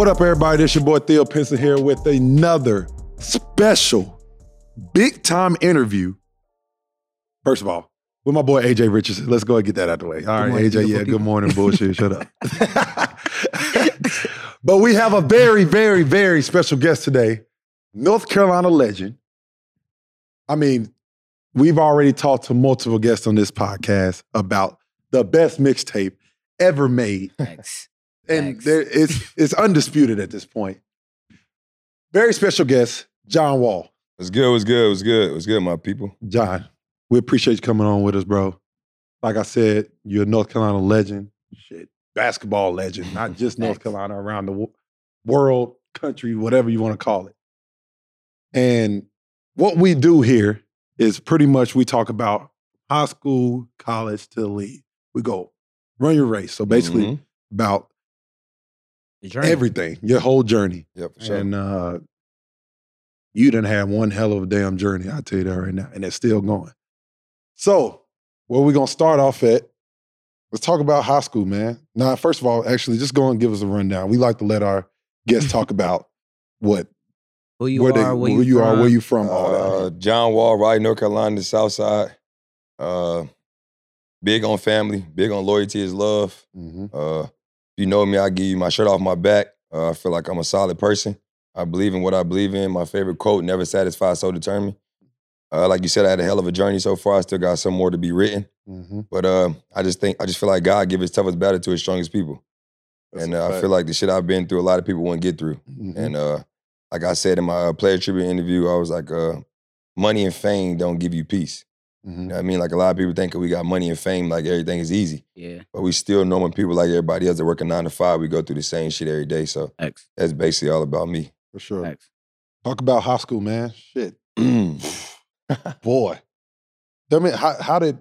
What up, everybody? This your boy Theo Pinson here with another special big time interview. First of all, with my boy AJ Richardson. Let's go and get that out of the way. All right, morning, AJ. Yeah, beautiful good morning, bullshit. Shut up. but we have a very, very, very special guest today, North Carolina legend. I mean, we've already talked to multiple guests on this podcast about the best mixtape ever made Thanks. And there, it's it's undisputed at this point. Very special guest, John Wall. It's good, it was good, it was good, it was good, my people. John, we appreciate you coming on with us, bro. Like I said, you're a North Carolina legend, shit, basketball legend, not just North Carolina, around the wo- world, country, whatever you want to call it. And what we do here is pretty much we talk about high school, college to the league. We go run your race. So basically, Mhm. about The journey. Everything, your whole journey. Yep, for sure. And uh, you didn't have one hell of a damn journey, I'll tell you that right now. And it's still going. So, where we gonna start off at? Let's talk about high school, man. Now, first of all, actually, just go and give us a rundown. We like to let our guests talk about what who you where are, they where where you, you are, where you from, all that. uh, John Wall, Raleigh, North Carolina, the South Side. Uh, big on family, big on loyalty is love. Mhm. Uh, if you know me, I give you my shirt off my back. Uh, I feel like I'm a solid person. I believe in what I believe in. My favorite quote: "Never satisfied, so determined." Uh, like you said, I had a hell of a journey so far. I still got some more to be written, Mhm. but uh, I just think I just feel like God give His toughest battle to His strongest people, That's and uh, I feel like the shit I've been through, a lot of people wouldn't get through. Mhm. And uh, like I said in my uh, player tribute interview, I was like, uh, money and fame don't give you peace. Mhm. You know what I mean? Like a lot of people think we got money and fame, like everything is easy. Yeah. But we still normal people like everybody else that work a nine to five. We go through the same shit every day. So X. that's basically all about me. for sure. X. Talk about high school, man. Shit. Boy. Tell me, how, how did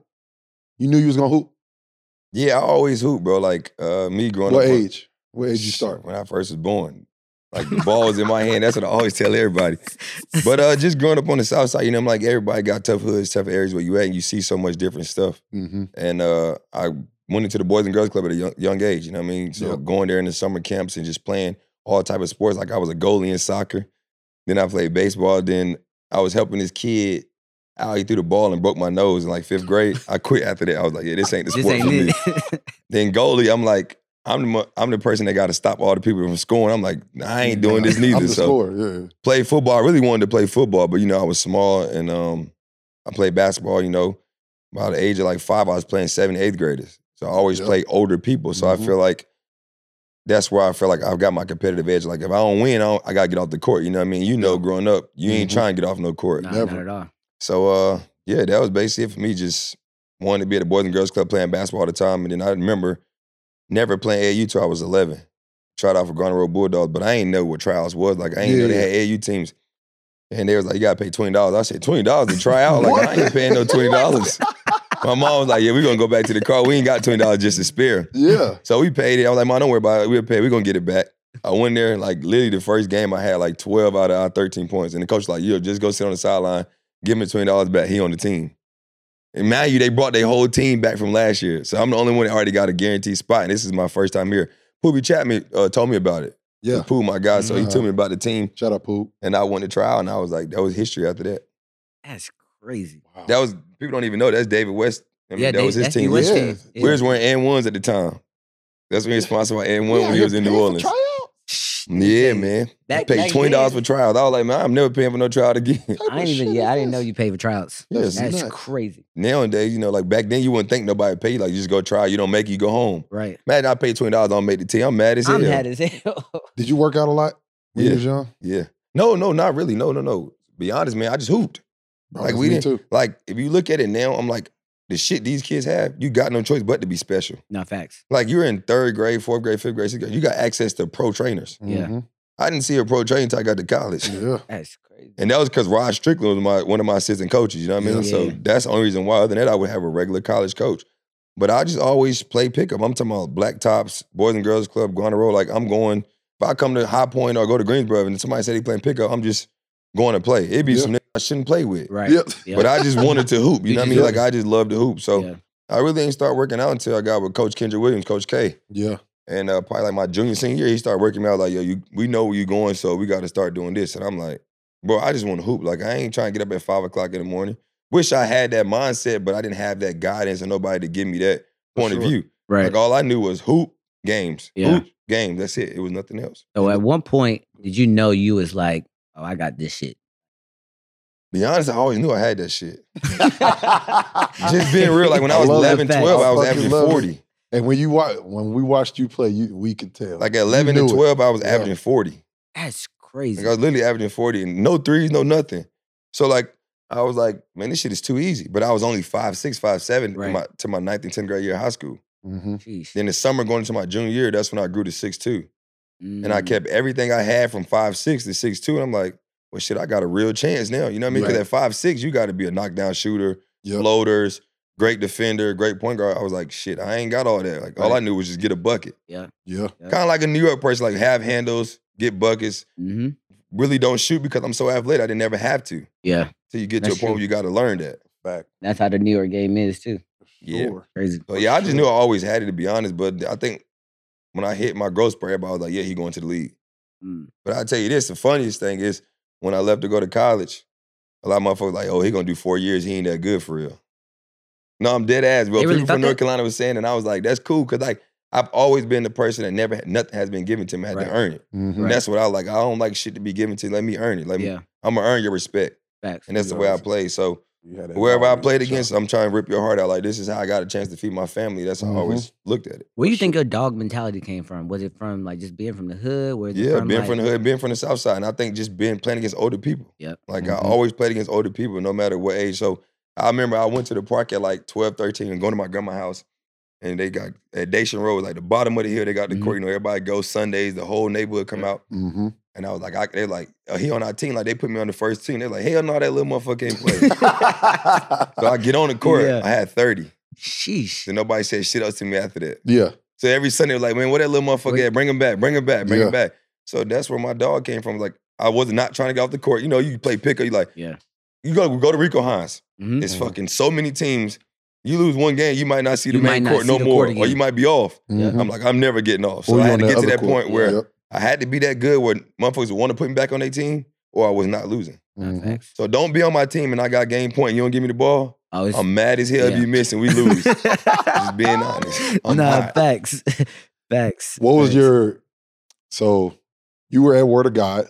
you knew you was gonna hoop? yeah, I always hoop, bro. Like uh, me growing What up. What age? What age you start? When I first was born. Like the ball was in my hand. That's what I always tell everybody. But uh, just growing up on the south side, you know, I'm like everybody got tough hoods, tough areas where you at, and you see so much different stuff. Mm-hmm. And uh, I went into the Boys and Girls Club at a young, young age. You know what I mean? So Yep. going there in the summer camps and just playing all type of sports. Like I was a goalie in soccer. Then I played baseball. Then I was helping this kid out. He threw the ball and broke my nose in like fifth grade. I quit after that. I was like, yeah, this ain't the This sport ain't for me. Then goalie, I'm like, I'm the I'm the person that got to stop all the people from scoring. I'm like, I ain't doing this neither. I'm the so scorer, yeah. played football. I really wanted to play football, but you know, I was small and um, I played basketball, you know, by the age of like five, I was playing seventh, eighth graders. So I always Yep. played older people. So Mhm. I feel like that's where I feel like I've got my competitive edge. Like if I don't win, I, don't, I gotta get off the court. You know what I mean? You know, growing up, you ain't Mhm. trying to get off no court. nah, Never. not at all. So uh, yeah, that was basically it for me. Just wanted to be at the Boys and Girls Club playing basketball all the time. And then I remember never playing AU till I was 11. Tried out for Garner Road Bulldogs, but I ain't know what trials was. Like I ain't know they had AU teams. And they was like, you gotta pay twenty dollars. I said, twenty dollars to try out? Like I ain't paying no twenty dollars. My mom was like, yeah, we're gonna go back to the car. We ain't got twenty dollars just to spare. Yeah. So we paid it. I was like, mom, don't worry about it. We'll pay. We're gonna get it back. I went there, like literally the first game I had like 12 out of our 13 points. And the coach was like, yo, just go sit on the sideline, give me $20 back. He on the team. And mind you, they brought their whole team back from last year. So I'm the only one that already got a guaranteed spot. And this is my first time here. Poobie Chapman uh, told me about it. Yeah. Pooh, my guy. So he told me about the team. Shout out, Poop. And I won the trial and I was like, that was history after that. That's crazy. Wow. That was, people don't even know, that's David West. I mean, yeah, that was his team. West Yeah. team. Yeah. We was wearing and ones at the time. That's when he was sponsored by and one Yeah, when he was in New paying for Orleans. Tryout? Yeah, man. I paid back twenty dollars for trials. I was like, man, I'm never paying for no trial again. Type I of ain't even. Yeah, I didn't know you paid for trials. Yes, That's nuts. crazy. Nowadays, you know, like back then, you wouldn't think nobody pay. Like, you just go try. You don't make it, you go home. Right. Imagine I paid twenty dollars, I don't make the team. I'm mad as hell. I'm mad as hell. Did you work out a lot when you Yeah. was young? yeah. No, no, not really. No, no, no. Be honest, man. I just hooped. Bro, Like, we didn't- too. Like, if you look at it now, I'm like, the shit these kids have, you got no choice but to be special. no facts. Like, you're in third grade, fourth grade, fifth grade, sixth grade. You got access to pro trainers. Yeah. Mhm. I didn't see a pro trainer until I got to college. Yeah. That's crazy. And that was because Rod Strickland was my one of my assistant coaches. You know what I mean? Yeah. So that's the only reason why. Other than that, I would have a regular college coach. But I just always play pickup. I'm talking about black tops, boys and girls club, going to roll. Like I'm going. If I come to High Point or go to Greensboro and somebody said they playing pickup, I'm just going to play. It'd be Yeah. some niggas I shouldn't play with. Right. Yep. Yeah. But I just wanted to hoop. You know what I mean? Like I just love to hoop. So yeah. I really didn't start working out until I got with Coach Kendra Williams, Coach K. Yeah. And uh, probably like my junior senior year, he started working me out like, yo, you, we know where you're going, so we got to start doing this. And I'm like, bro, I just want to hoop. Like I ain't trying to get up at five o'clock in the morning. Wish I had that mindset, but I didn't have that guidance and nobody to give me that For point of view. Right. Like all I knew was hoop games, Yeah. hoop games. That's it. It was nothing else. so at one point, did you know you was like, oh, I got this shit? Be honest, I always knew I had that shit. Just being real, like when I I was love it. 11, 12, I I was averaging 40. And when you wa- when we watched you play, you we could tell. Like at 11 You and knew it. 12, I was Yeah. averaging 40. That's crazy. Like I was literally averaging 40 and no threes, no nothing. So like I was like, man, this shit is too easy. But I was only five, six, five, seven Right. in my, to my ninth and 10th grade year of high school. hmm Then the summer going into my junior year, that's when I grew to six two. And I Mm. kept everything I had from five six to six two. And I'm like, well, shit, I got a real chance now. You know what I mean? Because Right. at five six, you got to be a knockdown shooter, Yep. floaters, great defender, great point guard. I was like, shit, I ain't got all that. Like all I knew was just get a bucket. Yeah. Yeah. Yeah. Kind of like a New York person, like have handles, get buckets. hmm Really don't shoot because I'm so athletic. I didn't ever have to. Yeah. Till you get That's to a point true. where you got to learn that. Back. That's how the New York game is too. Yeah. Sure. Crazy. So yeah, I just knew I always had it to be honest. But I think when I hit my growth spurt, everybody was like, yeah, he going to the league. Mm. But I tell you this, the funniest thing is when I left to go to college, a lot of motherfuckers like, oh, he gonna do four years, he ain't that good for real. No, I'm dead ass, bro. They People from North that? Carolina was saying, and I was like, that's cool, cause like I've always been the person that never had nothing has been given to me. I had Right. to earn it. Mhm. And that's what I like. I don't like shit to be given to. Let me earn it. Let me, Yeah. I'm gonna earn your respect. Facts. And that's the way I play. So You had that I played against, I'm trying to rip your heart out. Like this is how I got a chance to feed my family. That's how I Mhm. always looked at it. Where do you think your dog mentality came from? Was it from like just being from the hood? Where Yeah, from, being like, from the hood, being from the south side. And I think just being playing against older people. Yep. Like Mhm. I always played against older people, no matter what age. So I remember I went to the park at like 12, 13 and going to my grandma's house. And they got at Dacian Road, like the bottom of the hill, they got the Mhm. court. You know, everybody goes Sundays, the whole neighborhood come Yeah. out. Mhm. And I was like, I, they're like, oh, he on our team. Like they put me on the first team. They're like, hell no, that little motherfucker can't play. so I get on the court. Yeah. I had 30. Sheesh. So nobody said shit else to me after that. yeah. So every Sunday, was like, man, what that little motherfucker Wait. at? Bring him back, bring him back, bring Yeah. him back. So that's where my dog came from. Like, I was not trying to get off the court. You know, you play picker, you like, Yeah. you go go to Rico Hines. Mhm. It's Mhm. fucking so many teams. You lose one game, you might not see the You main court no more, court or you might be off. Mhm. I'm like, I'm never getting off. So Or I had to get to that court. point where Yep. I had to be that good where motherfuckers would want to put me back on their team, or I was not losing. Nah, Mhm. So don't be on my team and I got game point and you don't give me the ball. Oh, it's, I'm mad as hell if you miss and we lose. Just being honest. I'm nah, hot. facts. facts. What was facts. your so you were at Word of God?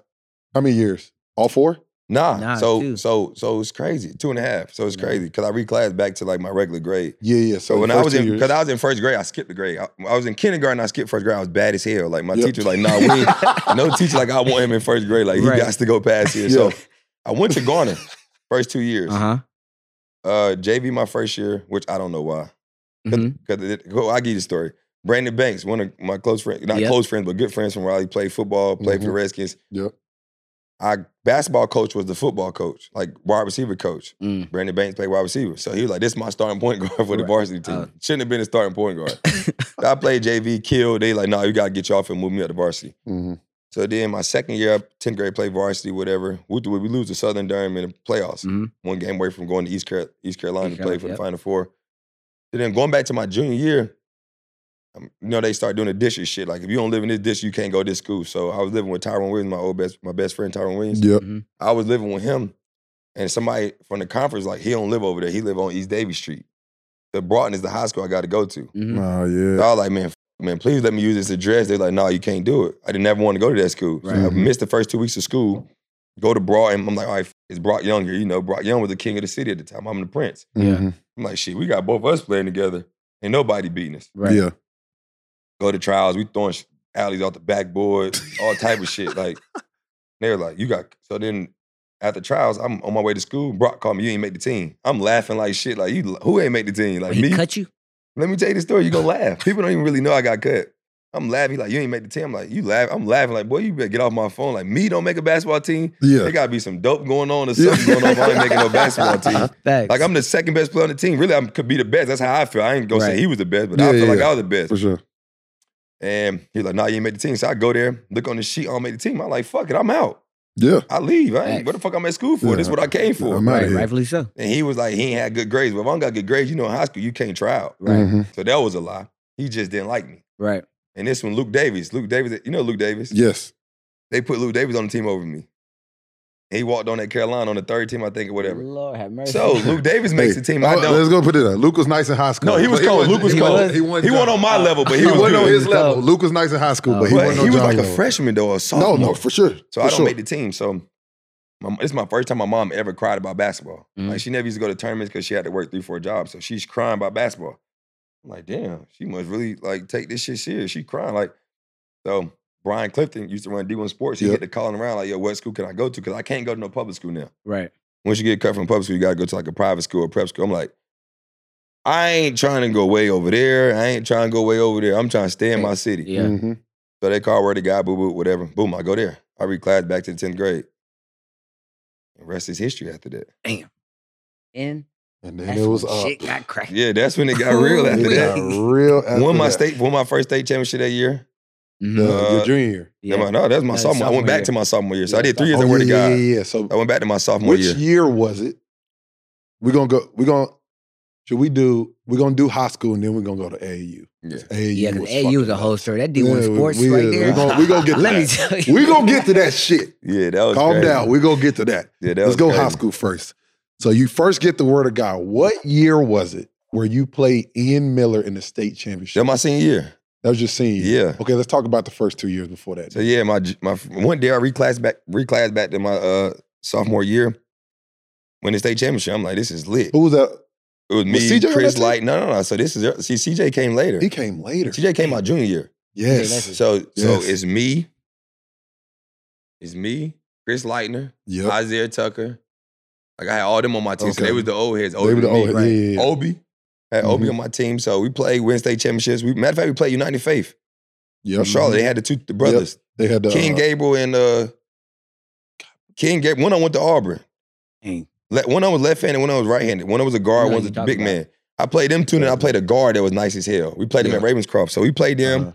How many years? All four? Nah, Nah, so two. so so it's crazy. Two and a half. So it's Yeah. crazy because I reclassed back to like my regular grade. Yeah, yeah. So, So when I was in, because I was in first grade, I skipped the grade. I, I was in kindergarten, I skipped first grade. I was bad as hell. Like my Yep. teacher like, "Nah, we no teacher like I want him in first grade. Like he Right. got to go past here." Yeah. So I went to Garner first two years. Uh huh. Uh, JV my first year, which I don't know why. Because well, I give you the story. Brandon Banks, one of my close friends, not Yep. close friends, but good friends from Raleigh, played football, played for the. Redskins. Yep. Our basketball coach was the football coach, like wide receiver coach. Mm. Brandon Banks played wide receiver. So he was like, this is my starting point guard for the Right. varsity team. Oh. Shouldn't have been a starting point guard. I played JV, killed. They like, no, you got to get you off and move me up to varsity. Mhm. So then my second year, 10th grade, played varsity, whatever. We, we lose to Southern Durham in the playoffs. Mhm. One game away from going to East, Car- East Carolina East to play Carolina, for yep. the Final Four. And then going back to my junior year, you know, they start doing the district shit. Like if you don't live in this district, you can't go to this school. So I was living with Tyrone Williams, my old best, my best friend Tyrone Williams. Yep. Mhm. I was living with him, and somebody from the conference like he don't live over there. He live on East Davie Street. The Broughton is the high school I got to go to. Mhm. Oh So yeah. I was like, man, f- man, please let me use this address. They're like, no, you can't do it. I didn't ever want to go to that school. So Right. I missed the first two weeks of school. Go to Broughton. I'm like, all right, it's Brock Young here. You know, Brock Young was the king of the city at the time. I'm the prince. Yeah. Mhm. I'm like, shit, we got both of us playing together. Ain't nobody beating us. Right. Yeah. Go to trials. We throwing alleys off the backboard, all type of shit. Like, they were like, you got. So then after trials, I'm on my way to school. Brock called me, you ain't make the team. I'm laughing like shit. Like, you, who ain't make the team? Like, he me? cut you. Let me tell you the story. You gonna laugh. People don't even really know I got cut. I'm laughing. He like, you ain't make the team. I'm like, you laugh. I'm laughing. Like, boy, you better get off my phone. Like, me don't make a basketball team. Yeah. There gotta be some dope going on or something going on. If I ain't making no basketball team. Facts. Like, I'm the second best player on the team. Really, I could be the best. That's how I feel. I ain't gonna Right. say he was the best, but Yeah, I feel yeah, like. I was the best. For sure. And he's like, nah, you ain't made the team. So I go there, look on the sheet, I don't make the team. I'm like, fuck it, I'm out. Yeah. I leave. I ain't, what the fuck I'm at school for? Yeah. This is what I came for. I'm right. here. Rightfully so. And he was like, he ain't had good grades. Well, if I don't got good grades, you know, in high school, you can't try out. Right. Mhm. So that was a lie. He just didn't like me. Right. And this one, Luke Davis. Luke Davis, you know Luke Davis? Yes. They put Luke Davis on the team over me. And he walked on that Carolina on the third team, I think, or whatever. Lord have mercy. So Luke Davis makes Hey, the team. I don't. Let's go put it up. Luke was nice in high school. No, he was cold. Luke was he cold. wasn't- He wasn't, He wasn't on John- my level, but he He was wasn't on his level. was Luke was nice in high school, Uh, but he But wasn't he was John like a level. freshman though, a No, sophomore. no, for sure. So for I don't sure. make the team. So my, this is my first time my mom ever cried about basketball. Mhm. Like she never used to go to tournaments because she had to work three, four jobs. So she's crying about basketball. I'm like, damn, she must really like take this shit serious. She crying like, so Brian Clifton used to run D1 Sports. He Yep. get to calling around like, yo, what school can I go to? Because I can't go to no public school now. right. Once you get cut from public school, you gotta go to like a private school or prep school. I'm like, I ain't trying to go way over there. I ain't trying to go way over there. I'm trying to stay in my city. Yeah. Mhm. So they call where the guy, boo boo, whatever. Boom, I go there. I reclass back to the 10th grade. The rest is history after that. Damn. And And then that's it was when up. shit got cracked. Yeah, that's when it got real after that. got real. after Won my that. state, won my first state championship that year. Mhm. The- your Uh, junior year. Yeah. No, no, that's my That's sophomore. I went back year. to my sophomore year. So Yeah, I did three years Oh, at Word yeah, of yeah, God. yeah, yeah. So I went back to my sophomore which year. year was it? We're gonna go. We're gonna. Should we do? We're gonna do high school and then we're gonna go to AAU. Yeah. AAU. Yeah, because was AU was a whole story. That D1 Yeah, sports we, right we there. gonna we gonna get to Let me tell you. We gonna get to that shit. Yeah, that was Calm crazy. down. We're gonna get to that. Yeah, that Let's was go crazy. high school first. So you first get the word of God. What year was it where you played Ian Miller in the state championship? That my senior year. That was your senior. year. Yeah. Okay, let's talk about the first two years before that. So yeah, my my one day I reclassed back, reclassed back to my uh, sophomore year. Win the state championship. I'm like, this is lit. Who was that? It was me, Was CJ Chris? Light. No, no, no. So this is see, CJ came later. He came later. CJ came my junior year. Yes. that's- So so it's me, it's me, Chris Lightner, Yep. Isaiah Tucker. Like I had all them on my team. So they was the old heads. They were the than me. old. right. Yeah, yeah, yeah. Obi. Had Obi Mhm. on my team. So we played Wednesday championships. We matter of fact, we played United Faith Yep. from Charlotte. They had the two the brothers. They had the King uh, Gabriel and uh King Gabriel. One of them went to Auburn. Dang. Le- One of them was left-handed, one of them was right-handed. One of them was a guard, know one was a big about. man. I played them two, and I played a guard that was nice as hell. We played them at Ravenscroft. So we played them, uh-huh.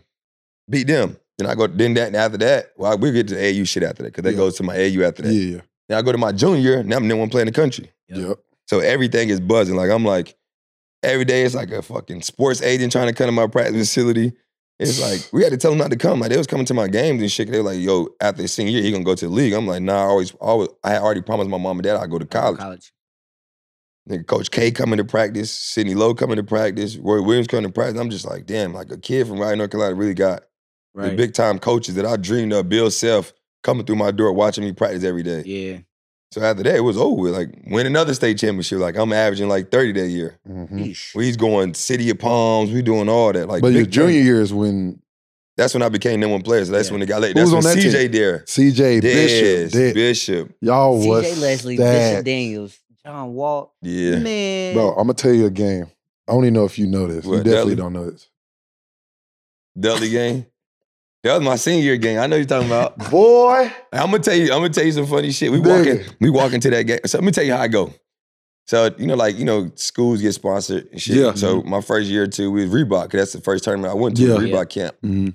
beat them. Then I go, then that, and after that, well, we get to the AU shit after that, because that Yeah. goes to my AU after that. Yeah. Yeah. Then I go to my junior year, now I'm the one playing the country. Yep. Yep. So everything is buzzing. Like I'm like, every day it's like a fucking sports agent trying to come to my practice facility. It's like we had to tell them not to come. Like they was coming to my games and shit. They were like, "Yo, after senior year, he gonna go to the league." I'm like, "Nah, I always, always I had already promised my mom and dad I'd go to college." College. Nigga, Coach K coming to practice, Sidney Lowe coming to practice, Roy Williams coming to practice. I'm just like, damn, like a kid from Raleigh, North Carolina really got the big time coaches that I dreamed of. Bill Self coming through my door, watching me practice every day. Yeah. So after that, it was over. Like win another state championship. Like I'm averaging like 30 that year. Mhm. Yeesh. We going City of Palms. We doing all that. Like But your junior time. year is when That's when I became number one player. So that's Yeah. when it got late. Who That's was when on that CJ there. CJ Dez, Bishop, did, Bishop. y'all was CJ Leslie, stacked. Bishop Daniels, John Wall. Yeah. Man. Bro, I'm gonna tell you a game. I don't even know if you know this. you definitely Dudley? don't know this. Dudley game. That was my senior year game. I know you're talking about. Boy, I'm gonna tell you. I'm gonna tell you some funny shit. We Nigga. walking. We walk into that game. So let me tell you how I go. So you know, like you know, schools get sponsored and shit. Yeah. So my first year or two, we was Reebok. 'cause that's the first tournament I went to. Yeah. Reebok camp. Mhm.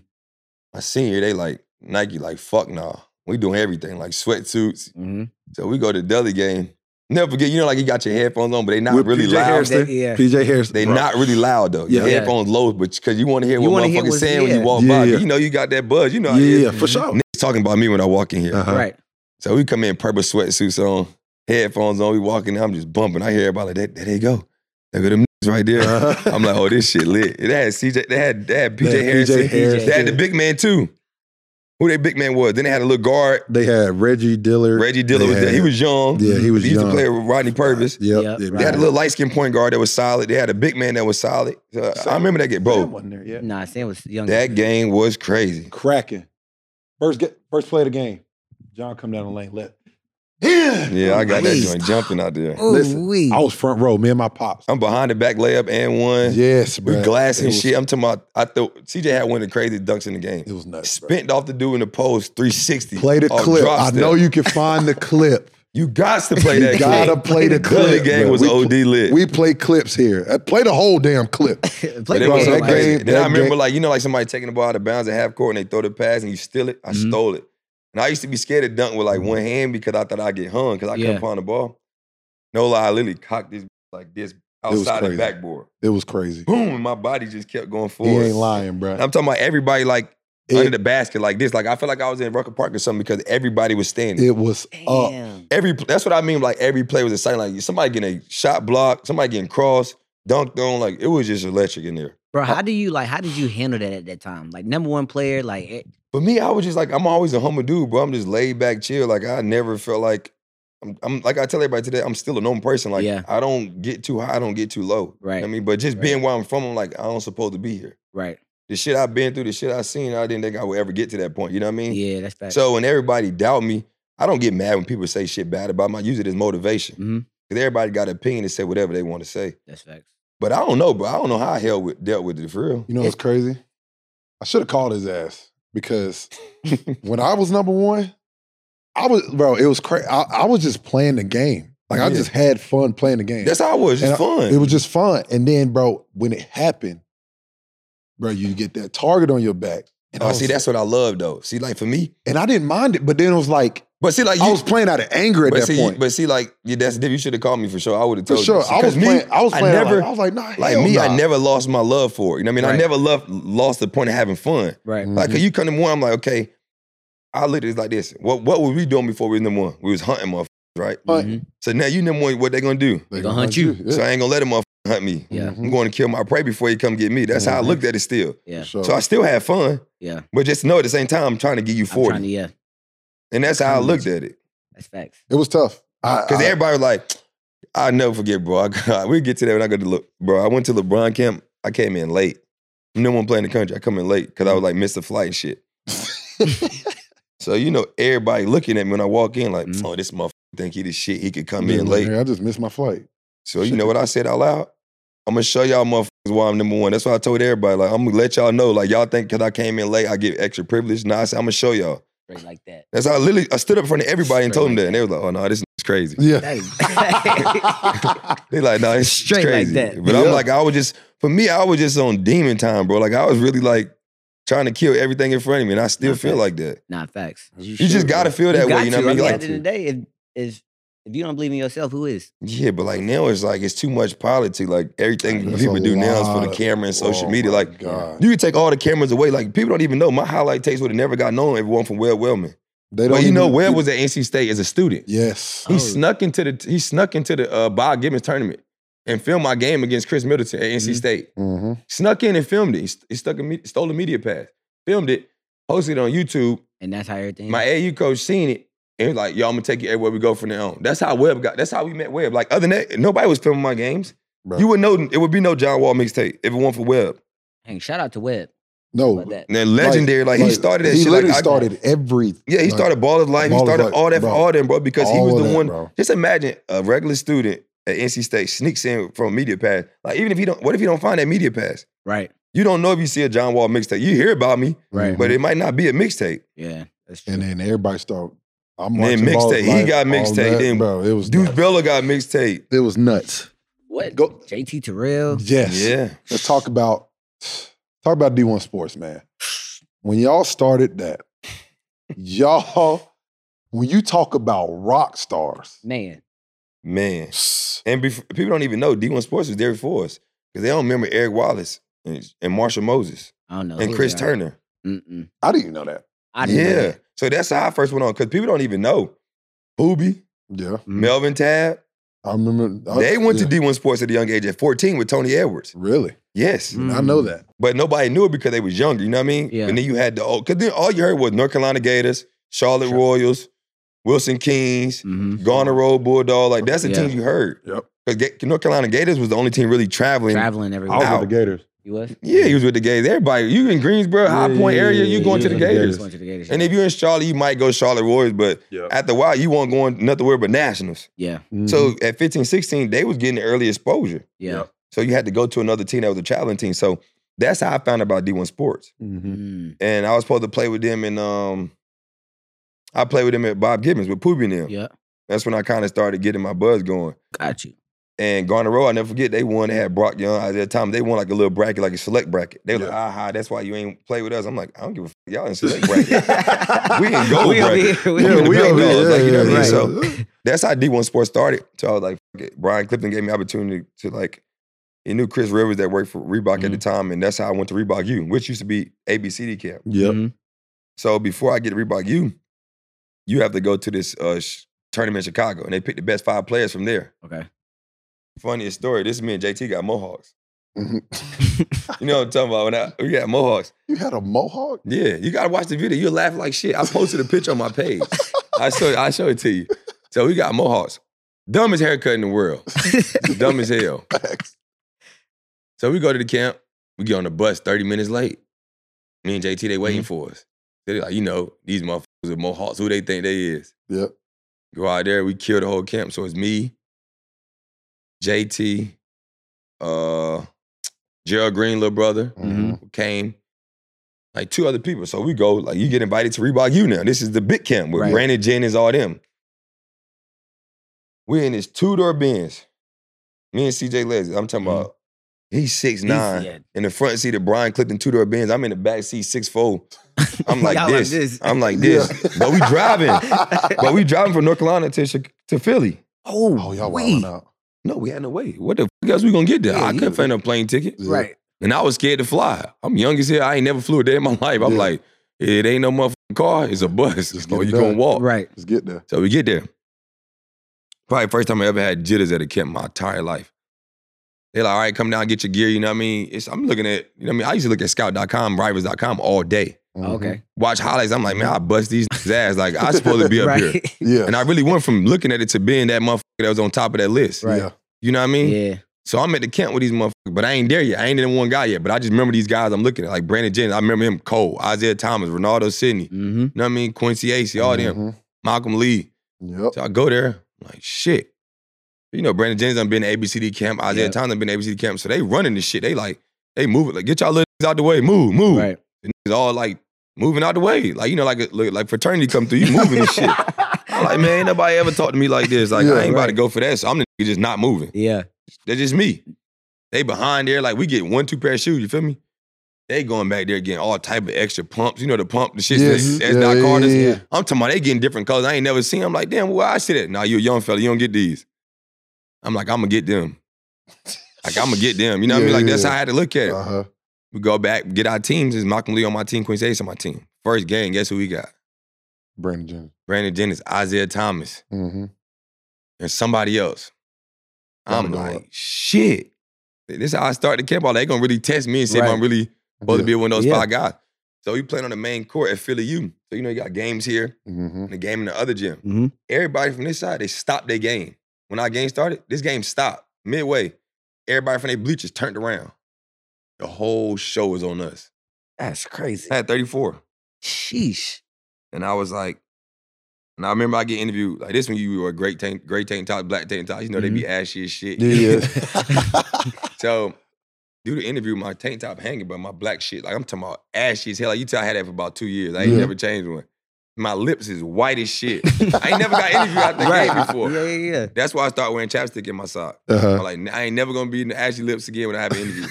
My senior, they like Nike. Like fuck nah. We doing everything like sweatsuits. hmm So we go to the Dudley game. Never forget. You know, like you got your headphones on, but they not With really PJ loud. Hairston. Yeah. PJ Hairston. They bro. not really loud though. Your Yeah. Yeah. headphones low, but because you want to hear You what wanna motherfuckers what's- saying when you walk Yeah, by. yeah. You know you got that buzz. You know how Yeah, is. for sure. Niggas talking about me when I walk in here. Uh-huh. Right. So we come in purple sweatsuits on, headphones on. We walking in. I'm just bumping. I hear everybody like, there, there they go. There go them niggas right there. Uh-huh. I'm like, oh, this shit lit. They had CJ. They had they had PJ They Hairston. PJ Hairston. They had the big man too. Who their big man was? Then they had a little guard. They had Reggie Dillard. Reggie Dillard They was there. He was young. Yeah, he was He used young. to play with Rodney Purvis. Yep. Yep, yeah, They had a little light skinned point guard that was solid. They had a big man that was solid. So I remember that game, Sam wasn't there yet. Nah, Sam was young. That game was crazy. Cracking. First get first play of the game. John come down the lane. Let. Yeah. Yeah, I got that joint jumping out there. Ooh, Listen, wee. I was front row. Me and my pops. I'm behind the back layup and one. Yes, We bro. glass It and was- shit. I'm talking about. I thought CJ had one of the crazy dunks in the game. It was nuts. bro. Spent off the dude in the post, 360. Play the clip. I step. know you can find the clip. You got to play that you gotta clip. play the Dudley clip. game bro. was we, OD lit. We play clips here. Uh, Play the whole damn clip. Play But the it was Bro, that game. crazy. game- then I remember, game- like, you know, like somebody taking the ball out of bounds at half court and they throw the pass and you steal it. I Mhm. stole it. And I used to be scared to dunk with like one mm-hmm. hand because I thought I'd get hung because I Yeah. couldn't find the ball. No lie, I literally cocked this like this outside the backboard. It was crazy. Boom, and my body just kept going forward. He ain't lying, bro. And I'm talking about everybody like It- under the basket like this. Like I feel like I was in Rucker Park or something because everybody was standing. It was up. Every that's what I mean. Like every play was exciting. Like somebody getting a shot block, somebody getting crossed, dunked on. Like it was just electric in there. Bro, how do you like how did you handle that at that time? Like number one player, like eh, For me, I was just like I'm always a humble dude, bro. I'm just laid back, chill. Like I never felt like I'm, I'm like I tell everybody today, I'm still a normal person. Like Yeah. I don't get too high, I don't get too low. You know Right. I mean, but just Right. being where I'm from, I'm like I don't supposed to be here. right. The shit I've been through, the shit I've seen, I didn't think I would ever get to that point. You know what I mean? Yeah, that's fact. So when everybody doubt me, I don't get mad when people say shit bad about me. I use it as motivation. Mhm. Because everybody got an opinion and say whatever they want to say. that's facts. But I don't know, bro. I don't know how I hell with, dealt with it for real. You know what's crazy? I should have called his ass because when I was number one, I was bro. It was crazy. I, I was just playing the game. Like I just had fun playing the game. That's how it was. Just And I- fun. It was just fun. And then, bro, when it happened, bro, you get that target on your back. And, oh, I oh, was, see, that's what I love though. See, like for me, and I didn't mind it, but then it was like but see, like you, I was playing out of anger at but that see, point. but see, like yeah, that's different. You should have called me for sure. I would have told For told sure, you. I was 'Cause me, playing. I was playing. out never- like, I was like, nah, like hell me. I never lost my love for it. You know what I mean? I never loved, lost the point of having fun. Right. Mhm. Like, cause you come to one, I'm like, okay. I look at it like this. What what were we doing before we was number one? We was hunting motherfuckers, right? Hunt. Mhm. So now you number one. What they gonna do? They gonna hunt you. Yeah. So I ain't gonna let them motherfucker hunt me. Yeah. Mhm. I'm going to kill my prey before he come get me. That's how I Mhm. looked at it still. Yeah. For sure. So I still had fun, Yeah. but just know at the same time I'm trying to give you I'm 40. trying to, yeah. And that's how I looked at it. That's facts. it was tough. Because everybody was like, I'll never forget, bro. I got, we get to that when I go to look, bro. I went to LeBron camp. I came in late. No one playing the country. I come in late because I was like missed the flight and shit. So you know, everybody looking at me when I walk in, like, Mhm. oh, this motherfucker think he the shit. He could come Yeah, in late. "Hey, I just missed my flight. So you know what I said out loud? I'm gonna show y'all motherfuckers why I'm number one. That's why I told everybody. Like, I'm gonna let y'all know. Like, y'all think because I came in late, I get extra privilege. Nah, I said, I'm gonna show y'all. Straight like that. That's how I literally I stood up in front of everybody and Straight told them like that. And they was like, oh no, this is crazy. Yeah. That is They like, no, it's Straight like crazy. that. But Yeah. I'm like, I was just for me, I was just on demon time, bro. Like I was really like trying to kill everything in front of me, and I still Okay. feel like that. Not facts. You just gotta feel that you way. You know to. what I mean? I Like, at the end of the day, if, if if you don't believe in yourself, who is? yeah, but like now it's like it's too much politics. Like everything That's people do now is for the camera and social Oh media. Like God. you can take all the cameras away. Like people don't even know my highlight tapes would have never got known if it wasn't from Webb Wellman. They But you know, even- Webb was at NC State as a student. Yes. He Oh. snuck into the he snuck into the uh, Bob Gibbons tournament and filmed my game against Khris Middleton at NC Mhm. State. hmm Snuck in and filmed it. He, st- he stuck a me- stole a media pass, filmed it, posted it on YouTube. And that's how everything. My AU coach seen it and was like, "Yo, I'm gonna take you everywhere we go from now on." That's how Webb got. That's how we met Webb. Like other than that, nobody was filming my games. Bro. You would know it would be no John Wall mixtape if it weren't for Webb. Hey, shout out to Webb. No. That. And then legendary, like, he started that he shit. literally Like, I- started every. yeah, he like, started Ball of Life. He Ball of started Life, all that bro. for all them, bro, because he was the that, one. Bro. Just imagine a regular student at NC State sneaks in from media pass. Like even if you don't, what if you don't find that media pass? Right. You don't know if you see a John Wall mixtape. You hear about me, Right. but it might not be a mixtape. Yeah. That's true. And then everybody started. I'm Then watching Ball of mixtape. He got mixtape, that, then bro. It was Deuce nuts. Bello got mixtape. It was nuts. what? Go. JT Terrell. Yes. Yeah. Let's talk about talk about D1 Sports, man. When y'all started that, y'all, when you talk about rock stars, Man. Man. And bef- people don't even know D1 Sports was there before us. Because they don't remember Eric Wallace and, and Marshall Moses I don't know. and Chris. Turner. Mm-mm. I didn't even know that. I didn't yeah. So that's how I first went on. Because people don't even know. Booby, Yeah. Mhm. Melvin Tab, I remember. I- they went yeah. to D1 Sports at a young age at 14 with Tony Edwards. Really? Yes. Mm. I know that. But nobody knew it because they was younger, you know what I mean? Yeah. And then you had the old, because then all you heard was North Carolina Gators, Charlotte Sure. Royals, Wilson Kings, Mhm. Garner Road Bulldog. Like that's the Yeah. team you heard. Yep. Because North Carolina Gators was the only team really traveling. Traveling I everywhere. was with the Gators. You was? Yeah, he was with the Gators. Everybody, you in Greensboro, High Yeah, Point yeah, area, you yeah, going to the yeah. Gators. Going to the Gators. And if you're in Charlotte, you might go Charlotte Warriors, but Yeah. after a while, you won't go on nothing worry but nationals. yeah. So at 15, 16, they was getting the early exposure. Yeah. Yep. So you had to go to another team that was a traveling team. So that's how I found out about D1 Sports. Mhm. Mm. And I was supposed to play with them and um I played with them at Bob Gibbons with Poobie and them. Yeah. That's when I kind of started getting my buzz going. Got you. And Garner Road, I never forget, they won. They had Brock Young. At that time, they won like a little bracket, like a select bracket. They were like, Yeah. aha, that's why you ain't play with us. I'm like, I don't give a. Y'all in select bracket. We in gold We bracket. here. We Yeah, over we here. over here. like, you know what I mean? Right. So that's how D1 Sports started. So I was like, fuck it. Brian Clifton gave me opportunity to like He knew Chris Rivers that worked for Reebok at the time, and that's how I went to Reebok U, which used to be ABCD camp. Yep. Mhm. So before I get to Reebok U, you have to go to this uh, sh- tournament in Chicago, and they pick the best five players from there. Okay. Funniest story. This is me and JT got mohawks. Mhm. You know what I'm talking about? When I, we got mohawks. you had a mohawk? Yeah, you gotta watch the video. You'll laugh like shit. I posted a picture on my page. I show I show it to you. So we got mohawks. Dumbest haircut in the world. Dumb as hell. So we go to the camp. We get on the bus 30 minutes late. Me and JT, they waiting for us. They're like, you know, these motherfuckers with mohawks, who they think they is. Yep. Go out there, we kill the whole camp. So it's me, JT, uh, Gerald Green, little brother, Mhm. who came, like two other people. So we go, like, you get invited to Reebok U now. This is the big camp with Right. Brandon Jennings, all them. We're in this two-door Benz. Me and CJ Leslie. I'm talking Mhm. about he's six nine. yeah. In the front seat of Brian Clifton two-door Benz. I'm in the back seat six four. I'm like Y'all like this. this. I'm like this. But we driving. but we driving from North Carolina to to Philly. Oh, Oh, y'all wait. wilding out. No, we had no way. What the fuck else we gonna get there? Yeah, I couldn't find a plane ticket. Right. And I was scared to fly. I'm young as hell. I ain't never flew a day in my life. I'm Yeah. like, it ain't no motherfucking car. It's a bus. Just or you it gonna walk. Right. Let's get there. So we get there. Probably first time I ever had jitters at a camp in my entire life. They're like, all right, come down, get your gear. You know what I mean? It's, I'm looking at, you know what I mean? I used to look at scout.com, rivals.com all day. Mhm. Okay. Watch highlights. I'm like, man, I bust these ass. Like, I supposed to be up here. Yeah. And I really went from looking at it to being that motherfucker that was on top of that list. Right. Yeah. You know what I mean? Yeah. So I'm at the camp with these motherfuckers, but I ain't there yet. I ain't in one guy yet. But I just remember these guys I'm looking at, like Brandon Jennings. I remember him, Cole, Isaiah Thomas, Renardo Sidney. You Mm-hmm. know what I mean? Quincy Acy, all them. Mhm. Malcolm Lee. Yep. So I go there, I'm like, shit. You know, Brandon Jennings done been to ABCD camp, Isaiah Yeah. Thomas done been to ABCD camp. So they running this shit. They like, they move it. Like, get y'all little out the way. Move, move. Right. All like moving out the way. Like, you know, like like fraternity come through, you moving and shit. I'm like, man, ain't nobody ever talked to me like this. Like, Yeah, I ain't about to go for that. So I'm the nigga just not moving. Yeah. They're just me. They behind there, like we get one, two pair of shoes, you feel me? They going back there getting all type of extra pumps. You know the pump, the shit Yes. that's, that's Yeah, Doc yeah, Carter's. yeah, yeah. I'm talking about they getting different colors. I ain't never seen. I'm like, damn, where I sit at? Nah, you a young fella, you don't get these. I'm like, I'm gonna get them. Like I'm gonna get them. You know what I mean? Like that's how I had to look at it. Uh-huh. We go back, get our teams. Is Malcolm Lee on my team, Quincy Ace on my team. First game, guess who we got? Brandon Jennings. Brandon Jennings, Isaiah Thomas, Mm-hmm. and somebody else. I'm Gotta like, up. shit. This is how I start the camp. All they gonna really test me and see if I'm really supposed to be one of those Yeah. five guys. So we playing on the main court at Philly U. So you know you got games here Mm-hmm. and a game in the other gym. Mm-hmm. Everybody from this side, they stopped their game. When our game started, this game stopped midway. Everybody from their bleachers turned around. The whole show was on us. That's crazy. I had 34. Sheesh. And I was like, and I remember I get interviewed like this when you were a great tank, great tank top, black tank top. You know, they be ashy as shit. Yeah. So do the interview, my tank top hanging, but my black shit, like I'm talking about ashy as hell. Like you tell I had that for about two years. I ain't Yeah. never changed one. My lips is white as shit. I ain't never got interviewed out the game before. Yeah, yeah, yeah. That's why I started wearing chapstick in my sock. uh-huh. I'm like, I ain't never gonna be in the ashy lips again when I have an interview.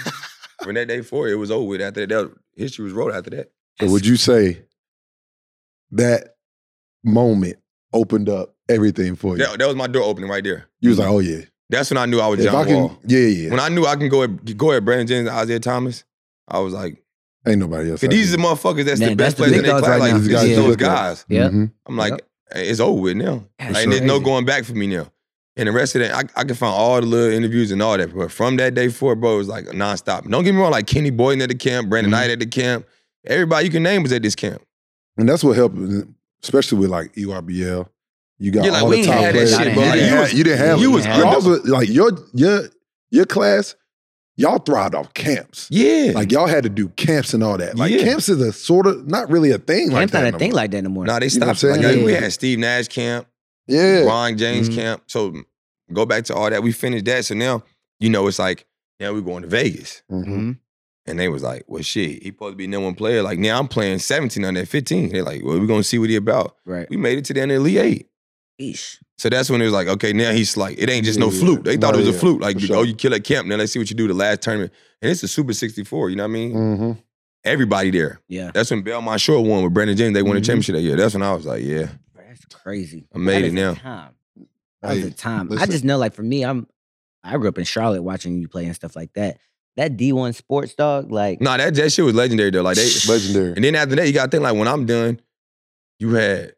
From that day forward, it was over with. After that, that history was wrote after that. So would you say that moment opened up everything for you? that. That was my door opening right there. You was like, oh yeah. That's when I knew I was If I John can, Wall. yeah, yeah. When I knew I can go at, go at Brandon Jennings, Isaiah Thomas, I was like, Ain't nobody else. Cause these are the motherfuckers that's Man, the best that's the players in their class. right Like, now. These guys is those guys. Yeah. Mhm. I'm like, Yep. hey, it's over with now. That's Like, there's no going back for me now. And the rest of that, I, I can find all the little interviews and all that. But from that day forward, bro, it was like nonstop. Don't get me wrong, like Kenny Boynton at the camp, Brandon Mhm. Knight at the camp. Everybody you can name was at this camp. And that's what helped, especially with like EYBL. You got Yeah, like, all we the top had that players. shit, you, bro. didn't You have, was- you didn't have you it. was Y'all was- like your your your class. Y'all thrived off camps. Yeah. Like y'all had to do camps and all that. Like Yeah. camps is a sort of not really a thing like Camp's that. not a no thing more. like that no nah, they You know what I'm stopped. Like, saying? we had Steve Nash camp, yeah. Ron James Mhm. camp. So go back to all that. We finished that. So now, you know, it's like, now we're going to Vegas. Mhm. Mm-hmm. And they was like, well, shit, he supposed to be number one player. Like, now I'm playing 17 on that 15. They're like, well, we're going to see what he about. Right. We made it to the end of Elite Eight. Eesh. So that's when it was like, okay, now he's like, it ain't just no Yeah, fluke. They thought it was yeah, a fluke. Like, you sure. oh, you kill at camp, now let's see what you do the last tournament. And it's a Super 64, you know what I mean? hmm Everybody there. Yeah. That's when Belmont Shore won with Brandon James. They won Mhm. the championship that year. That's when I was like, yeah. That's crazy. I made That it is now. Time. That was Hey, the time. I just know, like for me, I'm I grew up in Charlotte watching you play and stuff like that. That D1 sports dog, like Nah, that, that shit was legendary though. Like they Legendary. and then after that, you gotta think like when I'm done, you had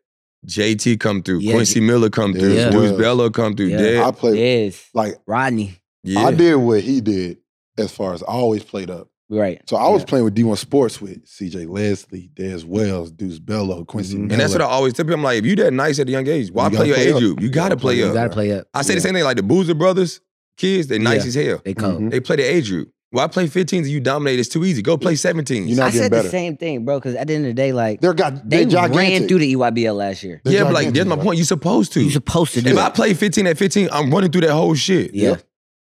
JT come through, Yeah, Quincy Miller come through, Yeah. Deuce Yeah. Bello come through, Yeah. Dez. I played Yes, like Rodney. Yeah. I did what he did as far as I always played up. Right. So I was Yeah. playing with D1 Sports with CJ Leslie, Dez Wells, Deuce Bello, Quincy Mhm. And that's what I always tell people. I'm like, if you that nice at a young age, why You play gotta your play age up. group? You gotta play You up. gotta play up. I say Yeah. the same thing like the Boozer brothers, kids, they nice Yeah. as hell. They cold. Mhm. They play the age group. Why play 15s and you dominate? It's too easy. Go play 17s. You're not I getting said better. the same thing, bro. Because at the end of the day, like They're got they they're gigantic. ran through the EYBL last year. They're yeah, but like gigantic, that's my bro. point. You're supposed to. You're supposed to do if it. I play 15 at 15, I'm running through that whole shit. Yeah.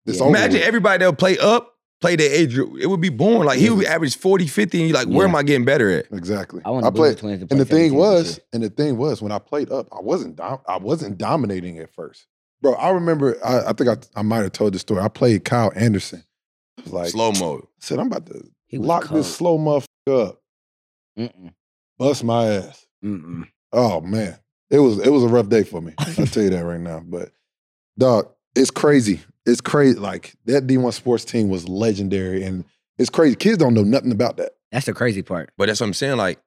It's Yeah. Imagine everybody that'll play up, play the age group. It would be boring. Like he would average 40, 50, and you're like, where Yeah. am I getting better at? Exactly. I I played, play and the thing was, this and the thing was, when I played up, I wasn't dom- I wasn't dominating at first, bro. I remember, I, I think I, I might have told the story. I played Kyle Anderson. I like, Slow mo. Said, I'm about to lock cold. this slow motherfucker up, Mm-mm. bust my ass. Mm-mm. Oh man, it was it was a rough day for me. I'll tell you that right now. But dog, it's crazy. It's crazy. Like that D1 sports team was legendary, and it's crazy. Kids don't know nothing about that. That's the crazy part. But that's what I'm saying. Like,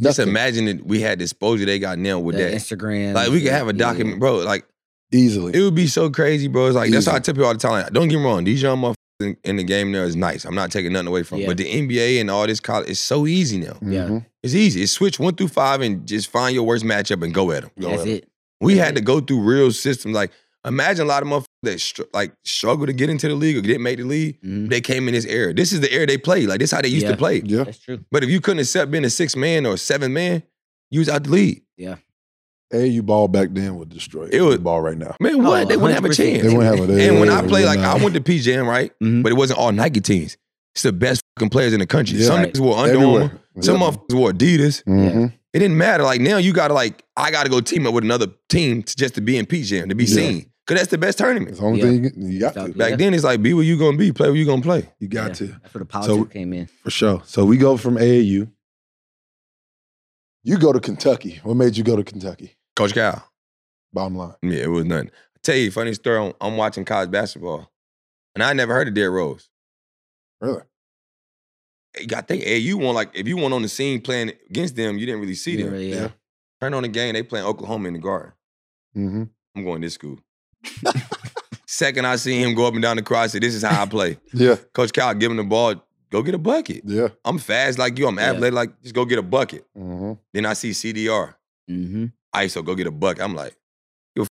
just imagine that we had the exposure they got now with The that. Instagram. Like, we could have a document, bro. Like, easily. it would be so crazy, bro. It's like, that's how I Easy. tell people all the time. Like, don't get me wrong. These young motherfuckers in, in the game now is nice. I'm not taking nothing away from. Yeah. But the NBA and all this college, it's so easy now. Yeah. Mhm. It's easy. It's switch one through five and just find your worst matchup and go at them. Go That's ahead. it. We Yeah. had to go through real systems. Like, imagine a lot of motherfuckers that str- like struggle to get into the league or didn't make the league. Mhm. They came in this era. This is the era they played. Like, this is how they used Yeah. to play. Yeah. That's true. But if you couldn't accept being a six man or a seven man, you was out the league. Yeah. A you ball back then would destroy It was- AU ball right now. Man, what? Oh, they wouldn't have a chance. They wouldn't have a. They, and when I they play, like, not. I went to PJM, right? Mhm. But it wasn't all Nike teams. It's the best fucking players in the country. Yeah. Some Right. niggas wore Under Armour. everywhere. Some motherfuckers wore Adidas. Mhm. It didn't matter. Like now, you gotta like, I gotta go team up with another team to, just to be in PJM to be Yeah. seen. Cause that's the best tournament. It's the only Yeah. thing you, you got So- to. Back Yeah. then, it's like be where you gonna be, play where you gonna play. You got Yeah. to That's where the politics So- came in. for sure. So we go from AAU. You go to Kentucky. What made you go to Kentucky? Coach Cal. Bottom line. Yeah, it was nothing. I tell you, funny story. I'm, I'm watching college basketball, and I never heard of Derrick Rose. Really? You got to think, hey, you want like if you weren't on the scene playing against them, you didn't really see Yeah, them. really, Yeah. yeah. Turn on the game, they playing Oklahoma in the garden. Mm-hmm. I'm going to this school. Second, I see him go up and down the court. I said, "This is how I play." Yeah. Coach Cal, give him the ball. Go get a bucket. Yeah. I'm fast like you. I'm Yeah. athletic like just go get a bucket. Mm-hmm. Then I see CDR. Mm-hmm. ISO, go get a bucket. I'm like,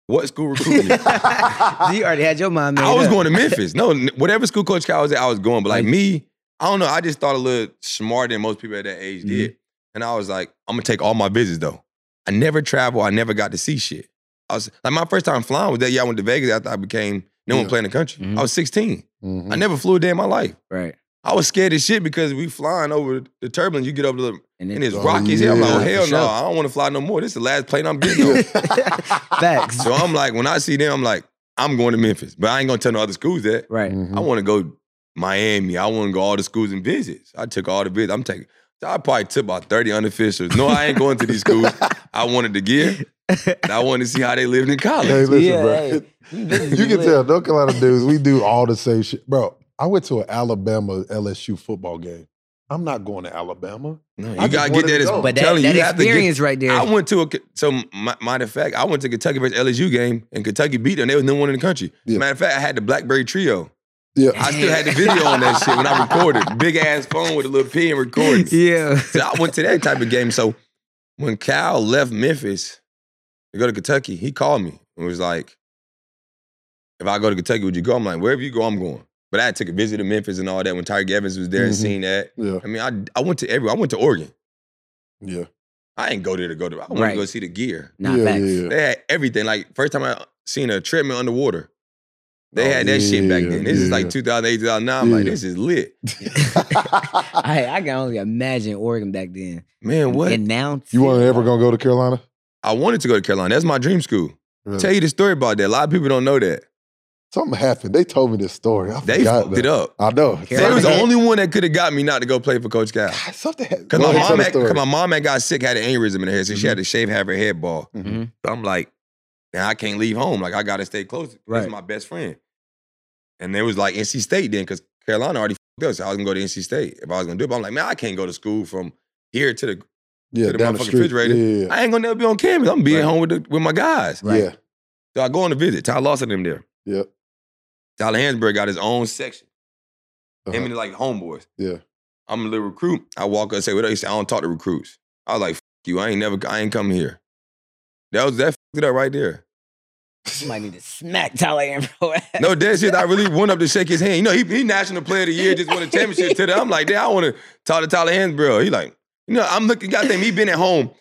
what school recruiting me? you already had your mind made I was up. going to Memphis. No, whatever school Coach Cal was at, I was going. But like me, I don't know. I just thought a little smarter than most people at that age Mhm. did. And I was like, I'm gonna take all my visits though. I never travel. I never got to see shit. I was like my first time flying was that year I went to Vegas after I became no one Yeah. playing the country. Mhm. I was 16. Mm-hmm. I never flew a day in my life. Right. I was scared as shit because we flying over the turbulence. You get over the And and it's Oh, rocky hell. I'm like, oh, hell no. I don't want to fly no more. This is the last plane I'm getting on. Facts. so I'm like, when I see them, I'm like, I'm going to Memphis. But I ain't gonna tell no other schools that. right. Mm-hmm. I want to go Miami. I want to go all the schools and visits. I took all the visits. I'm taking. I probably took about 30 unofficials. No, I ain't going to these schools. I wanted to gear. And I wanted to see how they lived in college. Hey, listen, Yeah, bro. hey. you can tell North Carolina dudes, we do all the same shit. Bro, I went to an Alabama LSU football game. I'm not going to Alabama. No, you just gotta get that. As, go. But that, you, that you have to get- experience right there. I went to a so my, matter of fact, I went to Kentucky versus LSU game and Kentucky beat them. They was number one in the country. Yeah. Matter of fact, I had the BlackBerry Trio. Yeah. I still had the video on that shit when I recorded. Big ass phone with a little P and recording. yeah. So I went to that type of game. So when Cal left Memphis to go to Kentucky, he called me and was like, "If I go to Kentucky, would you go?" I'm like, "Wherever you go, I'm going." But I took a visit to Memphis and all that when Tyreke Evans was there and Mhm. seen that. Yeah. I mean, I I went to every. I went to Oregon. Yeah. I ain't go there to go to. I wanted Right. to go see the gear. Nah, yeah, facts. yeah, yeah. They had everything. Like first time I seen a treadmill underwater. They Oh, had that shit back then. This is like 2008, 2009. I'm like, this is lit. I, I can only imagine Oregon back then. Man, what? And now you weren't ever gonna go to Carolina? I wanted to go to Carolina. That's my dream school. Really? Tell you the story about that. A lot of people don't know that. Something happened. They told me this story. I They forgot fucked though. it up. I know. They was the only one that could have got me not to go play for Coach Cal. God, something happened. Cause my mom, had, cause my mom had got sick, had an aneurysm in her head, so she had to shave, have her head ball. Mhm. Mhm. So I'm like, now I can't leave home. Like I gotta stay close. Right. is my best friend. And it was like NC State then, because Carolina already fucked us. So I was gonna go to NC State if I was gonna do it. But I'm like, man, I can't go to school from here to the. Yeah, to the down the motherfucking street. refrigerator. Yeah, yeah, I ain't gonna never be on campus. I'm being Right. home with the, with my guys. yeah. yeah. So I go on the visit. Ty Lawson them there. Yep. Tyler Hansbrough got his own section. Him Uh-huh. and like homeboys. Yeah. I'm a little recruit. I walk up and say, what up? He said, I don't talk to recruits. I was like, F you. I ain't never, I ain't coming here. That was that f***ed it up right there. You might need to smack Tyler Hansbrough. No, that shit, I really went up to shake his hand. You know, he, he national player of the year, just won a championship today. I'm like, damn, I want to talk to Tyler Hansbrough. He like, you know, I'm looking, goddamn, he been at home.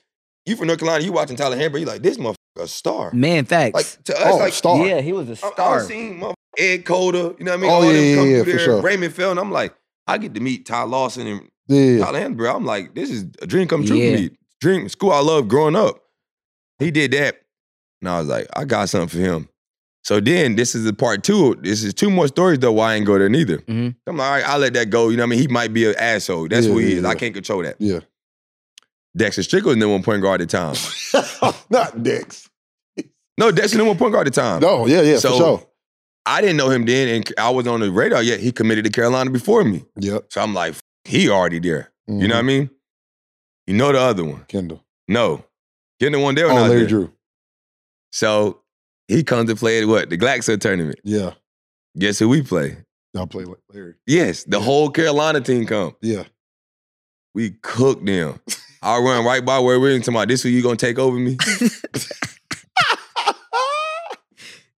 You from North Carolina, you watching Tyler Hansbrough. You like, this motherfucker a star. Man, facts. Like, to us, Oh, like, star. Yeah, he was a star. was seeing motherfucker Ed Cota, you know what I mean? Oh, All yeah, them yeah, come yeah, through for there, sure. Raymond Felton. I'm like, I get to meet Ty Lawson and Yeah, yeah. Tyler Hansbrough. I'm like, this is a dream come true Yeah. for me. Dream, school I love growing up. He did that. And I was like, I got something for him. So then this is the part two. This is two more stories though why I ain't go there neither. Mhm. I'm like, all right, I'll let that go. You know what I mean? He might be an asshole. That's Yeah, who he yeah, is. I can't control that. Yeah. Dexter Strickland number one point guard at the time. Not Dex. No, Dexter number one point guard at the time. No, yeah, yeah, So- for sure. I didn't know him then, and I was on the radar yet. He committed to Carolina before me. Yep. So I'm like, he already there. You know what I Mhm. mean? You know the other one. Kendall. No. The one there or Oh, not Larry there. Drew. So he comes to play at what? The Glaxo tournament. Yeah. Guess who we play? Y'all play like Larry. Yes, the Yeah. whole Carolina team come. Yeah. We cooked them. I run right by where we're in tomorrow. This who you gonna take over me?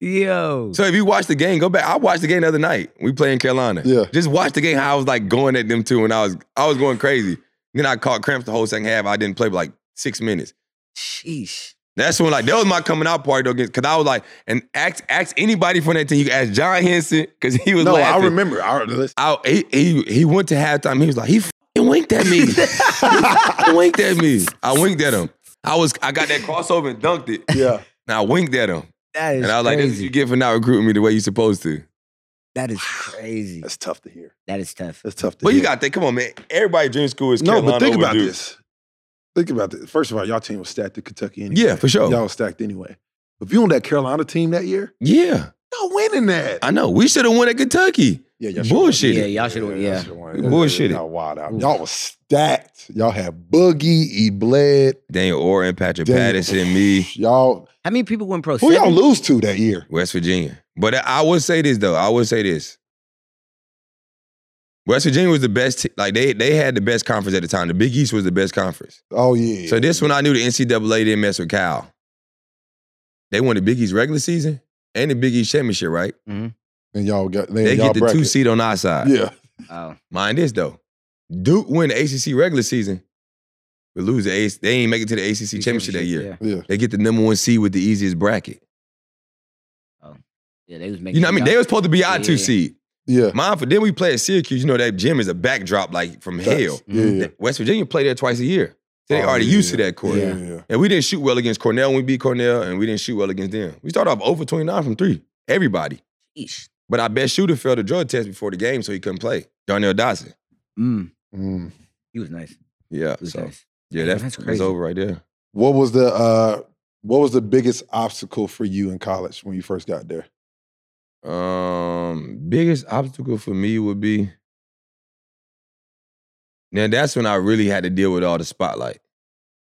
Yo. so if you watch the game, go back. I watched the game the other night. We play in Carolina. Yeah. Just watch the game. How I was like going at them two, and I was I was going crazy. Then I caught cramps the whole second half. I didn't play for like six minutes. Sheesh. That's when like that was my coming out party though, because I was like, and ask ask anybody from that team. You can ask John Henson because he was No, laughing. I remember. I, listen. I, he, he he went to halftime. He was like, he f***ing winked at me. he f***ing winked at me. I winked at him. I was I got that crossover and dunked it. yeah. And I winked at him. That is And I was like, this is what you get for not recruiting me the way you're supposed to. that is crazy. That's tough to hear. That is tough. That's tough to But hear. you got to think, come on, man. Everybody dream school is No, Carolina but think over about Duke. this. Think about this. First of all, y'all team was stacked at Kentucky anyway. Yeah, for sure. Y'all was stacked anyway. If you on that Carolina team that year, Yeah, y'all winning that. I know. We should have won at Kentucky. Yeah, y'all Bullshit. Yeah, y'all should've- yeah. Bullshit. Y'all wild out. Y'all was stacked. Y'all had Boogie, E. Bled, Daniel Orton, Patrick Daniel- Patterson, me, Y'all, How many people went pro? who y'all lose to that year? West Virginia. But I would say this though. I would say this. West Virginia was the best. t- Like they they had the best conference at the time. The Big East was the best conference. Oh yeah. So this one I knew the NCAA didn't mess with Cal. They won the Big East regular season and the Big East championship, right? Mm-hmm. and y'all got they, They y'all get the bracket. two seed on our side. Yeah. Oh, Mind this though, Duke win the ACC regular season, but lose the AC. They ain't make it to the ACC championship that year. Yeah. Yeah. They get the number one seed with the easiest bracket. Oh, yeah, they was making. You know what I mean? They y'all- were supposed to be our two Yeah. seed. Yeah. Mine for then we play at Syracuse. You know that gym is a backdrop like from hell. Yeah. yeah. West Virginia play there twice a year. So they Oh, already yeah, used to that court. Yeah. yeah. And we didn't shoot well against Cornell when we beat Cornell, and we didn't shoot well against them. We started off over 29 from three. Everybody. Sheesh. But our best shooter failed a drug test before the game, so he couldn't play. Darnell Dodson. Mm, Mm. he was nice. Yeah. Was So nice. yeah, that, that's that's crazy. over right there. What was the uh what was the biggest obstacle for you in college when you first got there? Um, biggest obstacle for me would be now that's when I really had to deal with all the spotlight.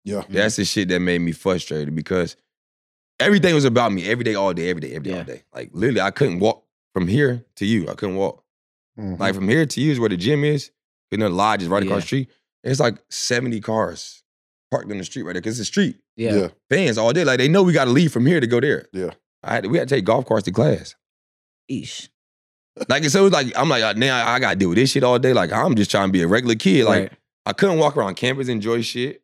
Yeah. That's the shit that made me frustrated because everything was about me every day, all day, every day, every day, Yeah. all day. Like literally, I couldn't walk from here to you. I couldn't walk. Mhm. Like from here to you is where the gym is. You know, the lodge is right across the street. It's like 70 cars parked on the street right there. Cause it's a street. Yeah. yeah. Fans all day. Like they know we gotta leave from here to go there. Yeah. I had to, we had to take golf carts to class. Eesh. Like so it was like I'm like now I gotta deal with this shit all day. Like I'm just trying to be a regular kid. Like Right. I couldn't walk around campus, enjoy shit.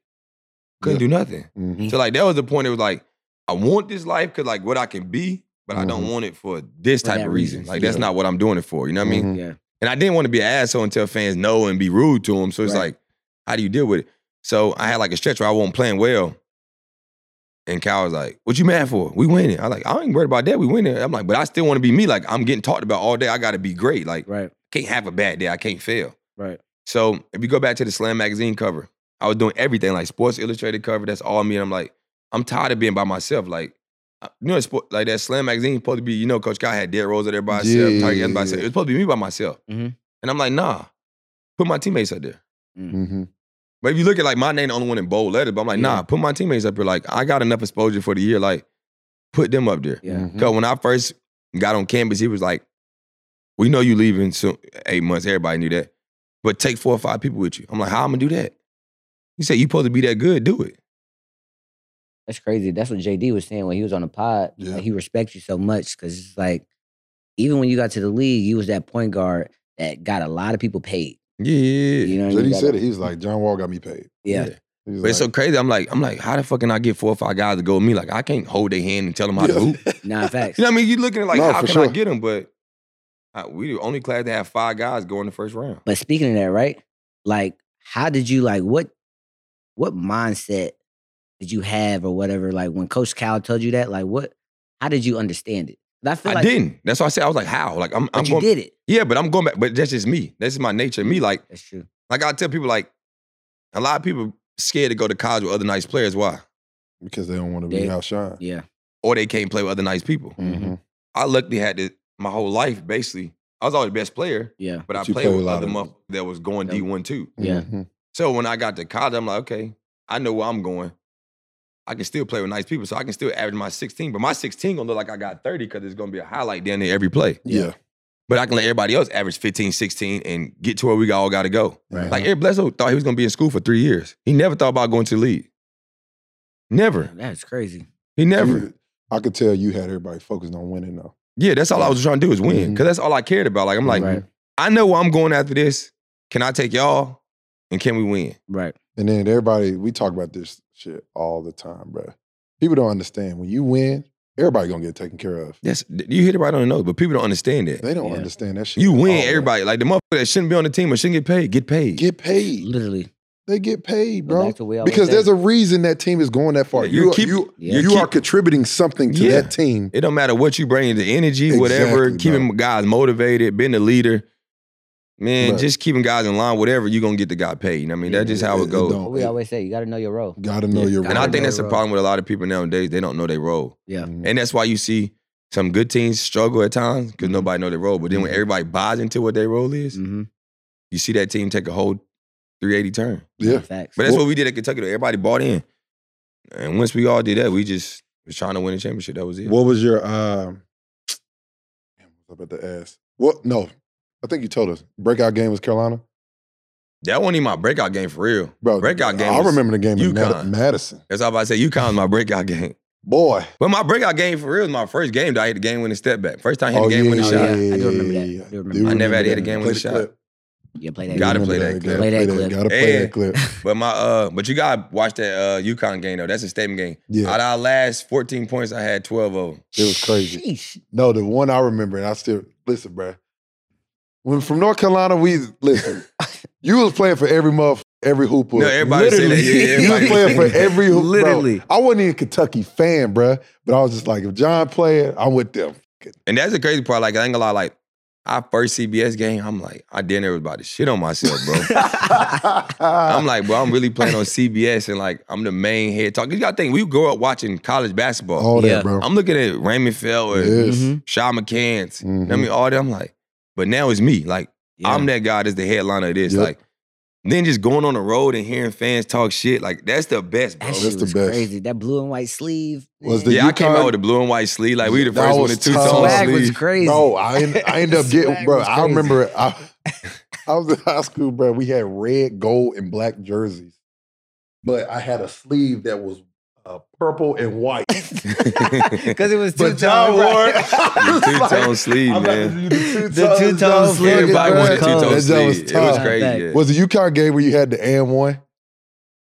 Couldn't Yeah. do nothing. Mhm. So like that was the point. It was like I want this life because like what I can be, but I don't Mhm. want it for this For type of reason. reason. Like that's not what I'm doing it for. You know what I mean? Mhm. Yeah. And I didn't want to be an asshole and tell fans no and be rude to them. So it's Right. like, how do you deal with it? So I had like a stretch where I wasn't playing well. And Cal was like, what you mad for? We winning. I like, I ain't worried about that. We winning. I'm like, but I still want to be me. Like, I'm getting talked about all day. I gotta be great. Like, Right. can't have a bad day. I can't fail. Right. So if you go back to the Slam magazine cover, I was doing everything like Sports Illustrated cover. That's all me. And I'm like, I'm tired of being by myself. Like, you know, it's like that Slam magazine supposed to be, you know, Coach Cal had Derrick Rose out there by himself, Yeah, Tyreke yeah, Evans by yeah. himself. It was supposed to be me by myself. Mhm. And I'm like, nah, put my teammates out there. Mm-hmm. But if you look at like my name, the only one in bold letters, but I'm like, nah, Yeah. put my teammates up here. Like, I got enough exposure for the year. Like, put them up there. Yeah. Mm-hmm. Because when I first got on campus, he was like, we know you leaving soon, eight months. Everybody knew that. But take four or five people with you. I'm like, how I'm gonna do that? He said, you supposed to be that good, do it. That's crazy. That's what JD was saying when he was on the pod. Yeah. Like, he respects you so much because it's like, even when you got to the league, you was that point guard that got a lot of people paid. Yeah. You know, what I mean? JD You said it. He was like, John Wall got me paid. Yeah. He was But it's so crazy. I'm like, I'm like, how the fuck can I get four or five guys to go with me? Like, I can't hold their hand and tell them how to hoop. Nah, facts. You know what I mean? You looking at like, No, how for can I get them? But uh, we the only class that have five guys go in the first round. But speaking of that, right? Like, how did you like what what mindset did you have or whatever? Like when Coach Cal told you that, like what how did you understand it? 'Cause I feel I like didn't. That's why I said I was like, how? Like, I'm, but I'm you going. did it. Yeah, but I'm going back. But that's just me. That's just my nature. Me, like, That's true. like I tell people, like, a lot of people scared to go to college with other nice players. Why? because they don't want to be They- outshined. Yeah. Or they can't play with other nice people. Mhm. I luckily had this my whole life. Basically, I was always the best player, Yeah. but, I But you played play with with a lot other of- muff that was going D one too. Yeah. Mhm. So when I got to college, I'm like, okay, I know where I'm going. I can still play with nice people, so I can still average my 16. But my 16 gonna look like I got 30 because it's gonna be a highlight down there every play. Yeah. But I can let everybody else average 15, 16 and get to where we all gotta go. Right. Like Eric Bledsoe thought he was gonna be in school for three years. He never thought about going to the league. Never. That's crazy. He never. You- I could tell you had everybody focused on winning though. Yeah, that's all I was trying to do is win. Mhm. Cause that's all I cared about. Like I'm like, Right. I know where I'm going after this. Can I take y'all? And can we win? Right. And then everybody, we talk about this shit all the time, bro. People don't understand when you win, everybody gonna get taken care of. That's you hit it right on the nose, but people don't understand that. They don't Yeah. understand that shit. You win, all, bro. everybody. Like the motherfucker that shouldn't be on the team or shouldn't get paid, get paid. get paid. Literally. They get paid, bro. back to what we Because there's a reason that team is going that far. Yeah, you you keep- you, Yeah. you you are contributing something to Yeah. that team. It don't matter what you bring, the energy, whatever, Exactly, keeping guys motivated, being a leader. Man, Right. just keeping guys in line, whatever, you're gonna get the guy paid. You know what I mean? That's just how It- it it goes. don't. What we always say, you gotta know your role. Gotta know Yeah. your And and I think that's the problem with a lot of people nowadays. They don't know their role. Yeah. Mhm. And that's why you see some good teams struggle at times because Mhm. nobody know their role. But then when Mhm. everybody buys into what their role is, Mm-hmm. you see that team take a whole 380 turn. Yeah. Facts. But that's Well- what we did at Kentucky. Though. Everybody bought in. And once we all did that, we just was trying to win a championship. That was it. What was your um damn, what was about to ask? What no. I think you told us. Breakout game was Carolina? that wasn't even my breakout game for real. Bro, Breakout game I was remember the game in Mad- UConn. Madison. That's all I about to say. UConn was my breakout game. Boy. But my breakout game for real was my first game that I hit the game winning step back. First time I hit Oh, the game winning yeah, shot. yeah. I do remember that. I do remember I never had to hit a game Play with a the shot. clip. Yeah, play that. Gotta play that Gotta clip. play Play that that. clip. Gotta play that clip. But my uh, but you gotta watch that uh UConn game though. That's a statement game. Yeah. Out of our last 14 points, I had 12 of them. It was crazy. Sheesh. No, the one I remember, and I still listen, bro. When from North Carolina, we listen. you was playing for every muff, every hooper. No, everybody say that. Literally. Yeah, you was playing for every hoop. Literally. Bro, I wasn't even a Kentucky fan, bro. But I was just like, if John playing, I'm with them. And that's the crazy part. Like, I ain't gonna lie, like, our first CBS game, I'm like, I dinner was about to shit on myself, bro. I'm like, bro, I'm really playing on CBS and like I'm the main head talk. You gotta think, we grew up watching college basketball. all Yeah. that, bro. I'm looking at Raymond Felton, Yes. Mhm. Shaw McCants, you know I mean, all that. I'm like, but now it's me. Like, Yeah. I'm that guy that's the headliner of this. Yep. Like, then just going on the road and hearing fans talk shit, like that's the best, bro. That that's the best. crazy. That blue and white sleeve. Was the yeah, I came out with the blue and white sleeve. Like we the first one was in two tough. tone swag was sleeve. crazy. Bro, I, end- I ended up getting, bro. I remember I, I was in high school, bro. We had red, gold, and black jerseys, but I had a sleeve that was uh, purple and white. Because it was two But John tone. right? Two-tone sleeve, I'm man. about to do the The two-tone John sleeve, fucking Everybody bro. wanted two-tone That was sleeve. It was tough. crazy. Yeah. Was the UConn game where you had the and one?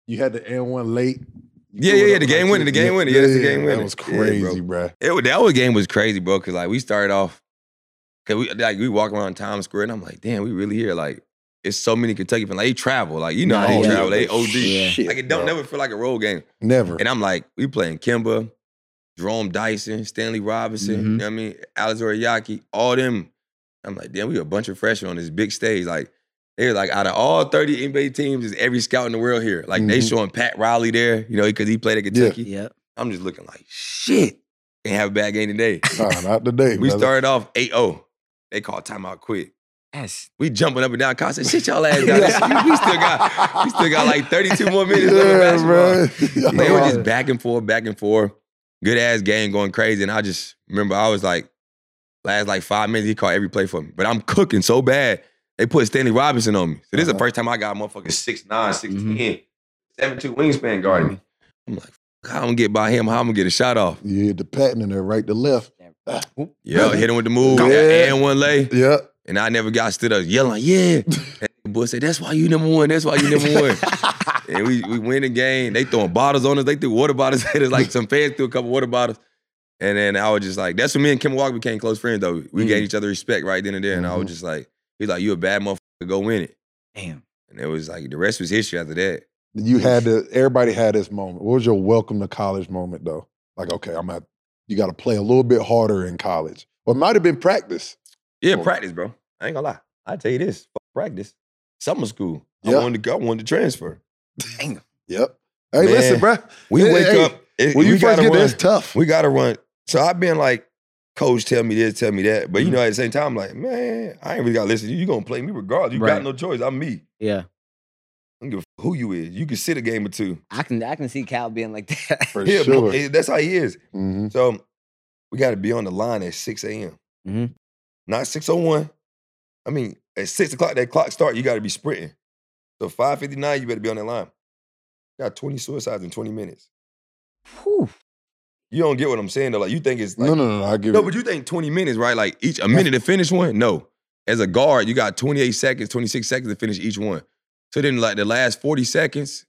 You had the and one late. You Yeah, yeah, yeah, the game winner, this. the game winner. Yeah, that's the game winner. That was Yeah, crazy, bro. bro. It, that was game was crazy, bro. Cause like we started off, cause we like we walk around Times Square and I'm like, damn, we really here. Like, it's so many Kentucky fans. Like they travel. Like you know how Nah, they yeah. travel. They OD. Yeah. Shit, Like it don't bro. never feel like a road game. Never. And I'm like, we playing Kemba, Jerome Dyson, Stanley Robinson. Mhm. You know what I mean? Alex Oriakhi, all them. I'm like, damn, we a bunch of freshmen on this big stage. Like. they're like, out of all 30 NBA teams, is every scout in the world here. Like, they Mhm. showing Pat Riley there, you know, because he played at Kentucky. Yep. I'm just looking like, shit. Can't have a bad game today. Nah, not today. We brother. started off 8-0. They called timeout quick. That's We jumping up and down. Coach said, "Shit, y'all ass down. This- we, we still got, we still got like 32 more minutes left of Yeah, basketball." bro. They were just back and forth, back and forth. Good ass game going crazy. And I just remember I was like, last like five minutes, he called every play for me. But I'm cooking so bad. They put Stanley Robinson on me. So this is the Uh-huh. first time I got a motherfucking 6'9, 6'10, Mhm. 7'2 wingspan guarding me. I'm like, how I'm gonna get by him? How I'm gonna get a shot off? You hit the patent in there, right to left. Yeah, hit him with the move Yeah. and one lay. Yeah. And I never got stood up yelling, yeah. And the boy said, that's why you number one. That's why you number one. and we we win the game. They throwing bottles on us. They threw water bottles at us. Like some fans threw a couple water bottles. And then I was just like, that's when me and Kim Walker became close friends though. We Mm. gave each other respect right then and there. And I was Mhm. just like, he's like, you a bad motherfucker, go win it. damn. And it was like the rest was history after that. You had to. Everybody had this moment. What was your welcome to college moment though? Like, okay, I'm at. You got to play a little bit harder in college, or it might have been practice. Yeah, practice, bro. I ain't gonna lie. I tell you this, practice. Summer school. Yeah. I wanted to go, I wanted to transfer. Damn. Yep. Hey, Man, listen, bro. We Hey, wake hey, up. it- When you we first gotta get there, it's tough. We gotta run. So I've been like, coach tell me this, tell me that. But you Mm-hmm. know, at the same time, I'm like, man, I ain't really gotta listen to you. You gonna play me regardless. You Right. got no choice. I'm me. Yeah. I don't give a f- who you is. You can sit a game or two. I can I can see Cal being like that. For Yeah, sure. but that's how he is. Mhm. So we gotta be on the line at 6 a.m. Mhm. Not 601. I mean, at 6 o'clock, that clock start, you gotta be sprinting. So 559, you better be on that line. Got 20 suicides in 20 minutes. Whew. You don't get what I'm saying though. Like you think it's like no, no, no, no. I give No, it. but you think 20 minutes, right? Like each a minute to finish one? No. As a guard, you got 28 seconds, 26 seconds to finish each one. So then like the last 40 seconds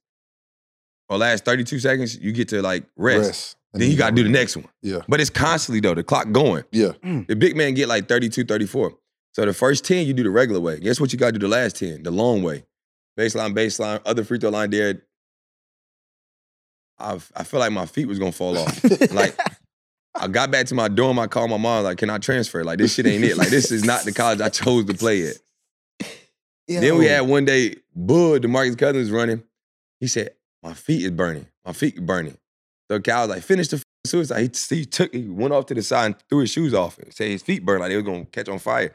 or last 32 seconds, you get to like rest. rest. And Then you gotta do the next one. Yeah. But it's constantly though, the clock going. Yeah. Mm. The big man get like 32, 34. So the first 10, you do the regular way. Guess what you gotta do the last 10? The long way. Baseline, baseline, other free throw line there. I I feel like my feet was gonna fall off. like I got back to my dorm. I called my mom, like, can I transfer? Like, this shit ain't it. Like, this is not the college I chose to play at. Then we had one day, Bud, DeMarcus Cousins running. He said, my feet is burning. My feet are burning. So Cal was like, finish the suicide. He, he took, he went off to the side and threw his shoes off. And Said his feet burned like they was gonna catch on fire.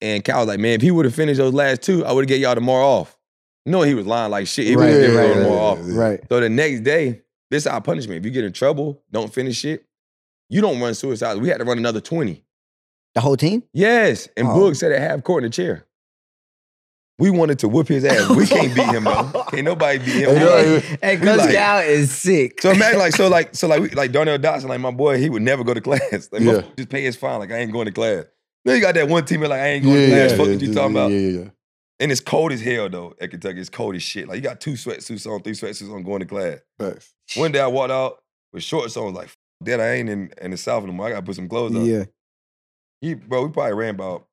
And Cal was like, man, if he would have finished those last two, I would have get y'all tomorrow off. No, he was lying like shit. He would have Right, y'all right, tomorrow off. Right. So the next day, this is our punishment. If you get in trouble, don't finish it. you don't run suicide. We had to run another 20. The whole team? Yes. And Oh. Boog said at half court in the chair. We wanted to whoop his ass. We can't beat him though. Can't nobody beat him. Hey, hey, Hey, Coach like- Cal is sick. so imagine like so like so like we, like Darnell Dodson, like my boy, he would never go to class. Like Yeah. just pay his fine. Like I ain't going to class. Then you got that one teammate like I ain't yeah, going to yeah, class. Fuck yeah, what you yeah, talking about. Yeah, yeah, yeah. And it's cold as hell though at Kentucky. It's cold as shit. Like you got two sweatsuits on, three sweatsuits on, going to class. Facts. One day I walked out with shorts on, was like, "F- that I ain't in, in the South anymore. I gotta put some clothes on. Yeah. He, bro, we probably ran about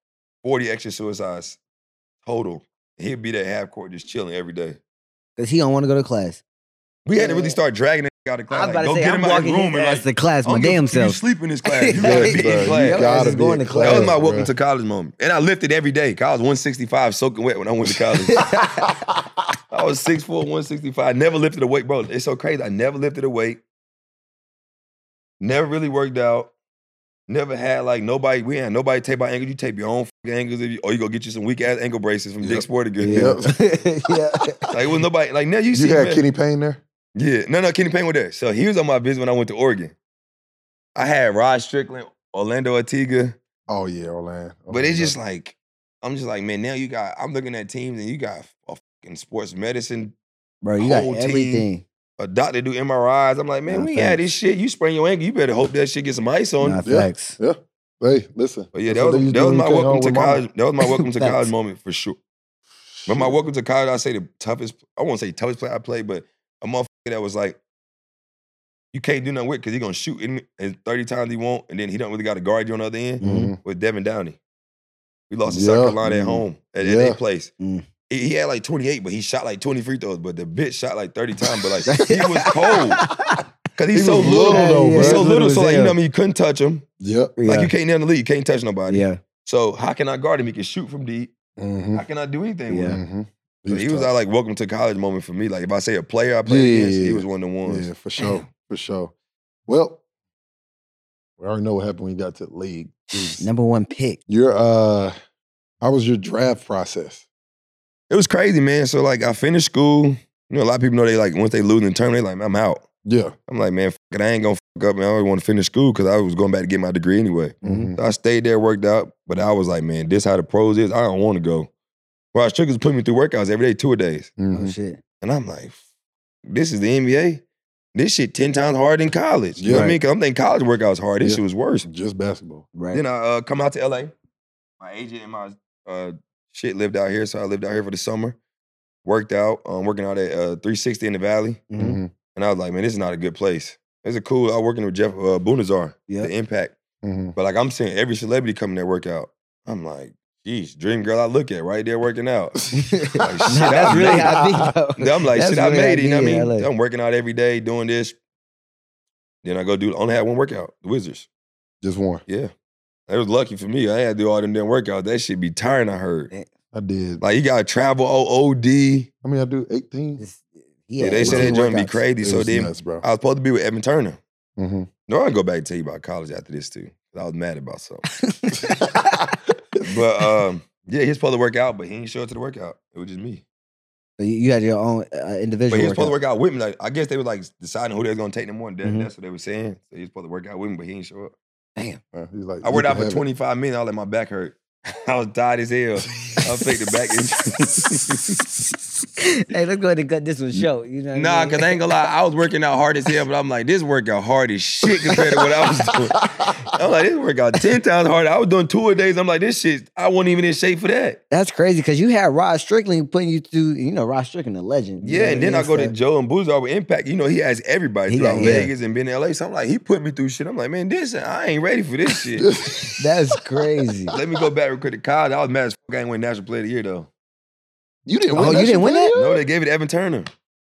40 extra suicides total. He'd be there half court just chilling every day. Because he don't want to go to class. We had to really start dragging him out of I class. was Like, to go say, get I'm him out of walking his room his and ass like, to class I my don't give a damn f- You sleep in this class. You Yes, gotta be bro. in You class. Your ass gotta be going in to class. That was my bro. welcome to college moment. And I lifted every day. 'cause I was 165 soaking wet when I went to college. I was 6'4, 165. I never lifted a weight, bro. It's so crazy. I never lifted a weight. Never really worked out. Never had like nobody. We had nobody tape my ankles. You tape your own if you, or you go get you some weak ass ankle braces from Yep. Dick Sporting Goods. Yep. yeah. Like it was nobody. Like now you You see, had man. Kenny Payne there? Yeah, no, no, Kenny Payne was there. So he was on my visit when I went to Oregon. I had Rod Strickland, Orlando Antigua, Oh yeah, Orlando. but it's just like I'm just like, man. Now you got. I'm looking at teams and you got a fucking sports medicine, Bro, you got Whole team. Everything. a doctor do MRIs. I'm like, man, Nah, we ain't had this shit. You sprain your ankle, you better hope that shit get some ice on. Nah, it. Yeah. Yeah. Hey, listen. But yeah, that was that was my when you came welcome to with mama. college. That was my welcome to college moment for sure. But my welcome to college, I say the toughest. I won't say toughest play I played, but a motherfucker that was like, you can't do nothing with because he gonna shoot in as 30 times he won't, and then he don't really got to guard you on the other end Mhm. with Devin Downey. We lost to Yeah. South Carolina at Mhm. home at, at their place. Mm. He, he had like 28, but he shot like 20 free throws. But the bitch shot like 30 times. But like he was cold because he's He so was little. little, though, he's bro. so Little little. So like you know, what I mean, you couldn't touch him. Yep. Yeah. Like you can't in the league, you can't touch nobody. yeah. So how can I guard him? He can shoot from deep. Mm-hmm. How can I do anything with him? Mm-hmm. So he was our like welcome to college moment for me. Like if I say a player I played Yeah, against, yeah, he was one of the ones. Yeah, for sure. For sure. Well, We already know what happened when you got to the league. Number one pick. Your uh, how was your draft process? It was crazy, man. So like I finished school. You know, a lot of people know they like once they lose in the tournament, they like, I'm out. Yeah. I'm like, man, fuck it, I ain't gonna fuck up, man. I always want to finish school because I was going back to get my degree anyway. Mhm. So I stayed there, worked out, but I was like, man, this how the pros is. I don't want to go. Rod Strickland put me through workouts every day, two a days. Oh Mhm. shit. And I'm like, this is the NBA. This shit 10 times harder than college. You know what I mean? Because I'm thinking college workouts hard. This Yeah. shit was worse. Just basketball. Right. Then I uh, come out to LA. My agent and my uh, shit lived out here, so I lived out here for the summer. Worked out, um, working out at uh, 360 in the Valley. Mhm. Mhm. And I was like, man, this is not a good place. It's a cool, I was working with Jeff uh, Bunazar, Yeah. the Impact. Mhm. But like I'm seeing every celebrity coming there work out. I'm like, geez, dream girl I look at right there working out. like, shit, Nah, I that's really made how. I think. though. I'm like, That's shit, I really how made it. You know what I be in mean? LA. I'm working out every day, doing this. Then I go do, only had one workout, the Wizards. Just one. Yeah. It was lucky for me. I had to do all them damn workouts. That shit be tiring, I heard. I did. Like, you got to travel OD. I mean, I do 18. Yeah, Yeah, they said that 18 joint be crazy. So was then nuts, bro. I was supposed to be with Evan Turner. hmm No, I can go back and tell you about college after this, too. I was mad about something. But um, yeah, he's supposed to work out, but he didn't show up to the workout. It was just me. So you- you had your own uh, individual. But he was supposed to workout. work out with me. Like I guess they were like deciding who they was gonna take them on. That, Mhm. That's what they were saying. So he was supposed to work out with me, but he didn't show up. Damn. Uh, he's like, I worked out for have it. 25 minutes. I let my back hurt. I was tired as hell. I faked the back injury. hey, let's go ahead and cut this one short. You know what Nah, I mean? cause I ain't gonna lie, I was working out hard as hell, but I'm like, this workout hard as shit compared to what I was doing. I'm like, this workout 10 times harder. I was doing two a days. I'm like, this shit, I wasn't even in shape for that. That's crazy because you had Rod Strickland putting you through. You know, Rod Strickland, a legend. Yeah, and then I mean? go to Joe Abunassar with Impact. You know, he has everybody He throughout got- yeah. Vegas and been in LA. So I'm like, he put me through shit. I'm like, man, this I ain't ready for this shit. That's crazy. Let me go back real quick to college. I was mad as fuck. I ain't win National Player of the Year though. You didn't Oh, win you that didn't win that? No, they gave it to Evan Turner.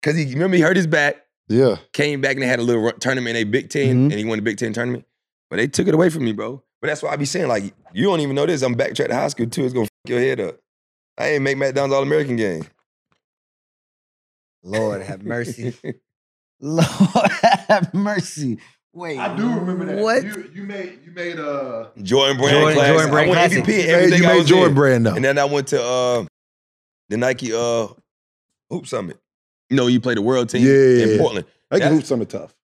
Cause he remember he hurt his back, Yeah. came back and they had a little run- tournament in a Big 10 Mhm. and he won the Big Ten tournament. But they took it away from me, bro. But that's why I be saying, like, you don't even know this. I'm backtrack to high school too. It's gonna fuck your head up. I ain't make McDonald's All American game. Lord have mercy. Lord have mercy. Wait, I do remember that. What? you made you made uh Jordan Brand Jordan- class. Jordan Brand I won Classic. MVP you made, everything you I made was Jordan in. brand though. And then I went to uh, the Nike uh, Hoop Summit. You know, you play the world team Yeah, yeah, in yeah. Portland. I can that- hoop something tough.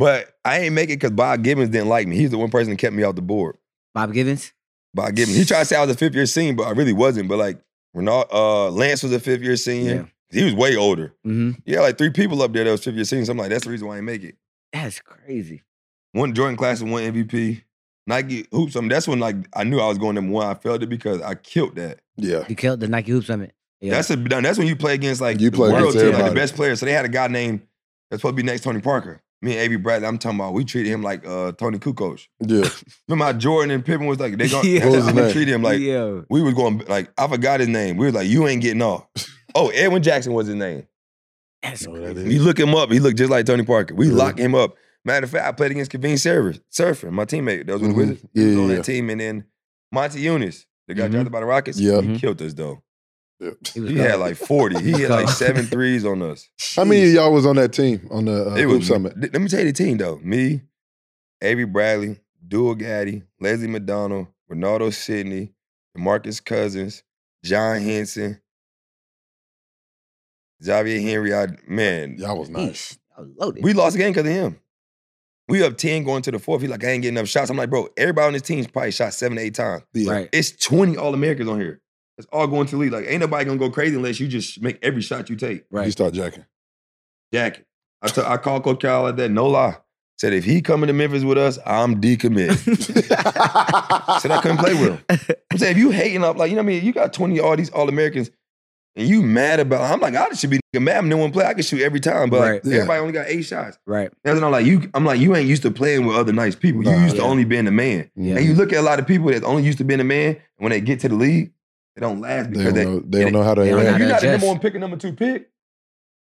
But I ain't make it because Bob Gibbons didn't like me. He's the one person that kept me off the board. Bob Gibbons. Bob Gibbons. He tried to say I was a fifth year senior, but I really wasn't. But like Renard, uh, Lance was a fifth year senior. He was way older. Mm-hmm. Yeah, like three people up there that was fifth year seniors. I'm like, that's the reason why I didn't make it. That's crazy. One Jordan class and one MVP. Nike hoops. I mean, that's when like I knew I was going number one. I felt it because I killed that. Yeah. You killed the Nike Hoop Summit. Yeah. That's a that's when you play against like You the play world against team, like the best players. So they had a guy named that's supposed to be next Tony Parker. Me and A.B. Bradley, I'm talking about we treated him like uh, Toni Kukoc. Yeah. Remember how Jordan and Pippen was like they going Yeah. What was his we name? treated him like Yo. we was going like I forgot his name. We was like you ain't getting off. Oh, Edwin Jackson was his name. That's No, that crazy. is- You look him up, he looked just like Tony Parker. We Really? locked him up. Matter of fact, I played against Kevin Seraphin, Seraphin, my teammate. That was with Mhm. the Wizards. He Yeah, was on yeah, that team, and then Motiejunas, the guy Mhm. drafted by the Rockets. Yeah. he Mhm. killed us though. Yeah. He was He had like 40. He had like seven threes on us. How many of y'all was on that team on the uh, it was summit? Let me tell you the team though. Me, Avery Bradley, Abdul Gaddy, Leslie McDonald, Renardo Sidney, Marcus Cousins, John Henson, Xavier Henry. I man, Y'all was nice. Yeesh. I was loaded. we lost the game because of him. We up 10 going to the fourth. He like, I ain't getting enough shots. I'm like, bro, everybody on this team's probably shot seven, eight times. Yeah. Right. It's 20 All-Americans on here. It's all going to the league. Like, ain't nobody gonna go crazy unless you just make every shot you take. Right. You start jacking. Jacket. I t- I called Coach Cal like that, no lie. Said if he coming to Memphis with us, I'm decommitted. Said I couldn't play with him. I'm saying if you hating up, like, you know what I mean? You got 20 all these All-Americans and you mad about I'm like, I should be mad. I'm no one play. I can shoot every time, but like, Right. Yeah. everybody only got eight shots. right. That's when I'm like, you, I'm like, you ain't used to playing with other nice people. You Nah, used to only being a man. Yeah. And you look at a lot of people that's only used to being a man, and when they get to the league, they don't last They because don't they, know. They don't know how to they don't know how interact. you're to not the number one pick and number two pick,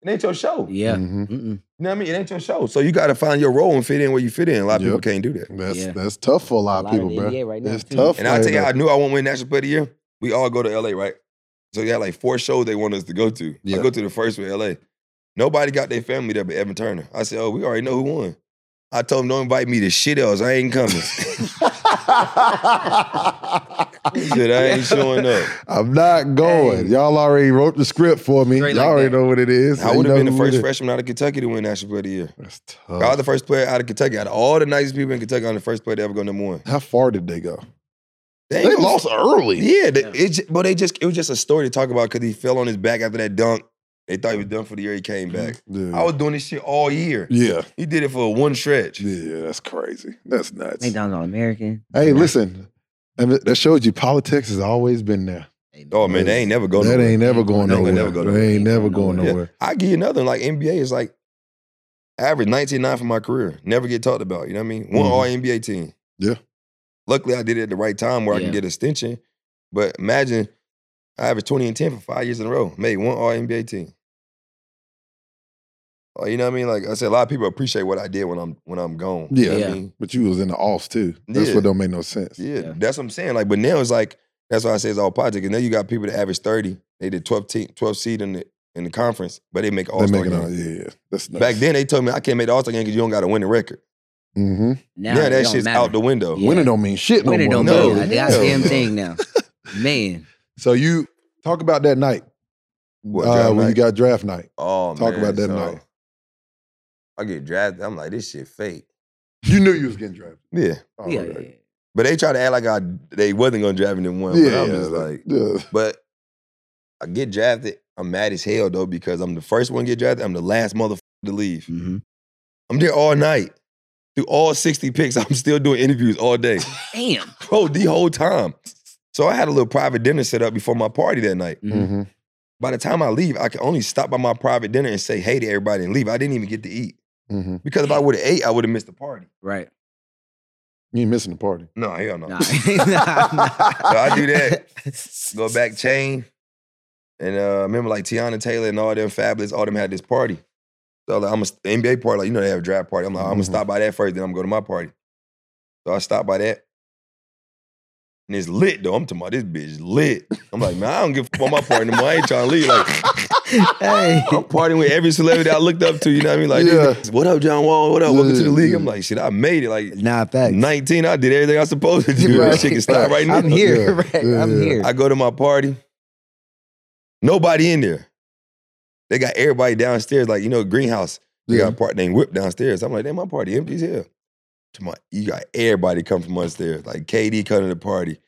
it ain't your show. Yeah. Mhm. Mm-mm. You know what I mean? It ain't your show. So you got to find your role and fit in where you fit in. A lot of people can't do that. That's Yeah. that's tough for a lot, A of people, in the bro. NBA right now, it's too. tough. And I tell you, I knew I won't win National Player of the Year. We all go to LA, right? So you had like four shows they want us to go to. Yeah. I go to the first with LA. Nobody got their family there but Evan Turner. I said, oh, we already know who won. I told him don't invite me to shit else. I ain't coming. Shit, I ain't showing up. I'm not going. Hey. Y'all already wrote the script for me. Straight Y'all like already that. know what it is. I would have been the first freshman out of Kentucky to win National Player of the Year. That's I was the first player out of Kentucky. Out of all the nicest people in Kentucky, I'm the first player to ever go number one. How far did they go? They, They lost early. Yeah, they, Yeah. it, but they just it was just a story to talk about because he fell on his back after that dunk. They thought he was done for the year. He came back. Yeah. I was doing this shit all year. yeah. He did it for one stretch. Yeah, that's crazy. That's nuts. McDonald's All American. Hey, listen, and that- that shows you politics has always been there. Oh man, they ain't never go that nowhere. ain't never going They ain't nowhere. never go They nowhere. ain't never going Yeah. nowhere. I give you another one, like NBA is like average 19-9 for my career. Never get talked about. You know what I mean? One Mhm. all NBA team. Yeah. Luckily, I did it at the right time where I can get extension. But imagine I averaged 20 and 10 for five years in a row. Made one all NBA team. Oh, you know what I mean? Like I said, a lot of people appreciate what I did when I'm when I'm gone. You know what Yeah. I mean? But you was in the offs too. That's Yeah. what don't make no sense. Yeah, Yeah. that's what I'm saying. Like, but now it's like that's why I say it's all politics. And now you got people that average 30. They did 12 team, 12 seed in the in the conference, but they make all They star make game. all. Yeah, yeah. That's nuts. Back then, they told me I can't make the All Star game because you don't got to win the record. mm-hmm. Now, Now, that shit's matter. out the window. Yeah. winning don't mean shit no Winning more. don't No, mean a hell goddamn no. thing now. Man. So you talk about that night What, uh, draft when you got draft night. Oh, man. Talk man, about that so night. I get drafted. I'm like, this shit fake. You knew you was getting drafted. Yeah, Oh, yeah, okay. yeah. but they try to act like I they wasn't gonna draft me in one. Yeah, but I'm yeah, just like, yeah. but I get drafted. I'm mad as hell though because I'm the first one to get drafted. I'm the last motherfucker to leave. Mhm. I'm there all night. Through all 60 picks, I'm still doing interviews all day. Damn. Bro, the whole time. So I had a little private dinner set up before my party that night. Mhm. Mm-hmm. By the time I leave, I can only stop by my private dinner and say hey to everybody and leave. I didn't even get to eat. Mm-hmm. Because if I would have ate, I would have missed the party. Right. You ain't missing the party. No, hell no. Nah. nah, nah. So I do that. Go back chain. And uh, remember like Teyana Taylor and all them Fabolous, all them had this party. So like, I'm a NBA party, like you know they have a draft party. I'm like, I'm gonna stop by that first, then I'm gonna go to my party. So I stopped by that. And it's lit though. I'm talking about this bitch lit. I'm like, man, I don't give a fuck about my party anymore. I ain't trying to leave. Like, hey. I'm partying with every celebrity I looked up to. You know what I mean? Like, Yeah. what up, John Wall? What up? Welcome to the league. I'm like, shit, I made it. Like, Nah, facts. 19, I did everything I was supposed to do. Right. Can stop right now. I'm here. Right. I'm here. I go to my party. Nobody in there. They got everybody downstairs, like, you know, greenhouse. They Yeah. got a party named Whip downstairs. I'm like, damn, my party empty as hell. To my, you got everybody come from upstairs. Like KD come to the party.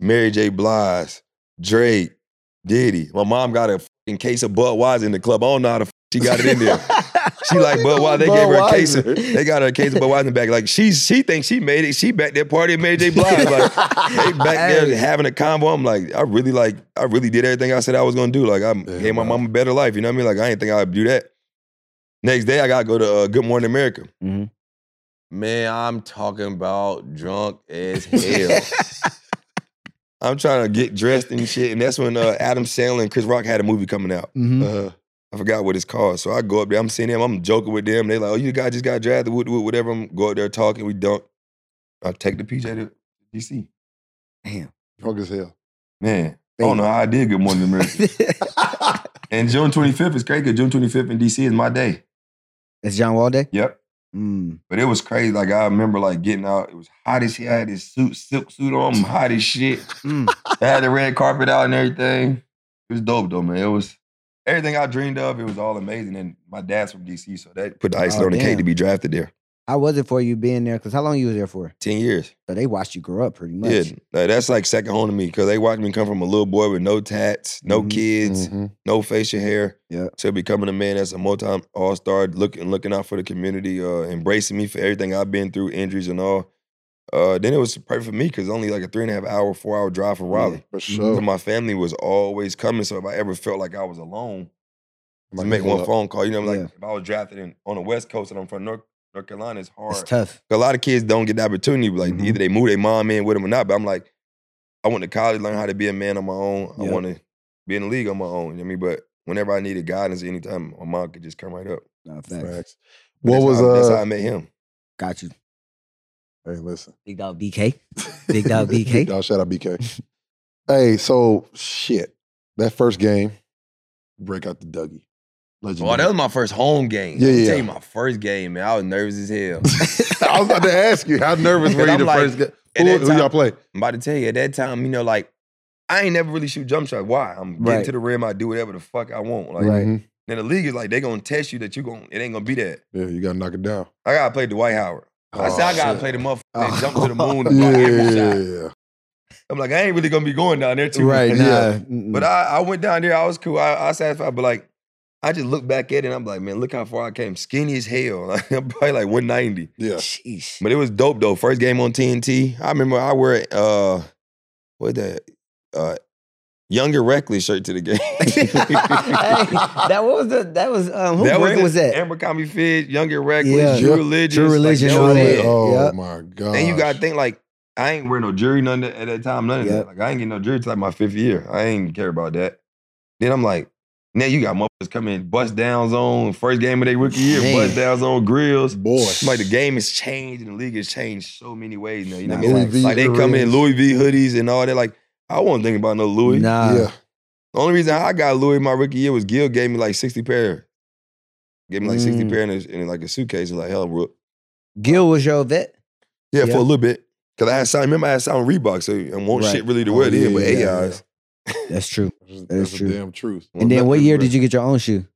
Mary J. Blige, Drake, Diddy. My mom got a fucking case of Budweiser in the club. I don't know how the she got it in there. She like Budweiser. They gave her a case of, they got her a case of Budweiser in the back. Like she she thinks she made it. She back there partying Mary J. Blige. Like they back Hey. there having a combo. I'm like, I really like, I really did everything I said I was gonna do. Like I Yeah, gave my mom a better life. You know what I mean? Like I ain't think I'd do that. Next day, I gotta go to uh, Good Morning America. Mhm. Man, I'm talking about drunk as hell. I'm trying to get dressed and shit, and that's when uh, Adam Sandler and Chris Rock had a movie coming out. Mhm. Uh, I forgot what it's called. So I go up there, I'm seeing them, I'm joking with them. They're like, oh, you guys just got drafted, with whatever. I'm go up there talking, we dunk. I take the PJ to DC. Damn. drunk as hell. Man, I don't know how I did Good Morning America. and June 25th is crazy 'cause June 25th in DC is my day. It's John Wall Day? Yep. Mm. But it was crazy. Like I remember like getting out. It was hot as shit. I had this suit, silk suit on. I'm hot as shit. Mm. I had the red carpet out and everything. It was dope though, man. It was everything I dreamed of. It was all amazing. And my dad's from DC, so that put the icing Oh, on the cake to be drafted there. How was it for you being there? Because how long you was there for? Ten years. So they watched you grow up pretty much. Yeah, like, that's like second home to me because they watched me come from a little boy with no tats, no Mhm. kids, Mhm. no facial hair, Yeah. to becoming a man that's a multi all star, looking looking out for the community, uh, embracing me for everything I've been through, injuries and all. Uh, then it was perfect for me because only like a three and a half hour, four hour drive from Raleigh. For So sure. my family was always coming. So if I ever felt like I was alone, to Might make one up. phone call, you know, like Yeah. if I was drafted in, on the West Coast and I'm from North, North Carolina, it's hard. It's tough. A lot of kids don't get the opportunity. Like Mhm. either they move their mom in with them or not. But I'm like, I went to college, learn how to be a man on my own. I want to be in the league on my own. You know what I mean? But whenever I needed guidance, anytime my mom could just come right up. No, facts. Facts. What that's was how, that's how uh? I met him. Got you. Hey, listen. Big dog BK. Big dog BK. Big dog, shout out BK. hey, so shit. That first game, break out the Dougie. Legendary. Oh, that was my first home game. Yeah, Yeah, tell you my first game, man. I was nervous as hell. I was about to ask you, how nervous were you I'm the like, first game? Who, who time- y'all play? I'm about to tell you, at that time, you know, like, I ain't never really shoot jump shots. Why? I'm getting Right. to the rim, I do whatever the fuck I want. Like, Right. Mhm. then the league is like, they gonna test you that you gon' it ain't gonna be that. Yeah, you gotta knock it down. I gotta play Dwight Howard. I said, I gotta shit. play the motherfucker that jump to the moon yeah, and block every yeah, shot. yeah. I'm like, I ain't really gonna be going down there too Right. Yeah. mm-mm. But I, I went down there, I was cool. I, I satisfied, but like, I just look back at it and I'm like, man, look how far I came. Skinny as hell. Like, I'm probably like 190. Yeah. Sheesh. But it was dope though. First game on TNT. I remember I wear uh what that uh younger reckless shirt to the game. hey, that was the that was um who that brand was, it. that? Abercrombie Fitch, Younger Reckless, Yeah. True Yeah. Religious. True Religion, that all was Oh Yep. my god. And you gotta think like I ain't wearing no jury none at that time, none of Yep. that. Like I ain't getting no jury till like my fifth year. I ain't care about that. Then I'm like, now you got motherfuckers coming bust down zone, first game of their rookie year, Man. bust down zone grills. boy. Like the game has changed and the league has changed so many ways now. You know Nah, what I mean? Louis V Like they come in. Louis V hoodies and all that. Like I wasn't thinking about no Louis. Nah. Yeah. The only reason I got Louis my rookie year was Gil gave me like 60 pair. Gave me like 60 Mm. pair in, a, in like a suitcase. Like, hell, bro. Gil was your vet. Yeah, Yeah. for a little bit. Cause I had signed, remember I had signed Reebok, so I want Right. shit really to Oh, wear then, yeah, but yeah, AIs. That's true. That's, That is the true. damn truth. And then what year did you get your own shoe?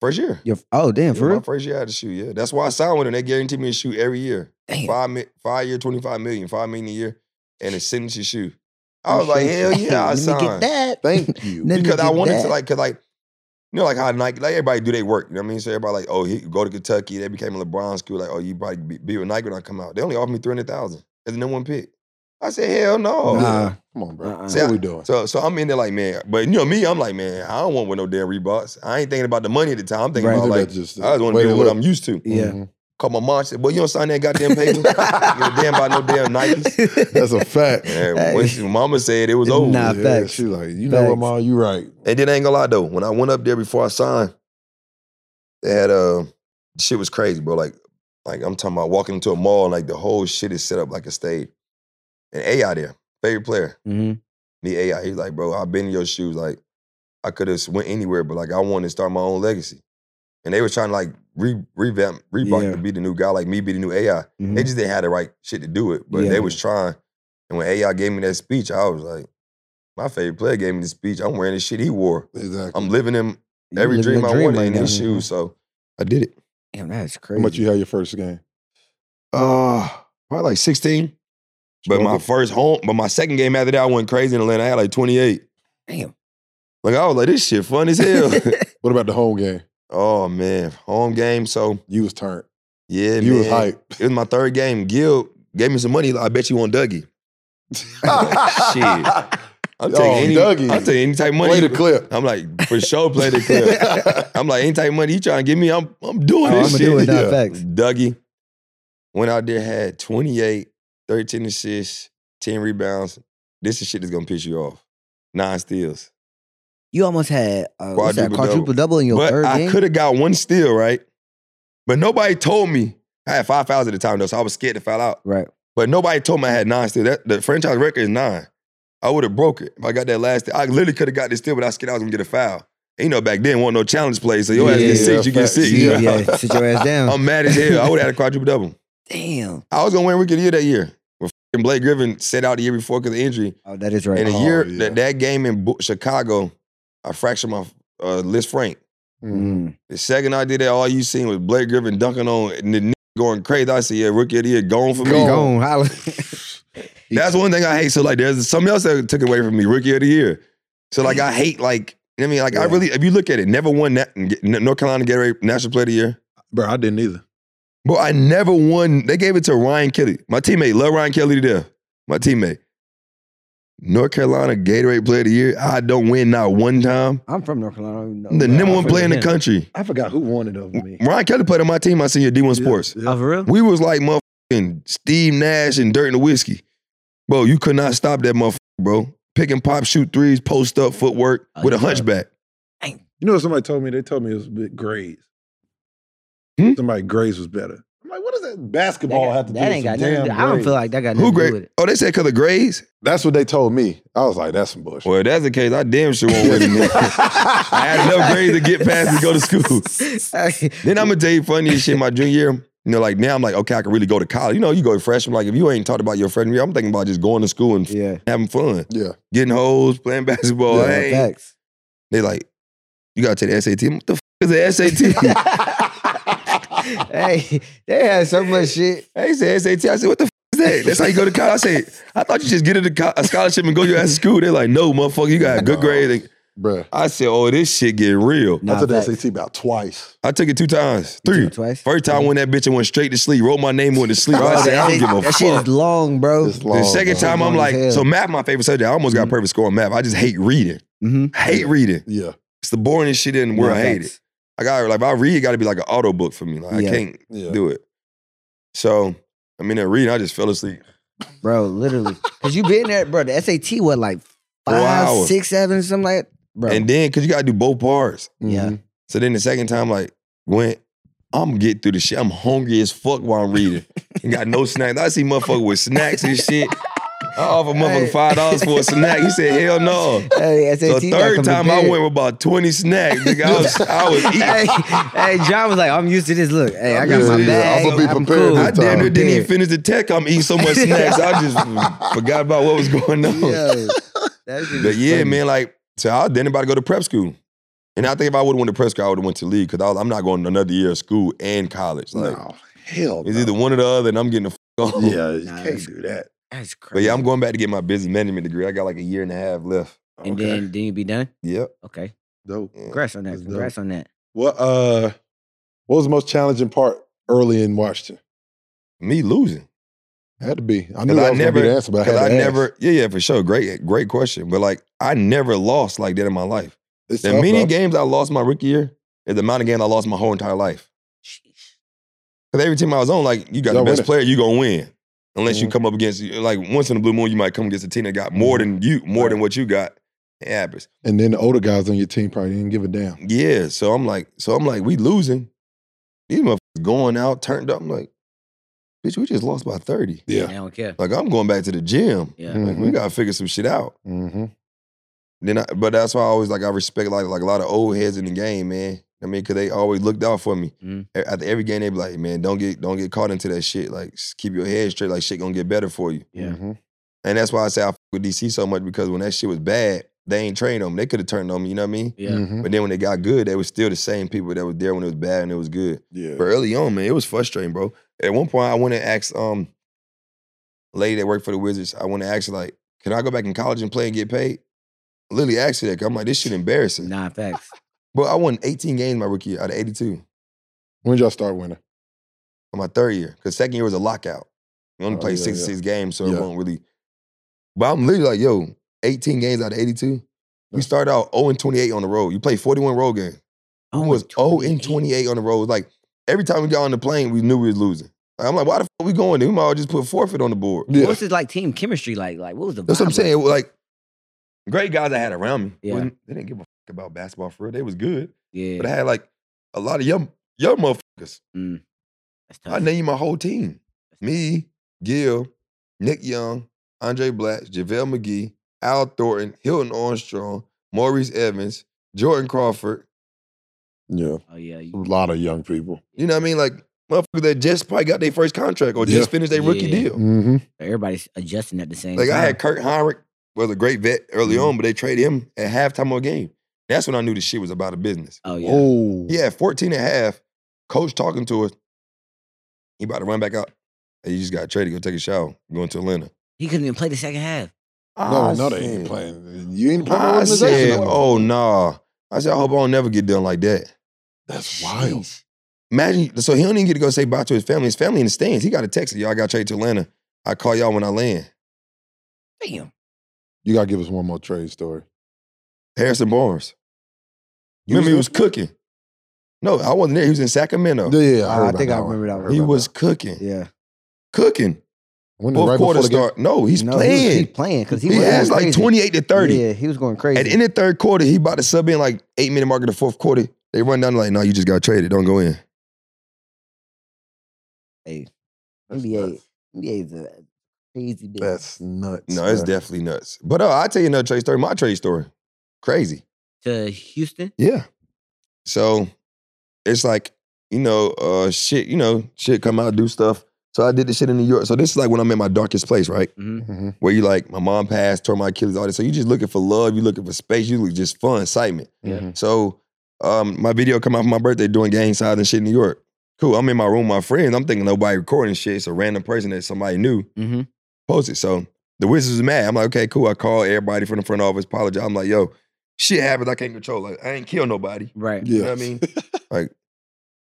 First year. Your oh damn Yeah, for my real? first year I had to shoot, yeah. That's why I signed with them. They guaranteed me a shoe every year. Damn. Five, five year, 25 million, five million a year, and a signature shoe. I was like, hell yeah, I Let me get signed. that. Thank you. Because I wanted that. to like, cause like, you know, like how Nike, like everybody do their work. You know what I mean? So everybody like, oh, he go to Kentucky. They became a LeBron school. Like, oh, you probably be, be with Nike when I come out. They only offered me three hundred thousand as the number one pick. I said, hell no. Nah. Come on, bro. Uh-uh. What we doing? So, so I'm in there like, man, but you know me, I'm like, man, I don't want with no damn Reeboks. I ain't thinking about the money at the time. I'm thinking Right. about like, That's just, I just want to to do what. I'm used to. Yeah. Mhm. Call my mom, she said, boy, you don't sign that goddamn paper. you don't damn about no damn Nikes. That's a fact. And when she, mama said it was over. Nah. yeah, facts. She like, you know what, Facts. mom, you right. And then I ain't gonna lie though, when I went up there before I signed, they had uh shit was crazy, bro. Like, like I'm talking about walking into a mall and like the whole shit is set up like a stage. And AI there, favorite player, hmm me AI. He's like, bro, I've been in your shoes. Like, I could have went anywhere, but like I wanted to start my own legacy. And they were trying to like re- revamp Reebok Yeah. to be the new guy, like me be the new AI. Mhm. They just didn't have the right shit to do it, but Yeah. they was trying. And when AI gave me that speech, I was like, my favorite player gave me the speech. I'm wearing the shit he wore. Exactly. I'm living him every living dream a I wanted right in his shoes. So I did it. Damn, that's crazy. How much you had your first game? Uh probably like 16. But my first home, but my second game after that, I went crazy in Atlanta. I had like 28. Damn. Like I was like, this shit fun as hell. What about the home game? oh man, home game. So You was turned. yeah, you man. was hype. It was my third game. Gil gave me some money. Like, I bet you want Dougie. Shit. I'm Oh, taking any. Dougie. I'm taking any type of money. Play the clip. I'm like, for sure, play the clip. I'm like, any type of money you trying to give me, I'm I'm doing Oh, I'm this gonna shit. do it. Yeah. facts. Dougie went out there, had 28, 13 assists, 10 rebounds. This is shit that's gonna piss you off. Nine steals. You almost had uh, what's that Quadruple quadruple double. double in your but third I could have got one steal, right? But nobody told me. I had five fouls at the time though, so I was scared to foul out. Right. But nobody told me I had nine steals. That the franchise record is nine. I would have broke it if I got that last. I literally could have got this steal, but I was scared I was gonna get a foul. And you know, back then, wasn't no challenge play, so your ass Yeah, get six, you get six. Yeah, yeah. Sit your ass down. I'm mad as hell. I would have had a quadruple double. Damn. I was gonna win rookie of the year that year. But Blake Griffin set out the year before because of injury. Oh, that is right. And a Oh, year yeah. that, that game in Bo- Chicago, I fractured my uh, Liz Frank. Mm. Mm. The second I did that, all you seen was Blake Griffin dunking on and the nigga going crazy. I said, yeah, rookie of the year gone for me. Gone. Gone. Holla. That's one thing I hate. So like, there's something else that took away from me, rookie of the year. So like, I hate like. you know what I mean, like I really, if you look at it, never won that North Carolina Gatorade National Player of the Year. Bro, I didn't either. But I never won. They gave it to Ryan Kelly. My teammate, love Ryan Kelly to death. My teammate. North Carolina Gatorade Player of the Year. I don't win not one time. I'm from North Carolina. I don't know. I'm the number one player in the country. I forgot who won it over me. Ryan Kelly played on my team. I senior D1 Sports. Yeah, Oh, for real? We was like motherfucking Steve Nash and Dirk Nowitzki. Bro, you could not stop that motherfucker, bro. Pick and pop, shoot threes, post up, footwork Oh, with a you got- hunchback. You know what somebody told me? They told me it was a grades. Hmm? Somebody grades was better. I'm like, what does that basketball have to that do ain't with got some nothing damn do. I don't feel like that got Who nothing to do with it. Oh, they said because of grades. That's what they told me. I was like, that's some bullshit. Well, if that's the case, I damn sure won't win. it. I had enough grades to get past and go to school. Then I'm gonna tell you funny shit. My junior year, you know, like now I'm like, okay, I can really go to college. You know, you go to freshman. Like if you ain't talked about your freshman year, I'm thinking about just going to school and yeah. having fun, yeah. getting hoes, playing basketball. Yeah, hey, they like, you gotta take the SAT. What the f- is the SAT? hey, they had so much shit. Hey, he said SAT. I said, what the f- is that? That's how you go to college. I said, I thought you just get a, co- a scholarship and go to your ass to school. They're like, no, motherfucker, you got a good No. grade. And Bruh. I said, oh, this shit getting real. I Nah, took the facts. SAT about twice. I took it two times, You three. took it twice? First time I went that bitch and went straight to sleep. Wrote my name and went to sleep. I said, I don't give a fuck. that shit is long, bro. It's long, The second bro. time I'm Long as like, hell. so math my favorite subject. I almost got a Mhm. perfect score on math. I just hate reading. Mm-hmm. Hate reading. Yeah. It's the boringest shit in the world. I hate it. I got like if I read, it got to be like an auto book for me. Like Yeah. I can't Yeah. do it. So I mean, at reading, I just fell asleep. Bro, literally. Because you been there, bro. The SAT, was like Four five, hours. six, seven, something like that? Bro. And then because you got to do both parts. Yeah. Mhm. So then the second time, like went, I'm getting through the shit. I'm hungry as fuck while I'm reading. Ain't got no snacks. I see motherfucker with snacks and shit. I offered motherfucker five dollars for a snack. He said, hell no. hey, SAT. The gotta third come time I went with about 20 snacks. Nigga, I was, I was eating. hey, hey, John was like, I'm used to this. Look, hey, I got my bag. I'ma be I'm prepared cool. I damn near didn't even finish the tech. I'm eating so much snacks. I just forgot about what was going on. Yo, But yeah, funny. man, like, so I didn't about to go to prep school. And I think if I would have went to prep school, I would have went to league because I'm not going to another year of school and college. Like, no. Hell it's no. either one or the other, and I'm getting the f- on. Yeah, you Nah, can't do that. That's crazy. But yeah, I'm going back to get my business management degree. I got like a year and a half left. And Okay. then, then you be done? Yep. Okay. Dope. Yeah. Congrats on that. That's dope. On that. What uh what was the most challenging part early in Washington? Me losing. Had to be. I knew 'Cause that I was never- gonna be the answer, but I had Because to I ask. never, yeah, yeah, for sure. Great, great question. But like, I never lost like that in my life. It's The tough, many bro. games I lost my rookie year is the amount of games I lost my whole entire life. Because every team I was on, like, you got Y'all the best winning. player, you gonna win. Unless you Mhm. come up against, like, once in a blue moon, you might come against a team that got more than you, more than what you got. It happens. And then the older guys on your team probably didn't give a damn. Yeah. So I'm like, so I'm like, we losing. These motherfuckers going out, turned up. I'm like, bitch, we just lost by 30. I Yeah. I don't care. Like, I'm going back to the gym. Yeah. Mhm. Like, we gotta figure some shit out. Mm-hmm. Then, I, but that's why I always like I respect like like a lot of old heads in the game, man. I mean, cause they always looked out for me. A- After every game, they be like, "Man, don't get don't get caught into that shit. Like, keep your head straight. Like, shit gonna get better for you." Yeah. Mm-hmm. And that's why I say I fuck with DC so much because when that shit was bad, they ain't trained on me. They could have turned on me. You know what I mean? Yeah. Mm-hmm. But then when they got good, they were still the same people that was there when it was bad and it was good. Yeah. But early on, man, it was frustrating, bro. At one point, I went and asked um, a lady that worked for the Wizards. I went and asked her like, "Can I go back in college and play and get paid?" Lily asked her that. 'cause I'm like, "This shit embarrassing." Nah, facts. But I won 18 games my rookie year out of 82 When did y'all start winning? on my third year. Because second year was a lockout. You only Oh, played yeah, 66 games, so Yeah. it won't really. But I'm literally like, yo, 18 games out of 82. We started out 0 and 28 on the road. You played 41 road games. Oh, We was 0 and 28 on the road. Like every time we got on the plane, we knew we was losing. Like, I'm like, why the fuck we going there? We might as well just put forfeit on the board. Yeah. What's his like team chemistry like? Like, what was the That's what I'm vibe saying. Like, great guys I had around me. Yeah. wasn't- They didn't give a fuck about basketball for real. They was good. Yeah. But I had like a lot of young, young motherfuckers. That's tough. I named my whole team. Me, Gil, Nick Young, Andray Blatche, JaVale McGee, Al Thornton, Hilton Armstrong, Maurice Evans, Jordan Crawford. Yeah. Oh yeah. A lot of young people. You know what I mean? Like motherfuckers that just probably got their first contract or Yeah. just finished their rookie deal. Mm-hmm. everybody's adjusting at the same Like time. I had Kirk Hinrich, was a great vet early Mhm. on, but they traded him at halftime of a game. That's when I knew the shit was about a business. Oh yeah. Oh. He had 14 and a half. Coach talking to us. He about to run back out. Hey, you just got traded. Go take a shower. Going to Atlanta. He couldn't even play the second half. No, I no, they ain't playing. You ain't playing I said, oh, nah. I said, I hope I don't never get done like that. That's wild. Sheesh. Imagine, so he don't even get to go say bye to his family. His family in the stands. He got a text. Y'all got traded to Atlanta. I call y'all when I land. Damn. You gotta give us one more trade story. Harrison Barnes. You Remember, he was was cooking. No, I wasn't there. He was in Sacramento. Yeah, yeah, I, Oh, I think I remember that one. he about was that. cooking. Yeah. Cooking. When Fourth right quarter before start. No, he's no, he was, he playing. playing because he, He, was has like 28 to 30. Yeah, he was going crazy. At in the third quarter, he about to sub in like eight minute mark of the fourth quarter. They run down like, no, you just got traded. Don't go in. Hey, That's NBA, nuts. NBA is a crazy business. That's nuts. No, it's bruh. definitely nuts. But uh, I'll tell you another trade story. My trade story. Crazy. to Houston. Yeah. So it's like, you know, uh shit, you know, shit come out, do stuff. So I did this shit in New York. So this is like when I'm in my darkest place, right? hmm Mhm. Where you like, my mom passed, tore my Achilles, all this. So you just looking for love, you looking for space, you look just fun, excitement. Yeah. Mhm. So um, my video come out for my birthday doing gang signs and shit in New York. Cool. I'm in my room, with my friends. I'm thinking nobody recording shit. It's a random person that somebody knew hmm posted. So the Wizards was mad. I'm like, okay, cool. I call everybody from the front office, apologize. I'm like, yo, shit happens. I can't control. Like, I ain't kill nobody. Right. You Yeah. know what I mean? like,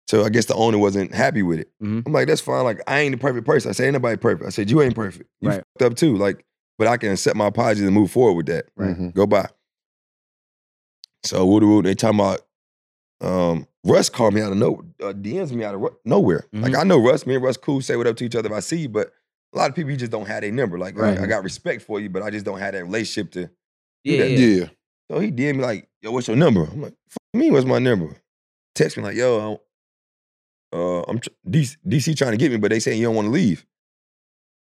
so I guess the owner wasn't happy with it. Mhm. I'm like, that's fine. Like, I ain't the perfect person. I said, ain't nobody perfect. I said, you ain't perfect. You Right. fucked up too. Like, but I can accept my apologies and move forward with that. Right. Mhm. Go by. So woo woo, they talking about um, Russ called me out of no uh, DMs me out of ru- nowhere. Like Mhm. I know Russ, me and Russ cool, say what up to each other if I see you, but a lot of people you just don't have their number. Like I- Right. I, got respect for you, but I just don't have that relationship to. Yeah. that. Yeah. Yeah. So he did me like, yo, what's your number? I'm like, fuck me, what's my number? Text me like, yo, I'm, uh, I'm tr- DC, DC trying to get me, but they saying you don't want to leave.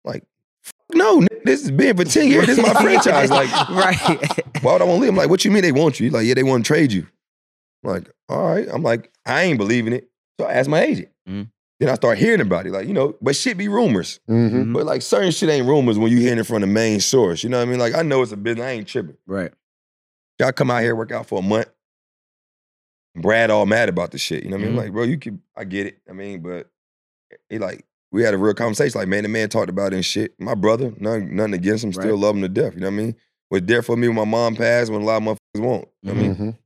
Like, fuck no, nigga, this has been for 10 years. This is my franchise. Like, right. why would I want to leave? I'm like, what you mean they want you? He's like, yeah, they want to trade you. I'm like, all right. I'm like, I ain't believing it. So I asked my agent. Mhm. Then I start hearing about it. Like, you know, but shit be rumors. Mhm. Mhm. But like certain shit ain't rumors when you hearing it from the main source. You know what I mean? Like, I know it's a business. I ain't tripping. right. Y'all come out here, work out for a month. Brad all mad about the shit. You know what I mean? Mhm. Like, bro, you can I get it. I mean, but he like, we had a real conversation. Like, man, the man talked about it and shit. My brother, nothing, nothing against him, still Right. love him to death. You know what I mean? Was there for me when my mom passed, when a lot of motherfuckers won't. You know what I mean? Mhm.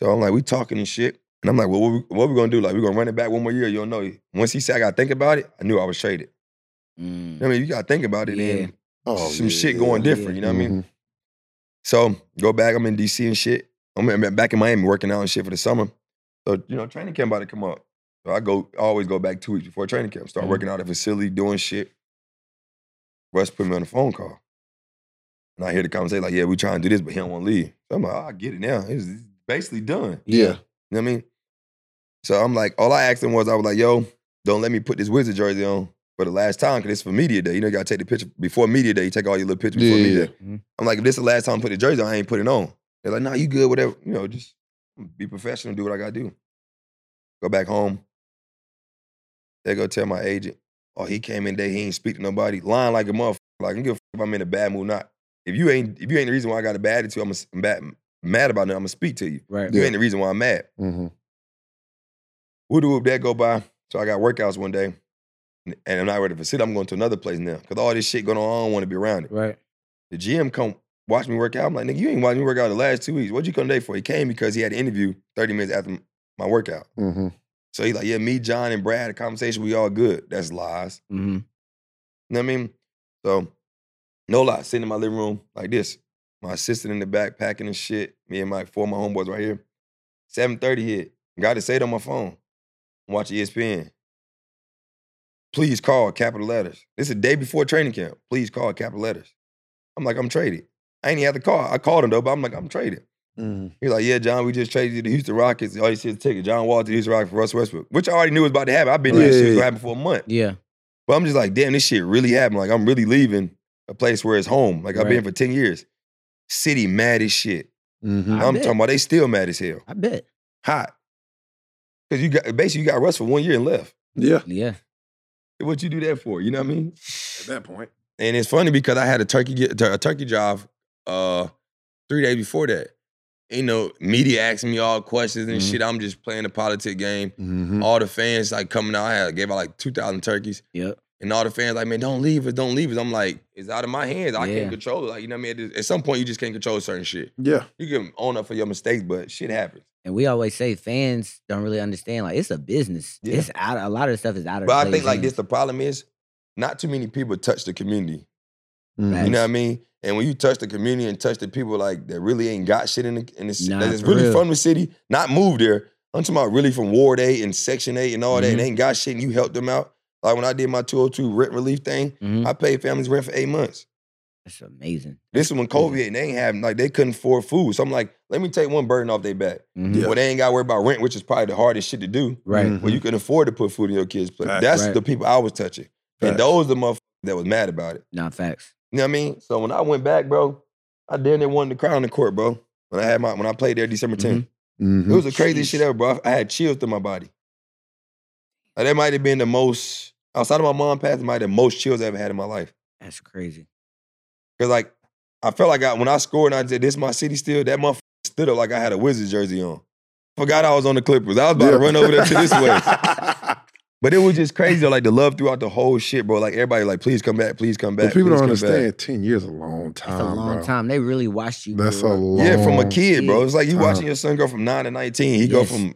So I'm like, we talking and shit. And I'm like, well, what we, what we gonna do? Like, we gonna run it back one more year? You don't know. Once he said I gotta think about it, I knew I was traded. Mm. You know what I mean, you gotta think about it Yeah. and Oh, some yeah, shit going yeah. different. You know what I mean? So go back. I'm in DC and shit. I'm in- back in Miami working out and shit for the summer. So you know, training camp about to come up. So I go, I always go back two weeks before training camp. Start Mhm. working out at the facility, doing shit. Russ put me on a phone call. And I hear the conversation like, yeah, we trying to do this, but he don't want to leave. So I'm like, oh, I get it now. It's basically done. Yeah. You know what I mean? So I'm like, all I asked him was, I was like, yo, don't let me put this wizard jersey on for the last time because it's for media day. You know, you gotta take the picture before media day. You take all your little pictures before Yeah, media day. Mhm. I'm like, if this is the last time I put the jersey on, I ain't putting it on. They're like, nah, you good, whatever. You know, just be professional, do what I gotta do. Go back home. They go tell my agent, oh, he came in there, he ain't speak to nobody. Lying like a motherfucker. Like, I don't give if I'm in a bad mood or not. If you ain't, if you ain't the reason why I got a bad attitude, I'm, a, I'm bad, mad about it, I'm gonna speak to you. Right. You Yeah. ain't the reason why I'm mad. Mm-hmm. Whoop that go by. So I got workouts one day, and- I'm not ready for sit. I'm going to another place now because all this shit going on. I don't want to be around it. Right. The GM come watch me work out. I'm like, nigga, you ain't watching me work out the last two weeks. What'd you come today for? He came because he had an interview 30 minutes after my workout. Mhm. So he's like, yeah, me, John, and Brad had a conversation. We all good. That's lies. hmm You know what I mean? So, no lie, sitting in my living room like this. My assistant in the back packing and shit. Me and my four of my homeboys right here. 7:30 hit. Got to say it on my phone. I'm watching ESPN. Please call capital letters. This is the day before training camp. Please call capital letters. I'm like, I'm traded. I ain't even have to call. I called him though, but I'm like, I'm traded. Mhm. He's like, yeah, John, we just traded you to the Houston Rockets. All you see is a ticket. John Wall to the Houston Rockets for Russ Westbrook, which I already knew was about to happen. I've been Yeah, there. Shit yeah, was yeah. gonna for a month. Yeah. But I'm just like, damn, this shit really happened. Like, I'm really leaving a place where it's home. Like, I've been for 10 years. City mad as shit. Mhm. I I'm bet. talking about they still mad as hell. I bet. Hot. Because you got basically you got Russ for one year and left. Yeah. Yeah. What you do that for? You know what I mean? At that point. And it's funny because I had a turkey get a turkey job uh three days before that. You know, media asking me all questions and Mhm. shit. I'm just playing the politic game. Mhm. All the fans like coming out. I had gave out like two thousand turkeys. Yep. And all the fans like, man, don't leave us, don't leave us. I'm like, it's out of my hands. I Yeah. can't control it. Like, you know what I mean? At some point, you just can't control certain shit. Yeah. You can own up for your mistakes, but shit happens. And we always say fans don't really understand. Like it's a business. Yeah. It's out. A lot of the stuff is out of. But I think like this, the problem is not too many people touch the community. You know what I mean? And when you touch the community and touch the people like that really ain't got shit in the in the Nah, that's really real. from the city, not moved there. I'm talking about really from Ward 8 and Section 8 and all that, and Mhm. ain't got shit and you helped them out. Like when I did my 202 rent relief thing, Mhm. I paid families rent for eight months. That's amazing. This is when COVID and they ain't have like they couldn't afford food. So I'm like, let me take one burden off their back. Mhm. Yeah. Well, they ain't got to worry about rent, which is probably the hardest shit to do. Right. Mhm. Well, you can afford to put food in your kids' plate. Facts. That's Right. the people I was touching. And Facts. those the motherfuckers that was mad about it. Not facts. You know what I mean? So when I went back, bro, I damn near won the crown in the court, bro. When I had my when I played there December 10th. Mhm. It was the craziest Sheesh. shit ever, bro. I had chills through my body. Like, that might have been the most outside of my mom passing, might have the most chills I ever had in my life. That's crazy. Cause like I felt like I when I scored and I said this is my city still, that motherfucker stood up like I had a Wizards jersey on. Forgot I was on the Clippers. I was about to run over there to this way. But it was just crazy, though, like the love throughout the whole shit, bro. Like everybody, like, please come back, please come back. But people don't come back. understand. Ten years a long time. That's a long bro. time. They really watched you. That's a long. Yeah, from a kid, bro. It's like you watching your son go from nine to nineteen. He go from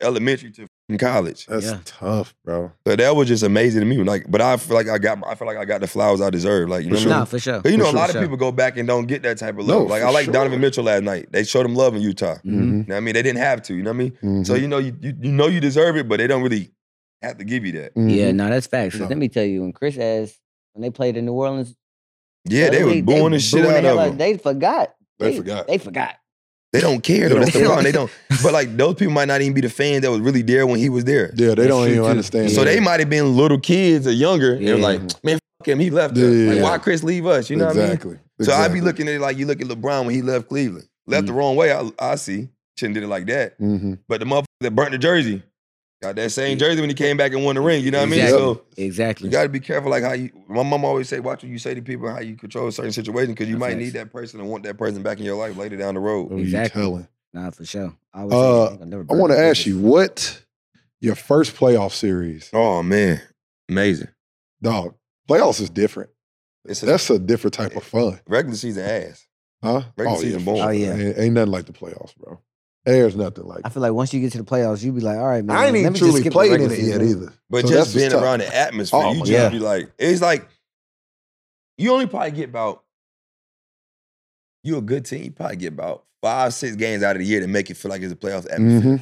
elementary to f***ing college. That's Yeah. tough, bro. So that was just amazing to me. Like, but I feel like I got, I feel like I got the flowers I deserve. Like, you know For what I mean? Nah, for sure. But you know, For a lot sure. of people go back and don't get that type of No, love. like I like sure. Donovan Mitchell last night. They showed him love in Utah. Mhm. You know what I mean? They didn't have to. You know what I mean? So Mhm. you know, you, you you know you deserve it, but they don't really have to give you that. Yeah, Mhm. no, that's facts. 'Cause No. Let me tell you, when Chris asked when they played in New Orleans, Yeah, they was booing the shit booing out hell of them. They forgot. They forgot. They forgot. They don't care though. They That's the don't problem. They don't. But like those people might not even be the fans that was really there when he was there. Yeah, they That's don't even too. understand. So that. they might have been little kids or younger. And Yeah. like, man, fuck him. He left us. Yeah. Like, why Chris leave us? You know exactly. what I mean? So I be looking at it like you look at LeBron when he left Cleveland. Left the wrong way, I, I see. Shouldn't did it like that. Mhm. But the motherfucker that burnt the jersey got that same jersey when he came back and won the ring. You know what I mean? Exactly. So Exactly. you got to be careful, like how you. My mom always say, watch what you say to people, how you control a certain situations, because you That's might facts. need that person and want that person back in your life later down the road. Who you Exactly. telling? Nah, for sure. I, Uh, say, "Ain't gonna never I want to my ask you what your first playoff series, Oh man, amazing! dog. Playoffs is different. It's a That's a different type of fun, regular season ass. huh? Regular season for boom. sure. Oh, yeah. ain't, ain't nothing like the playoffs, bro. There's nothing like. I feel like once you get to the playoffs, you be like, all right, man. I ain't let even me just truly skip the played in it yet either. But So just being what's tough. around the atmosphere, Oh, you just God. be like, it's like you only probably get about you a good team. You probably get about five, six games out of the year to make it feel like it's a playoffs atmosphere. Mhm.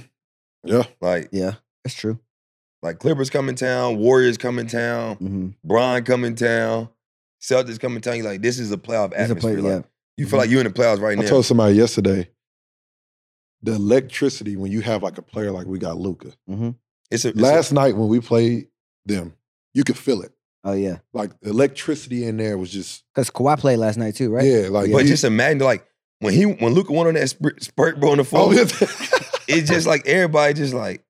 Yeah. Like, Yeah, that's true. like Clippers come in town, Warriors come in town, Mm-hmm. Bron come in town, Celtics come in town. You like this is a playoff It's a atmosphere. play, like, yeah. You feel like you in the playoffs right I now. I told somebody yesterday the electricity when you have like a player like we got Luka. Mm-hmm. It's a, it's a- Last night when we played them, you could feel it. Oh yeah, Like electricity in there was just because Kawhi played last night too, right? yeah. Like but he- just imagine like when he when Luka went on that spurt, spurt bro on the oh, yeah. it's just like everybody just like,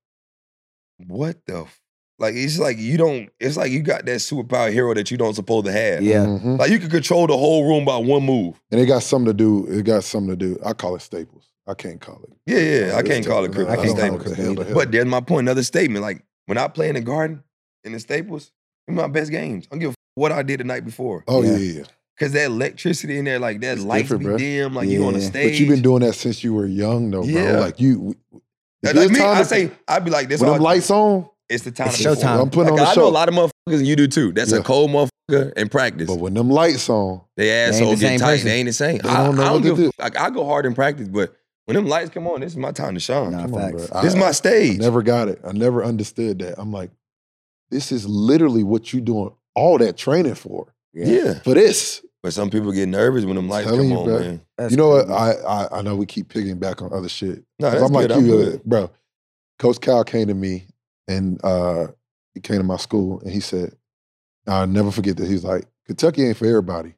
what the f-? like it's like you don't it's like you got that superpower hero that you don't supposed to have. Yeah. Mhm. Like you can control the whole room by one move. And it got something to do. It got something to do. I call it Staples. I can't call it. Yeah, yeah. I can't call it Staples. I can't call it Staples. Hell to hell. But there's my point, another statement. Like when I play in the garden in the Staples, they're my best games. I don't give a f- what I did the night before. oh Yeah. yeah, yeah. Cause that electricity in there, like that It's lights be different, bruh. dim, like you on the Yeah. stage. But you've been doing that since you were young, though, Yeah. bro. Like you. Like, if like it's me, time I to- say, I'd be like this. when them lights on. it's the time It's to showtime. I'm putting Like, on the I show. know a lot of motherfuckers, and you do too. That's Yeah. a cold motherfucker in practice. But when them lights on, They ain't asshole the get tight. person. They ain't the same. They I, don't know I what to don't give. do. Like I go hard in practice, but when them lights come on, this is my time to shine. Nah, come on, bro. This is I- my I stage. never got it. I never understood that. I'm like, this is literally what you doing all that training for. yeah. For this. but some people get nervous when them lights Telling come you, on, bro. man. That's you know what? I, I I know we keep picking back on other shit. No, 'Cause that's I'm like. I'm you, uh, good. bro. Coach Cal came to me and uh, he came to my school and he said, I'll never forget that. He's like, Kentucky ain't for everybody.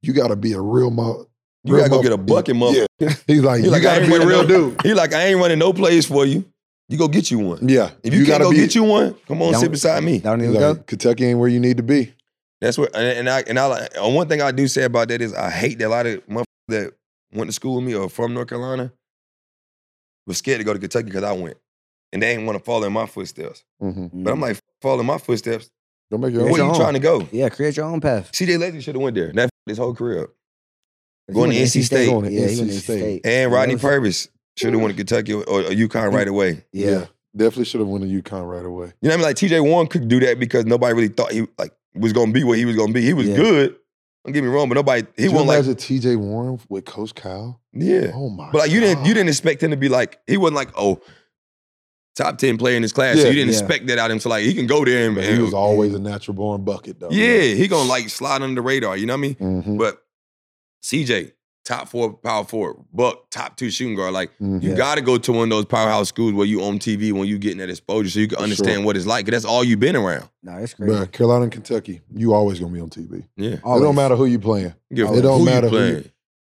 You got to be a real mo. You real gotta go get a bucket, motherfucker. Yeah. He's like, He you like, got to be a real no- dude. He like, I ain't running no plays for you. You go get you one. Yeah. If you, can't gotta go be, get you one, come on, sit beside me. Don't even like, go. Kentucky ain't where you need to be. That's what, and and I and I like uh, one thing I do say about that is I hate that a lot of motherfuckers that went to school with me or from North Carolina was scared to go to Kentucky because I went, and they ain't want to follow in my footsteps. Mhm. But I'm like, follow in my footsteps. Don't make your Where own. your you own. trying to go? Yeah, create your own path. CJ Leslie should have went there. That f- his whole career. up. He Going to NC State. Going to Yeah, he NC to NC State. State. And Rodney was- Purvis should have went to Kentucky or, or UConn right away. Yeah. Definitely should have won to UConn right away. You know what I mean? Like TJ Warren could do that because nobody really thought he like was gonna be what he was gonna be. He was Yeah. good. Don't get me wrong, but nobody he He wasn't like imagine TJ Warren with Coach Cal? yeah. Oh my But like you didn't you didn't expect him to be like he wasn't like oh top ten player in his class. so you didn't yeah. expect that out of him. So like he can go there and, But he was always a natural born bucket, though. yeah, he gonna like slide under the radar. You know what I mean? Mhm, But CJ, top four power forward, Buck, top two shooting guard. Like mhm. you got to go to one of those powerhouse schools where you on TV when you getting that exposure, so you can understand sure. what it's like. 'cause that's all you've been around. No, that's crazy. Bruh, Carolina and Kentucky, you always gonna be on TV. Yeah, It don't matter who you playing. Give It don't who matter You who you-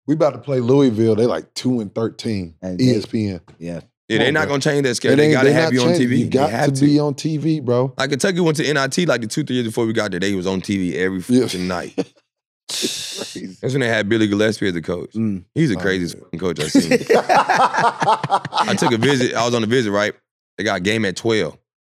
We about to play Louisville. They like two and thirteen. And ESPN. Yeah. Yeah, they're not gonna change that It schedule. They gotta they have not you on. TV. You got they have to be on TV, bro. Like Kentucky went to NIT like the two, three years before we got there. They was on TV every Yeah. night. Crazy. That's when they had Billy Gillispie as the coach. Mm. He's the Oh, craziest yeah. fucking coach I've seen. I took a visit. I was on a visit, right? They got a game at 12.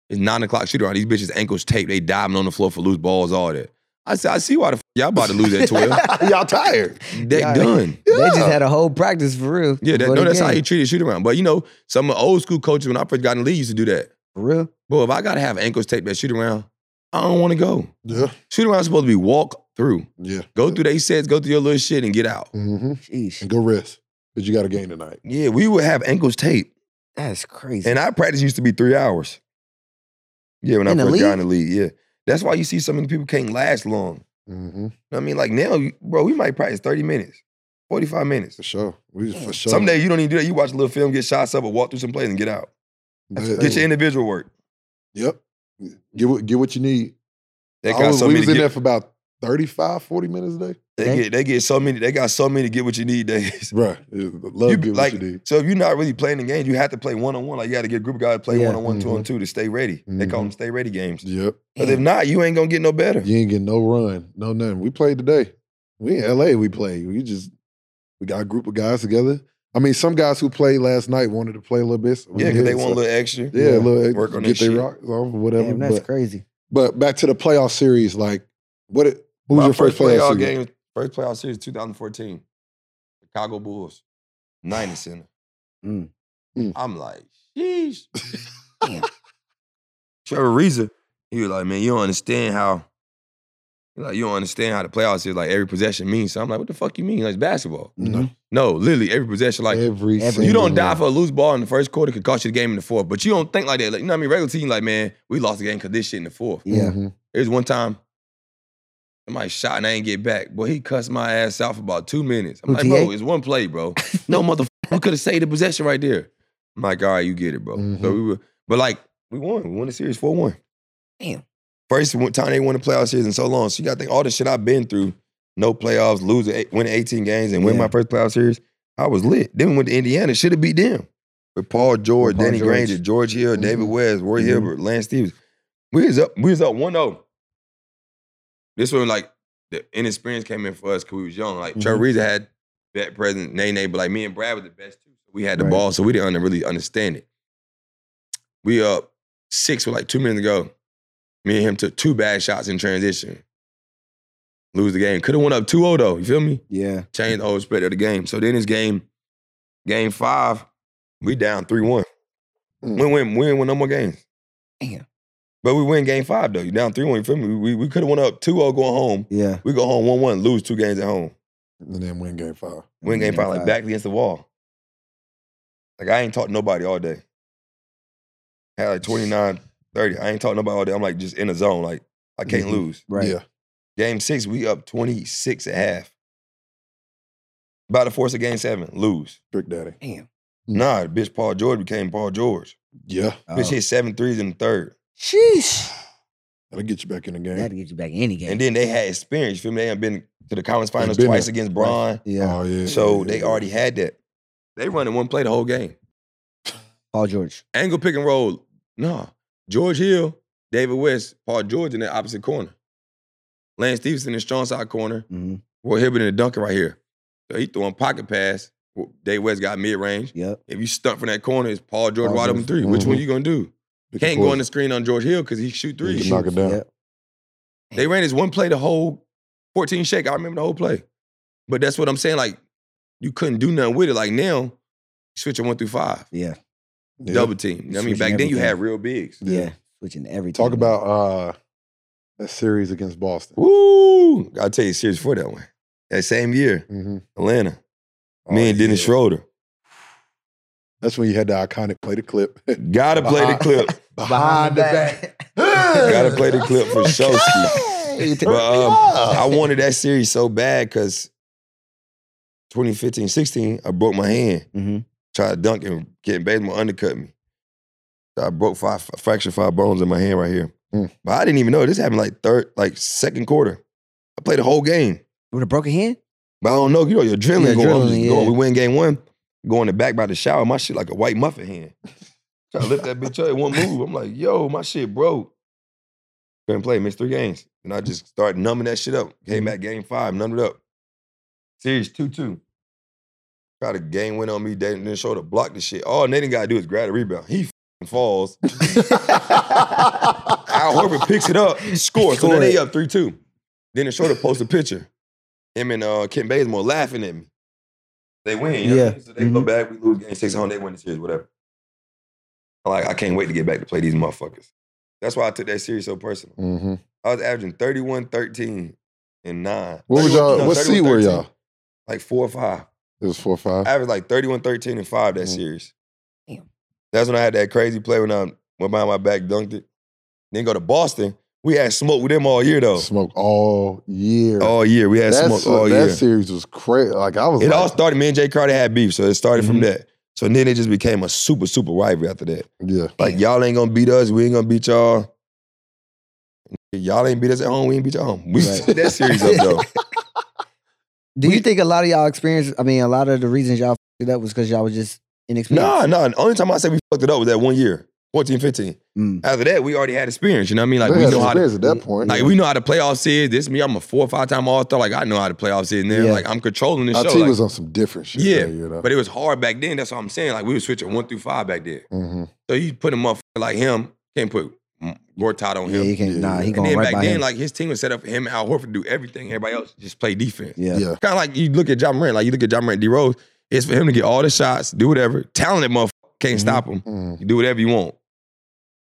It's nine o'clock shoot around. These bitches ankles taped. They diving on the floor for loose balls, all that. I said, I see why the f- y'all about to lose at 12. Y'all tired. They Yeah. done. They just had a whole practice for real. Yeah, that, no, the that's how game. he treated shoot around. But you know, some of the old school coaches when I first got in the league used to do that. For real? Boy, if I gotta have ankles taped at shoot around, I don't want to go. Yeah. Shoot around supposed to be walk through. Yeah. Go through they sets, go through your little shit and get out. Mm-hmm. Sheesh. And go rest. Because you got a game tonight. Yeah, we would have ankles taped. That's crazy. And our practice used to be three hours. Yeah, when In I the first got in the league. Yeah. That's why you see so many people can't last long. Mm-hmm. You know what I mean? Like now, bro, we might practice 30 minutes, 45 minutes. For sure. We just for sure. Some days you don't even do that. You watch a little film, get shots up, or walk through some plays and get out. That- Get your individual work. Yep. Get what get what you need. They I got was- so we many. was in Get, there for about 35, 40 minutes a day. they get they get so many. They got so many. Get what you need days. Right. Love You- get like what you need. so, if you're not really playing the games, you have to play one on one. Like you got to get a group of guys to play Yeah. one on one, two on two to stay ready. They call Mhm. them stay ready games. Yep. But if not, you ain't gonna get no better. You ain't getting no run. No nothing. We played today. We in LA, we played. We just we got a group of guys together. I mean, some guys who played last night wanted to play a little bit. so Yeah, because they did, want a little extra. Yeah, a little Work on get their their shit. rocks off or whatever. Damn, that's but, crazy. but back to the playoff series, like what it who was My your first, playoff, playoff series? game, first playoff series, 2014, Chicago Bulls, 90 center. Mm. Mm. I'm like, sheesh. Damn. Trevor Ariza, he was like, man, you don't understand how, like, you don't understand how the playoffs is like every possession means. So I'm like, what the fuck you mean? Like it's basketball. No. No, literally every possession, like every, every- you don't die for a loose ball in the first quarter could cost you the game in the fourth. But you don't think like that. Like, you know what I mean? Regular team, like, man, we lost the game because this shit in the fourth. Yeah. Mhm. There's one time somebody shot and I ain't get back. Boy, he cussed my ass out for about two minutes. I'm like, TA? bro, it's one play, bro. no motherfucker, we could have saved the possession right there. I'm like, all right, you get it, bro. So Mhm. we were, but like, we won. We won the series 4-1. Damn. First time they won the playoff series in so long. So you gotta think all the shit I've been through, no playoffs, losing, eight- winning 18 games and win my first playoff series. I was lit. Then we went to Indiana, should have beat them. With Paul George, With Paul Danny George. Granger, George Hill, David Mhm. West, Roy Mhm. Hibbert, Lance Stevens. We was up, we was up 1-0. This one, like, the inexperience came in for us because we was young. Like, Mhm. Ariza had that present, Nene, but like me and Brad were the best too. So we had the Right. ball, so we didn't really understand it. We up six with like two minutes to go. Me and him took two bad shots in transition. Lose the game. Could have went up 2-0 though. You feel me? Yeah. Changed the whole spread of the game. So then this game, game five, we down 3-1. Mm. We win, we didn't win no more games. Damn. But we win game five though. You down 3-1, you feel me? We, we could have went up 2-0 going home. Yeah. We go home 1-1, lose two games at home. And then win game five. Win game five, like back against the wall. Like I ain't talked to nobody all day. Had like 29, 30. I ain't talked to nobody all day. I'm like just in the zone. Like I can't Mhm. lose. Right. Yeah. Game six, we up 26 at half. About to force a game seven, lose. Trick Daddy. Damn. Nah, bitch, Paul George became Paul George. Yeah. Bitch Oh. hit seven threes in the third. Sheesh. That'll get you back in the game. That'll get you back in any game. And then they had experience. You feel me? They had been to the conference finals twice there. against Bron. yeah. Oh yeah. So yeah, they yeah. already had that. They run running one play the whole game. Paul George. Angle pick and roll. No. George Hill, David West, Paul George in the opposite corner. Lance Stephenson in the strong side corner. hmm Roy Hibbert in the dunker right here. So he throwing pocket pass. Dave West got mid range. Yep. If you stunt from that corner, it's Paul George Paul wide open George. three. Which one Mhm. you gonna do? Pick Can't go on the screen on George Hill because he shoot Yeah, threes. knock it down. Yep. They ran his one play the whole 14 shake. I remember the whole play. But that's what I'm saying. Like, you couldn't do nothing with it. Like now, switching one through five. Yeah. Yeah. Double team. You know I mean? Switching Back then you had real bigs. Yeah. Yeah. Switching everything. Talk about uh that series against Boston. Woo! I'll tell you series for that one. That same year, Mm-hmm. Atlanta. Me and Dennis Schroeder. That's when you had the iconic play the clip. Gotta play the clip. Behind the back. Gotta play the clip for sure. Hey, But um, I wanted that series so bad because 2015, 16, I broke my hand. hmm Tried to dunk and getting baseball undercut me. So I broke five, fractured five bones in my hand right here. Mm. But I didn't even know this happened like third, like second quarter. I played the whole game. With a broken hand? But I don't know, you know, your adrenaline Yeah, going. Adrenaline, just yeah. going. We win game one, go in the back by the shower, my shit like a white muffin hand. Try to lift that bitch up, it won't move. I'm like, yo, my shit broke. Couldn't play, missed three games. And I just started numbing that shit up. Came back game five, numbed it up. Series 2-2. Tried a game win on me, they didn't show to block the shit. All Nathan gotta do is grab the rebound. He f***ing falls. Al Horford picks it up, scores. So then they up 3-2. Then the shorter post a picture. Him and uh, Bazemore laughing at me. They win. You know what I Yeah. mean? So they go back, we lose game six home, they win the series, whatever. I'm like, I can't wait to get back to play these motherfuckers. That's why I took that series so personal. hmm I was averaging 31, 13, and 9. What was 31 y'all? no, what 31, seed were y'all? Like four or five. It was four or five. I averaged like 31, 13, and 5 that Mhm. series. Damn. That's when I had that crazy play when I went behind my back, dunked it. Then go to Boston. We had smoke with them all year though. Smoke all year. All year. We had that, smoke se- all that year. That series was crazy. Like I was. It like, all started, me and Jae Crowder had beef, so it started from Mhm. that. So then it just became a super, super rivalry after that. Yeah. Like, y'all ain't gonna beat us, we ain't gonna beat y'all. Y'all ain't beat us at home, we ain't beat y'all home. We Right. took that series up though. Do you think a lot of y'all experienced? I mean, a lot of the reasons y'all fucked it up was because y'all was just inexperienced. Nah, nah. The only time I say we fucked it up was that one year, 14, 15. Mm. After that, we already had experience. You know what I mean? Like They we know how to at that point. like we know how to play off series. This me, I'm a four or five time all star. Like I know how to play off series. And then Yeah. like I'm controlling the Our show. team like- was on some different shit. Yeah, there, you know. but it was hard back then. That's what I'm saying. Like we were switching one through five back then. Mhm. So you put a motherfucker like him, can't put Gortat on Yeah, him. he can't. Yeah, Nah, he yeah. going and then right back then, him. like his team was set up for him, Al Horford to do everything. Everybody else just play defense. yeah. Yeah. Kind of like you look at Ja Morant, like you look at Ja Morant, D Rose, it's for him to get all the shots, do whatever. Talented motherfucker can't Mhm. stop him. Mhm. You do whatever you want.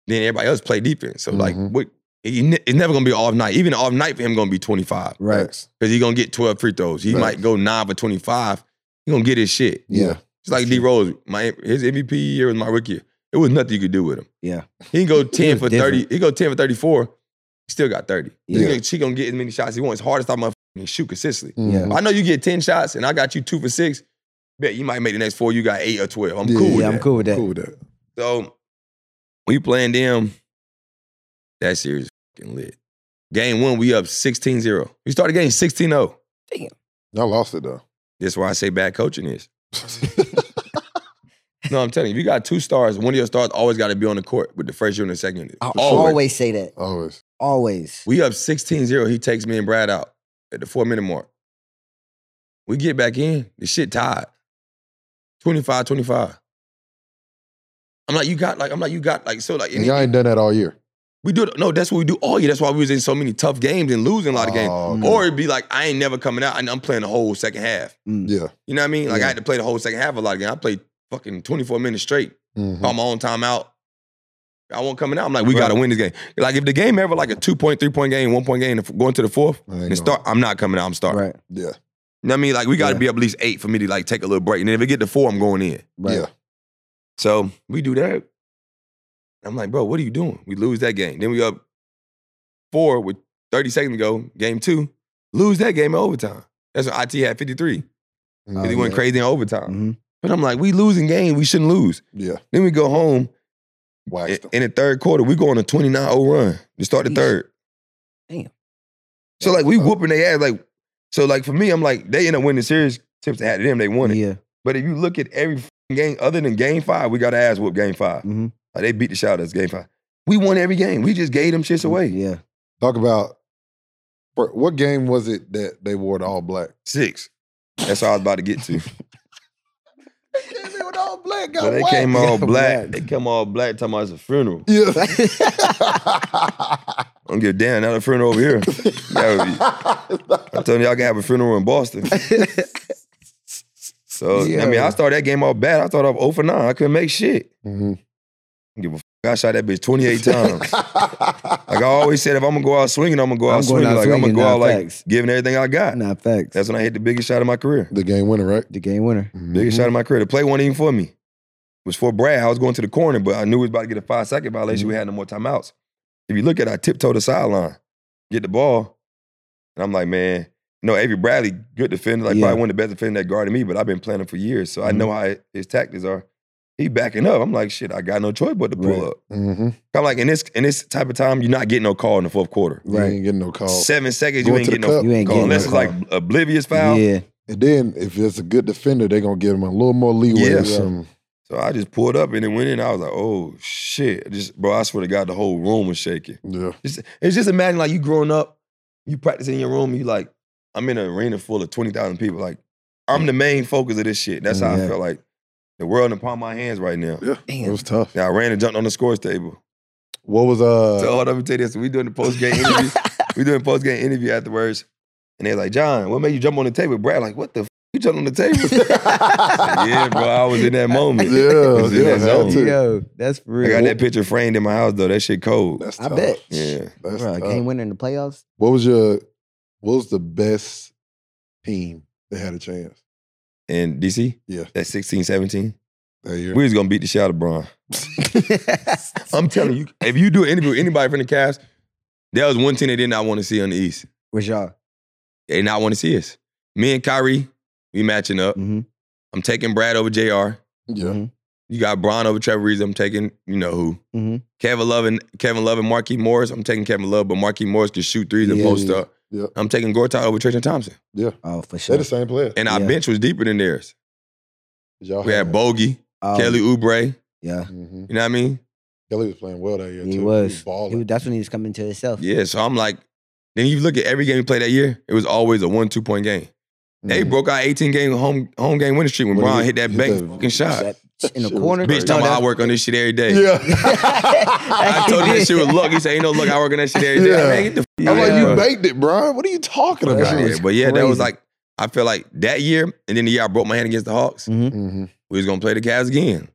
Then everybody else play defense. So like, Mhm. what? He, it's never gonna be off night. Even off night for him gonna be 25 Right. Facts. because he gonna get 12 free throws. He Right. might go nine for 25. He gonna get his shit. Yeah. It's like D Rose. My his MVP year was my rookie year. It was nothing you could do with him. Yeah. He can go 10 for different. 30. He go 10 for 34. He still got 30. He Yeah. gonna- she gonna get as many shots as he wants. Hard to stop my shoot consistently. Yeah. I know you get 10 shots and I got you two for six. Bet you might make the next four. You got eight or 12. I'm Yeah, cool with Yeah, that. I'm cool with that. Cool with that. So we playing them. That series is fucking lit. Game one, we up 16-0. We started game 16-0. Y'all lost it though. That's why I say bad coaching is. No, I'm telling you, if you got two stars, one of your stars always got to be on the court with the first unit and the second unit. I Always. always say that. Always. Always. We up 16-0. He takes me and Brad out at the four minute mark. We get back in, the shit tied. 25-25. I'm like, you got like, I'm like, you got like, so like, And y'all ain't done that all year. we do it. No, that's what we do all year. That's why we was in so many tough games and losing a lot of games. Oh, okay. Or it'd be like, I ain't never coming out and I'm playing the whole second half. Mm. Yeah. You know what I mean? Like Yeah. I had to play the whole second half a lot of games. I played fucking 24 minutes straight. Mhm. Call my own timeout. I won't coming out. I'm like, we got to win this game. Like if the game ever like a two point, three point game, one point game, going to the fourth I ain't and gonna- start, I'm not coming out. I'm starting. Right. Yeah. You know what I mean? Like we got to Yeah. be up at least eight for me to like take a little break. And then if it get to four, I'm going in. Right. Yeah. So we do that. I'm like, bro, what are you doing? We lose that game. Then we up four with 30 seconds to go. Game two, lose that game in overtime. That's when IT had 53 because Mhm. he went yeah. crazy in overtime. hmm But I'm like, we losing game. We shouldn't lose. Yeah. Then we go home in, in the third quarter. We go on a 29-0 run to start the third. Damn. So like we whooping their ass. Like so like for me, I'm like they end up winning the series. Tips to had them, they won it. Yeah. But if you look at every game other than game five, we got to ass whoop game 5 Mhm. Like, they beat the shot us game five. We won every game. We just gave them shits away. Yeah. Talk about what game was it that they wore the all black? Six. That's all I was about to get to. Came in with all black, So they came all Got black. They come all black talking about it's a funeral. Yeah. I don't give a damn. Not a funeral over here. That would be- I'm telling y'all can have a funeral in Boston. So yeah. I mean, I started that game off bad. I started off 0 for 9. I couldn't make shit. Mhm. I don't give a f- I shot that bitch 28 times. Like I always said, if I'm gonna go out swinging, I'm gonna go I'm out swinging. out like I'm gonna go nah, out like giving everything I got. Nah, facts. That's when I hit the biggest shot of my career. the game winner, right? the game winner. Biggest shot of my career. The play wasn't even for me. was for Brad. I was going to the corner, but I knew we was about to get a five second violation. Mm-hmm. We had no more timeouts. If you look at, it, I tiptoe the sideline, get the ball, and I'm like, man, you know, Avery Bradley, good defender, like Yeah. probably one of the best defenders that guarded me. But I've been playing him for years, so I Mhm. know how his tactics are. He backing up. I'm like, shit, I got no choice but to pull Right. up. Mm-hmm. I'm like, in this in this type of time, you're not getting no call in the fourth quarter. You Right. ain't getting no call. Seven seconds, you ain't to getting no cup. You ain't call getting no unless it's like oblivious foul. Yeah. And then if it's a good defender, they're gonna give him a little more leeway Yeah. or something. So I just pulled up and it went in. I was like, oh shit. Just bro, I swear to God, the whole room was shaking. Yeah. Just, it's just imagine like you growing up, you practicing in your room, you like, I'm in an arena full of 20,000 people. Like, I'm the main focus of this shit. That's how I felt like the world in the palm of my hands right now. Yeah. Damn. It was tough. Yeah, I ran and jumped on the scores table. What was uh so hold up, let me tell you this. We doing the post game interview. we doing post game interview afterwards. And they're like, John, what made you jump on the table? Brad, like, what the f- you jumped on the table? Said, yeah, bro, I was in that moment. Yeah, I was in yeah, that had zone. Yo, that's for I got that picture framed in my house though. That shit cold. That's I bet. Yeah. That's Bro, tough. game winner in the playoffs. What was your what was the best team that had a chance In DC, Yeah. that 16, 17, that year? we was gonna beat the shit out of Bron. I'm telling you, if you do an interview with anybody from the cast, there was one team they did not want to see on the East. What's y'all? They did not want to see us. Me and Kyrie, we matching up. Mm-hmm. I'm taking Brad over JR. yeah. You got Bron over Trevor Reeves. I'm taking, you know who. Mhm. Kevin Love and Kevin Love and Markieff Morris. I'm taking Kevin Love, but Markieff Morris can shoot threes and Yeah, post yeah, up. yeah. I'm taking Gortat over Tristan Thompson. Yeah. Oh, for sure. They're the same player. And our Yeah. bench was deeper than theirs. Y'all We had Bogey, Oh, Kelly Oubre. Yeah, hmm You know what I mean? Kelly was playing well that year he too. was. balling. He was- that's when he was coming to himself. Yeah, so I'm like, then you look at every game we played that year, it was always a one, two point game. They Mhm. broke our 18 game home home game winning streak when When Bron he hit that hit bank that- fucking shot. That in the corner. Bitch, talking No, about I work on this shit every day. Yeah. I told him that shit was luck. He said, ain't no luck, I work on that shit every day. Yeah. Man, get the f- I'm out like, you bro. baked it, Brian. What are you talking about? Yeah, but yeah, that was like, I feel like that year, and then the year I broke my hand against the Hawks, Mhm. hmm we was gonna play the Cavs again.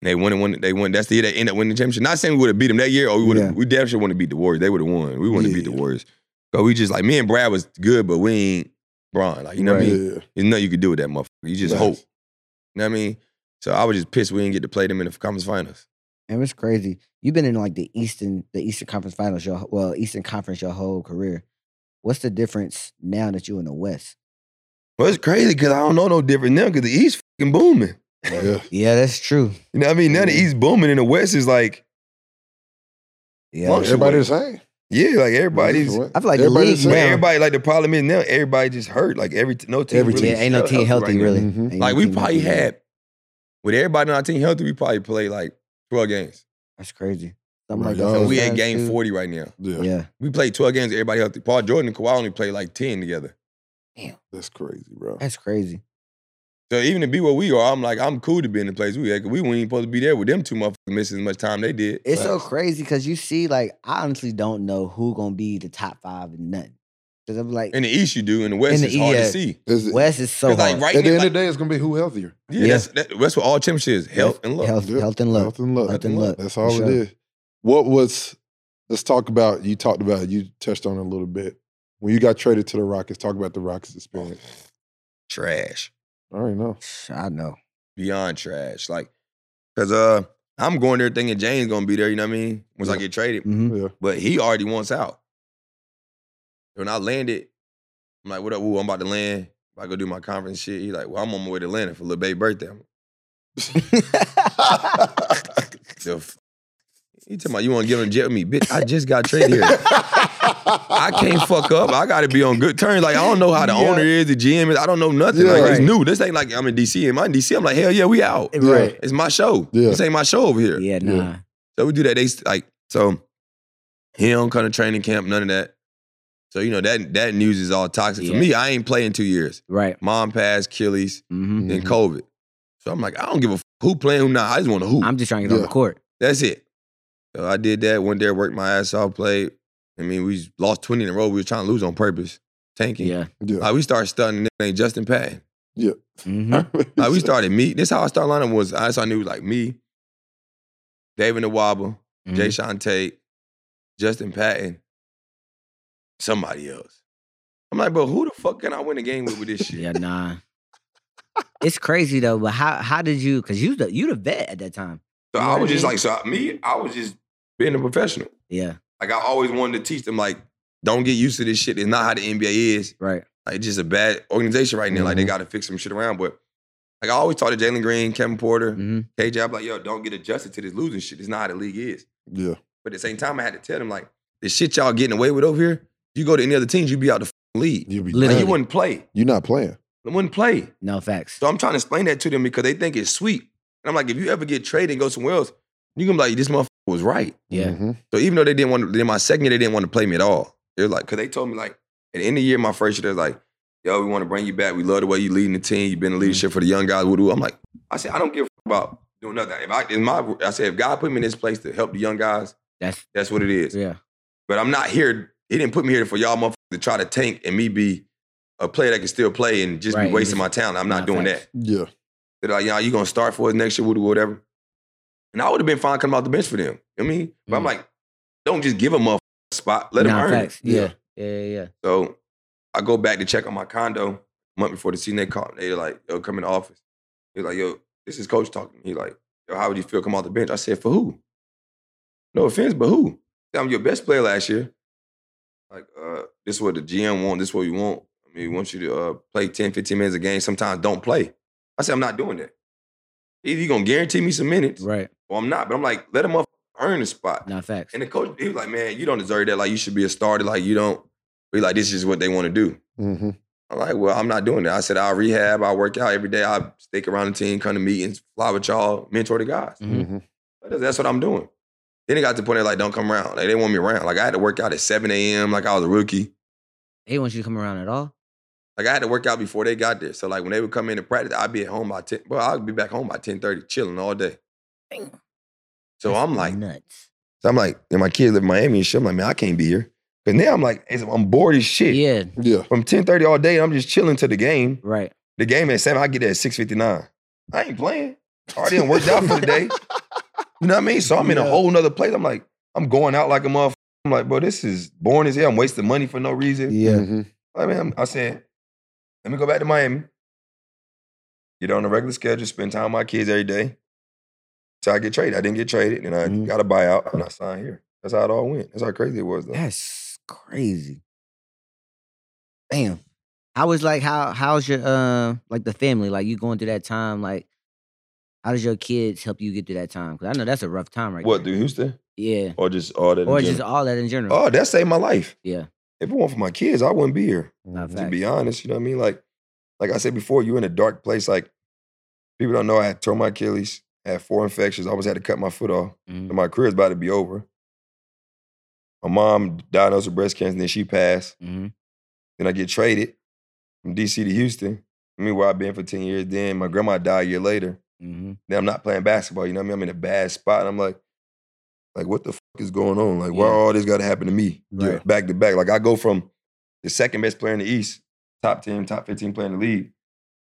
And they won and won. They won. That's the year they ended up winning the championship. Not saying we would have beat them that year, or we would have. Yeah. We definitely would have beat the Warriors. They would have won. We wouldn't have beat the Warriors. But we just like me and Brad was good, but we ain't Bron. Like you know what I mean? Yeah. There's nothing you could do with that motherfucker. You just Nice. hope. You know what I mean? So I was just pissed we didn't get to play them in the conference finals. And it's crazy. You've been in like the Eastern, the Eastern Conference Finals, your well, Eastern Conference your whole career. What's the difference now that you're in the West? Well, it's crazy because I don't know no different now because the East fucking booming. Yeah. Yeah, that's true. You know what I mean? Now the East booming and the West is like, Yeah, Well, Everybody the same. yeah, like everybody's. I feel like the Everybody league the same. But now- everybody, like the problem is now, everybody just hurt. Like every no team Every really yeah, ain't no team healthy right now. really. Mhm. Like we probably had with everybody on our team healthy, we probably played like 12 games. That's crazy. Something like that. So Oh, we at sometimes, game too. 40 right now. Yeah. Yeah. We played 12 games, everybody healthy. Paul Jordan and Kawhi only played like 10 together. Damn. That's crazy, bro. That's crazy. So even to be where we are, I'm like, I'm cool to be in the place we at. 'cause we weren't even supposed to be there with them two motherfuckers missing as much time they did. It's so crazy because you see, like, I honestly don't know who gonna be the top five and nothing. Because I'm like, In the East, you do. In the West, In the it's hard E, yeah. to see. Is it- West is so hard. like right at the end like, of the day, it's gonna be who healthier. yeah, Yeah. That's, that, that's what all championship is health and luck. health, Yeah. health and luck. Health and luck. Health and luck, That's for all sure. it is. What was? Let's talk about. You talked about. You touched on it a little bit when you got traded to the Rockets. Talk about the Rockets experience. Trash. I already know. I know. Beyond trash. Like, cause uh I'm going there thinking James gonna be there, you know what I mean? Once I Yeah. get traded. hmm Yeah. But he already wants out. When I landed, I'm like, what up? Ooh, I'm about to land. I go do my conference shit. He's like, well, I'm on my way to Atlanta for little baby birthday. I'm the f- he talking about you want to get on jet with me, bitch. I just got traded here. I can't fuck up. I got to be on good terms. Like I don't know how the Yeah. owner is, the GM is. I don't know nothing. Yeah. like it's new. This ain't like I'm in DC. Am I in DC? I'm like hell yeah, we out. Yeah. right. It's my show. Yeah. This ain't my show over here. Yeah, Yeah. nah. So we do that. They like so. He don't come to training camp. None of that. So you know that that news is all toxic for me. I ain't playing two years. Right. Mom passed, Achilles, hmm then Mhm. COVID. So I'm like, I don't give a f- who playing who not. I just want to hoop. I'm just trying to get on the court. That's it. So I did that. Went there, worked my ass off, played. I mean, we lost 20 in a row. We was trying to lose on purpose, tanking. Yeah. Yeah. Like we started studying nigga named Justin Patton. hmm Like we started meet. This how I started lining was I saw knew like me, David Nwaba, Mm-hmm. Jae'Sean Tate, Justin Patton, somebody else. I'm like, bro, who the fuck can I win a game with with this shit? Yeah, nah. it's crazy though. But how how did you? Because you the you the vet at that time. So You know I was I just mean? like, so me, I was just being a professional. Yeah. Like I always wanted to teach them, like, don't get used to this shit. It's not how the NBA is. Right. Like it's just a bad organization right now. Like they Mhm. got to fix some shit around. But like I always taught to Jalen Green, Kevin Porter, hmm KJ. I'm like, yo, don't get adjusted to this losing shit. It's not how the league is. Yeah. But at the same time, I had to tell them like, the shit y'all getting away with over here. If you go to any other teams, you'd be out the f***ing league. You be Like you wouldn't play. You're not playing. You wouldn't play. No facts. So I'm trying to explain that to them because they think it's sweet. And I'm like, if you ever get traded and go somewhere else, you can be like, this motherfucker was right. Yeah. Mhm. So even though they didn't want to, in my second year, they didn't want to play me at all. They're like, because they told me like, at the end of the year, my first year, they're like, yo, we want to bring you back. We love the way you leading the team. You've been in leadership for the young guys. Woo-doo. I'm like, I said, I don't give a f- about doing nothing. If I, in my, I said, if God put me in this place to help the young guys, That's that's what it is. yeah. But I'm not here. He didn't put me here for y'all motherfuckers to try to tank and me be a player that can still play and just Right, be wasting just- my talent. I'm not Nah, doing facts. that. Yeah. They're like, yeah, you gonna start for us next year, woo-doo, whatever. And I would have been fine coming off the bench for them. You know what I mean? But I'm Mm. like, don't just give them a spot. Let them Nah, earn facts. it. Yeah. Yeah. Yeah. yeah. So I go back to check on my condo a month before the season. They called. They like, yo, come in the office. He's like, yo, this is coach talking. He like, yo, how would you feel come off the bench? I said, for who? No offense, but who? I'm your best player last year. Like, uh, this is what the GM want. This is what you want. I mean, he wants you to uh, play 10, 15 minutes a game. Sometimes don't play. I said, I'm not doing that. Either you gonna guarantee me some minutes, Right. or I'm not. But I'm like, let him earn the spot. Nah, facts. And the coach, he was like, man, you don't deserve that. Like, you should be a starter. Like, you don't. Be like, this is what they want to do. hmm I'm like, well, I'm not doing that. I said, I'll rehab, I'll work out every day, I'll stick around the team, come to meetings, fly with y'all, mentor the guys. Mhm. hmm That's- That's what I'm doing. Then it got to the point where like, don't come around. Like, they want me around. Like, I had to work out at 7 a.m. like I was a rookie. They didn't want you to come around at all. Like, I had to work out before they got there. So, like, when they would come in to practice, I'd be at home by 10. Well, I'd be back home by 10.30, chilling all day. Damn. So That's I'm like, nuts. so I'm like, and my kids live in Miami and shit. I'm like, man, I can't be here. But now I'm like, I'm bored as shit. Yeah. Yeah. From 10.30 all day, I'm just chilling to the game. Right. The game at seven, I get there at six fifty nine. I ain't playing. I already done worked out for the day. You know what I mean? So I'm in a whole nother place. I'm like, I'm going out like a motherfucker. I'm like, bro, this is boring as hell. I'm wasting money for no reason. Yeah. Mhm. I mean, I'm- I said, let me go back to Miami. Get on a regular schedule, spend time with my kids every day. Till I get traded. I didn't get traded, and I Mhm. got a buyout, and I signed here. That's how it all went. That's how crazy it was, though. That's crazy. Damn. How was like how how's your uh like the family like you going through that time like how does your kids help you get through that time? Because I know that's a rough time right What, through Houston? Yeah. Or just all that? in Or just general? all that in general. oh, that saved my life. Yeah. If it weren't for my kids, I wouldn't be here. Mhm. to facts. be honest. You know what I mean? Like, like I said before, you're in a dark place. Like, people don't know I had torn my Achilles, had four infections. I always had to cut my foot off. Mhm. And my career's about to be over. My mom diagnosed with breast cancer, and then she passed. Mhm. Then I get traded from DC to Houston. I mean, where I've been for 10 years. Then my grandma died a year later. Mhm. Then I'm not playing basketball. You know what I mean? I'm in a bad spot. And I'm like, like, what the fuck is going on? Like, why all this got to happen to me? Right. Back to back. Like, I go from the second best player in the East, top 10, top 15 player in the league,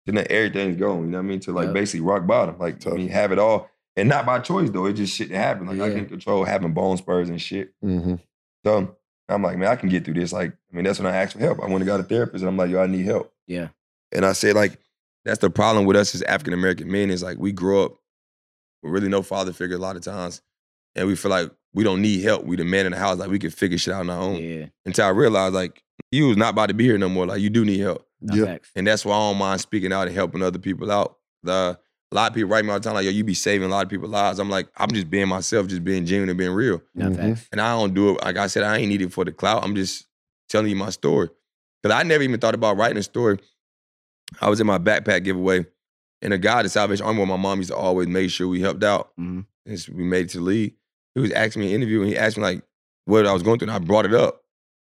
to then everything's going. You know what I mean? To like basically rock bottom. Like, I mean, have it all. And not by choice, though. It just shit that happened. Like, I Yeah. can control having bone spurs and shit. Mhm. So I'm like, man, I can get through this. Like, I mean, that's when I asked for help. I went and got a therapist, and I'm like, yo, I need help. Yeah. And I said, like, that's the problem with us as African American men is like we grow up with really no father figure a lot of times. And we feel like we don't need help. We the man in the house, like we can figure shit out on our own. Yeah. Until I realized, like, you was not about to be here no more. Like, you do need help. Nah, Yeah. facts. And that's why I don't mind speaking out and helping other people out. The, a lot of people write me all the time, like, yo, you be saving a lot of people's lives. I'm like, I'm just being myself, just being genuine and being real. Nah, Mhm. And I don't do it, like I said, I ain't need it for the clout. I'm just telling you my story. Because I never even thought about writing a story. I was in my backpack giveaway, and a guy at the Salvation Army, where my mom used to always make sure we helped out. Mhm. Since we made it to the league, he was asking me an interview, and he asked me like what I was going through, and I brought it up.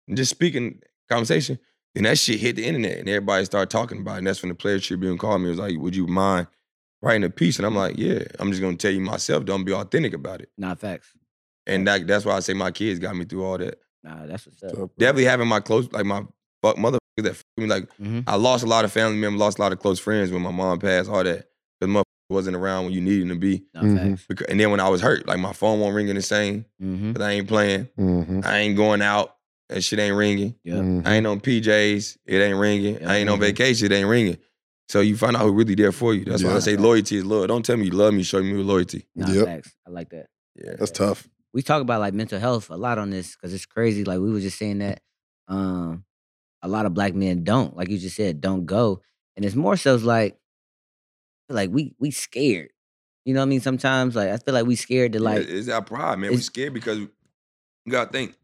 And just speaking conversation, and that shit hit the internet, and everybody started talking about it. And that's when the Player Tribune called me. It was like, "Would you mind writing a piece?" And I'm like, "Yeah." I'm just gonna tell you myself. Don't be authentic about it. Nah, facts. And that, that's why I say my kids got me through all that. Nah, that's what's up. Definitely having my close, like my fuck motherfuckers that fuck me. Like Mhm. I lost a lot of family members, lost a lot of close friends when my mom passed. All that, the motherfucker wasn't around when you needed him to be. Nah, Mhm. facts. Becau- And then when I was hurt, like my phone won't ring in the same, Mm-hmm. but I ain't playing. Mhm. I ain't going out. That shit ain't ringing. Yeah. Mhm. I ain't on PJs. It ain't ringing. I ain't on vacation. It ain't ringing. So you find out who really there for you. That's why I say loyalty is love. Don't tell me you love me, show me loyalty. Nah, Yep. facts. I like that. Yeah. That's tough. we talk about like mental health a lot on this because it's crazy. Like we were just saying that um a lot of black men don't, like you just said, don't go. And it's more so like like we we scared. You know what I mean? Sometimes like I feel like we scared to like yeah, it's our pride, man. We scared because you gotta think.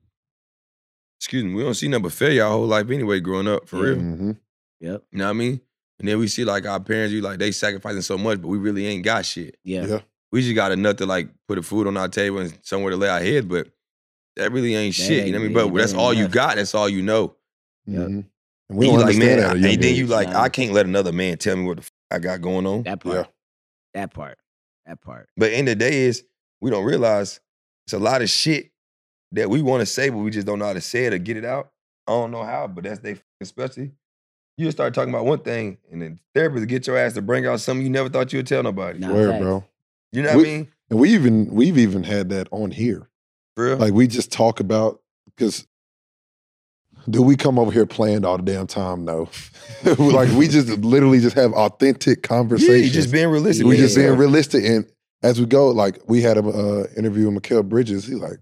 Excuse me, we don't see nothing but failure our whole life anyway, growing up, for Yeah. real. hmm Yep. You know what I mean? And then we see like our parents, you like they sacrificing so much, but we really ain't got shit. Yeah. Yeah. We just got enough to like put a food on our table and somewhere to lay our head, but that really ain't That shit. you know what I mean? But that's ain't all you got. That's all you know. Yep. hmm And And we you don't like, man, that. at a I- young and then you like, Nah. I can't let another man tell me what the f- I got going on. That part. That part. That part. But in the day is we don't realize it's a lot of shit that we want to say, but we just don't know how to say it or get it out. I don't know how, but that's they especially. You start talking about one thing, and then therapist get your ass to bring out something you never thought you would tell nobody. Nah, Where, bro? You know what We- I mean? And we even we've even had that on here. For real? Like we just talk about because do we come over here planned all the damn time? No. like we just literally just have authentic yeah, conversations. you just being realistic. we just being realistic. And as we go, like we had a uh, interview with Mikal Bridges. He's like,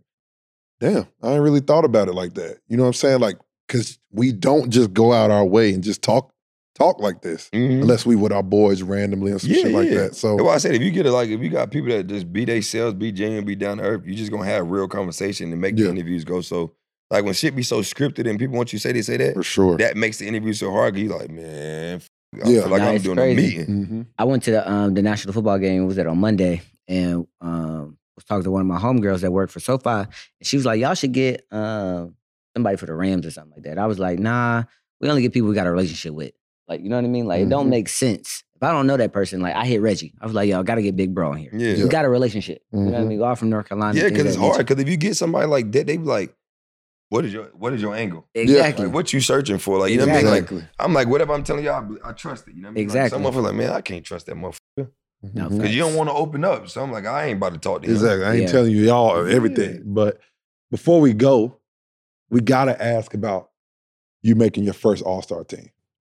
"Damn, I ain't really thought about it like that." You know what I'm saying? Like, because we don't just go out our way and just talk talk like this Mhm. unless we with our boys randomly and some Yeah, shit like yeah. that. So why I said if you get it like if you got people that just be themselves, be genuine, be down to earth, you just gonna have real conversation and make the interviews go. So like when shit be so scripted and people want you to say they say that, for sure. that makes the interview so hard. 'cause You like, man, f- I Yeah. feel like Nah, I'm doing crazy. a meeting. hmm I went to the um the national football game. Was that on Monday? And um was talking to one of my homegirls that worked for SoFi, and she was like, "Y'all should get um somebody for the Rams or something like that." I was like, "Nah, we only get people we got a relationship with." Like, you know what I mean? Like, it don't Mhm. make sense. If I don't know that person, like I hit Reggie. I was like, "Yo, I got to get Big Bro in here. Yeah. We got a relationship. You know what I Mhm. mean? We all from North Carolina. Yeah, because it's hard. Because if you get somebody like that, they be like, "What is your What is your angle? Exactly. Like, what you searching for? Like, you know what I mean? Like, I'm like, whatever I'm telling y'all, I, I trust it. You know what I mean? Exactly. Like, some motherfucker like, man, I can't trust that motherfucker No, Mhm. because you don't want to open up. So I'm like, I ain't about to talk to him. Exactly. I ain't Yeah. telling you y'all Yeah. everything. But before we go, we gotta ask about you making your first All Star team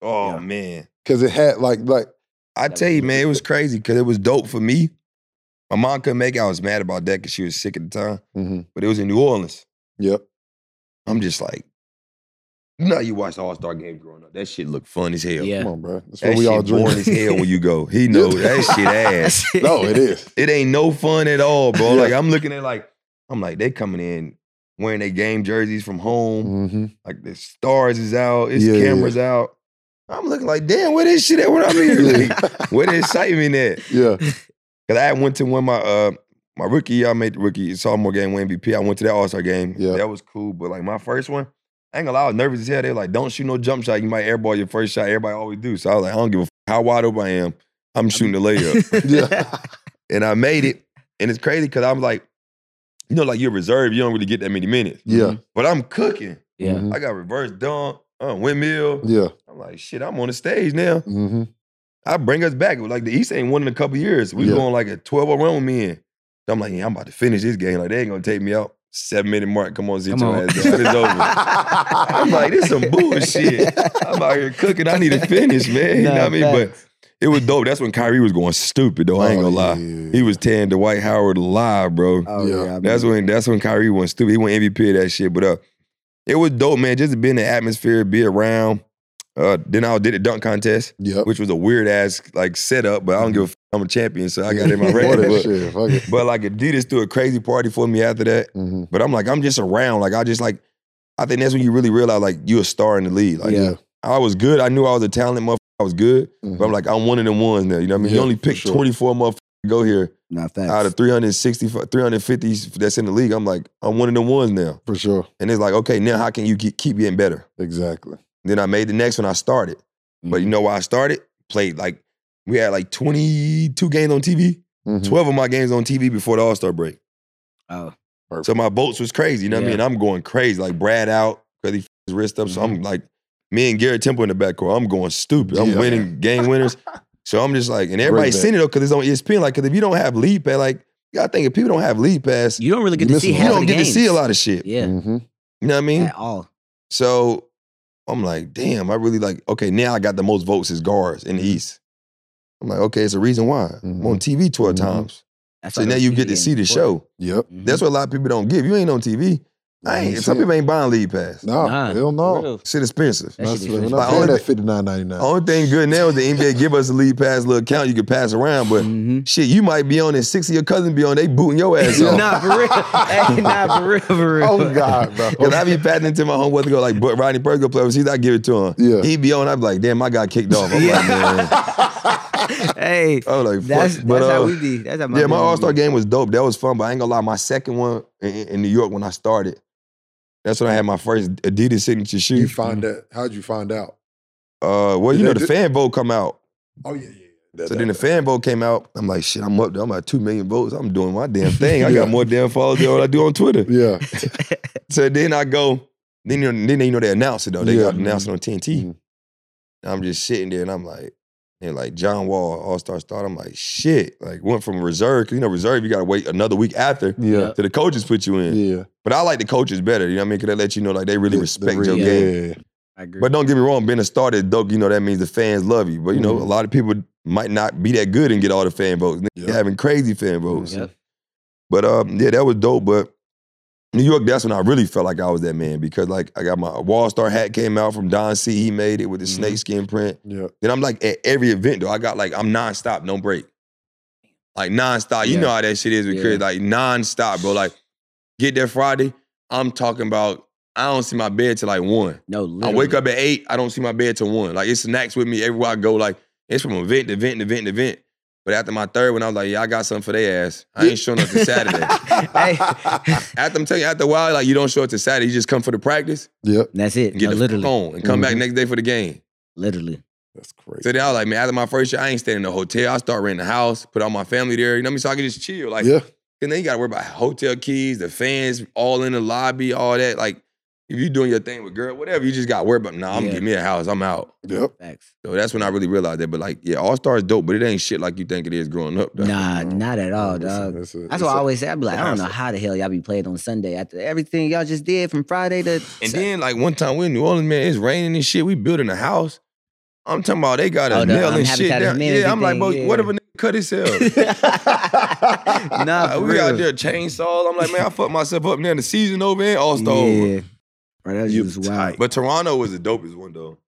Oh Yeah. man, because it had like like I tell you, man, it was crazy because it was dope for me. My mom couldn't make it. I was mad about that because she was sick at the time. mhm. But it was in New Orleans. yep. I'm just like, you know, you watch the All Star game growing up. That shit look fun as hell. Yeah. Come on, bro. That's That we all dream. boring as hell when you go. He know that shit ass. no, it is. It ain't no fun at all, bro. Yeah. Like I'm looking at like, I'm like, they coming in wearing their game jerseys from home. hmm Like the stars is out, it's Yeah, yeah, cameras out. I'm looking like, damn, where this shit at when I'm here? Like, where the excitement at? Yeah. Cause I went to one of my uh my rookie year, I made the rookie sophomore game win MVP. I went to that All Star game. Yeah. That was cool. But like my first one, I ain't gonna lie, I was nervous as hell. They were like, don't shoot no jump shot. You might airball your first shot. Everybody always do. So I was like, I don't give a f- how wide open I am. I'm shooting the layup. Yeah. and I made it. And it's crazy because I'm like, you know, like you're reserved, you don't really get that many minutes. Yeah. But I'm cooking. Yeah. Mhm. I got reverse dunk, uh, windmill. Yeah. I'm like, shit, I'm on the stage now. hmm I bring us back. Like the East ain't won in a couple years. We Yeah. going like a 12 run with me in. So I'm like, yeah, I'm about to finish this game. Like they ain't gonna take me out. Seven minute mark. Come on, sit Come your on. ass down. It's over. I'm like, this some bullshit. I'm out here cooking. I need to finish, man. You know what I mean? But it was dope. That's when Kyrie was going stupid, though. I ain't Oh, gonna lie. yeah. He was tearing Dwight Howard alive, bro. Oh, Yeah. yeah. That's when that's when Kyrie went stupid. He went MVP of that shit. But uh, it was dope, man. Just to be in the atmosphere, be around. Uh, then I did a dunk contest, Yep. which was a weird ass like setup, but I don't give a f- I'm a champion, so I got it in my Boy, record that book. shit, fuck it. But like Adidas threw a crazy party for me after that. Mhm. But I'm like, I'm just around. Like I just like, I think that's when you really realize like you're a star in the league. Like Yeah. I was good. I knew I was a talented motherfucker. I was good. Mhm. But I'm like, I'm one of them ones now. You know what I mean? Yeah, you only for pick sure. 24 motherfuckers to go here Not facts. out of 360, 350s that's in the league. I'm like, I'm one of them ones now. For sure. And it's like, okay, now how can you keep, keep getting better? Exactly. Then I made the next one. I started. But Mm-hmm. you know why I started? Played like, we had like 22 games on TV. Mhm. 12 of my games on TV before the All Star break. oh, perfect. So my votes was crazy. You know what I mean? I'm going crazy. Like Brad out because he f- his wrist up. So I'm like, me and Garrett Temple in the backcourt. I'm going stupid. I'm Yeah. winning game winners. So I'm just like, and everybody's bet. seen it though because it's on ESPN. Like, because if you don't have League Pass, like, you gotta think if people don't have League Pass, you, you don't really get to see missing half out. don't of the get to see a lot of shit. Yeah, Mhm. You know what I mean? at all. So I'm like, damn, I really like, okay, now I got the most votes as guards in the East. I'm like, okay, it's a reason why. I'm on TV 12 Mhm. times. That's So now you get to see the important. show. Yep. Mhm. That's what a lot of people don't give. You ain't on TV. I ain't, some people ain't buying League Pass. No, Nah, hell no. for real. Shit expensive. That That's shit we're is not Like, only- that fifty nine ninety nine. Only thing good now is the NBA give us a League Pass little account you can pass around, but Mhm. shit, you might be on and six of your cousins be on, they booting your ass off. nah, for real. hey, nah, for real, for real. Oh God, bro. Cause I be patting into my homeboy to go like, but Rodney Perk go play overseas. I give it to him. Yeah. He'd be on. I'd be like, damn, I got kicked off. I'm like, man. hey, I was like, fuck. that's, but that's uh, how we be. That's how my yeah, my All Star game was dope. That was fun. But I ain't gonna lie, my second one in, in New York when I started, that's when I had my first Adidas signature shoe. you find that? How'd you find out? uh, well, Did you know the fan vote come out. Oh yeah, yeah. yeah. So then the fan vote came out. I'm like, shit, I'm up there. I'm at two million votes. I'm doing my damn thing. I got more damn followers than what I do on Twitter. Yeah. So then I go, then you know, then you know they announce it though. They Yeah. got it announced on TNT. Mhm. And I'm just sitting there and I'm like, and like John Wall, All Star start. I'm like, shit. Like went from reserve, 'cause you know, reserve, you gotta wait another week after Yeah. till the coaches put you in. Yeah. But I like the coaches better, you know what I mean? Cause they let you know like they really The- the respect real- your game. Yeah. I agree. But don't get me wrong, being a starter, dope, you know, that means the fans love you. But you know, Mhm. a lot of people might not be that good and get all the fan votes. Yep. They're having crazy fan votes. Yep. But um, yeah, that was dope. But New York, that's when I really felt like I was that man because like I got my Wall Star hat came out from Don C. He made it with the Mhm. snake skin print. Yeah. Then I'm like at every event though, I got like I'm nonstop, no break. Like nonstop. You know how that shit is with Yeah. kids, like nonstop, bro. Like get there Friday, I'm talking about I don't see my bed till like one. no, I wake up at eight, I don't see my bed till one. Like it's snacks with me everywhere I go. Like it's from event to event to event to event. But after my third one, I was like, yeah, I got something for their ass. I ain't showing up to Saturday. hey, after I'm telling you, after a while, like you don't show up to Saturday, you just come for the practice Yep. that's it. and get No, the literally, phone and come back Mhm. next day for the game. literally. That's crazy. So then I was like, man, after my first year, I ain't staying in the hotel. I start renting a house, put all my family there. You know what I mean? So I can just chill. Like, yeah. and then you gotta worry about hotel keys, the fans all in the lobby, all that. Like, if you doing your thing with girl, whatever, you just got to worry about. Nah, I'm Yeah. getting me a house. I'm out. Yep. Facts. So that's when I really realized that. But like, yeah, All Star is dope, but it ain't shit like you think it is growing up. though. Nah, No. not at all, Listen, dog. it's a- That's it's what I a- always say. I be like, I don't know how the hell y'all be playing on Sunday after everything y'all just did from Friday to. And then like one time we in New Orleans, man, it's raining and shit. We building a house. I'm talking about they got a Oh, nail and shit down. Yeah, I'm like, bro, thing, what yeah. if a nigga cut himself? nah, for we real. out there chainsaws. I'm like, man, I fucked myself up. Now the season over and All Star over. Yeah, bro, that's You just wild. But Toronto was the dopest one though.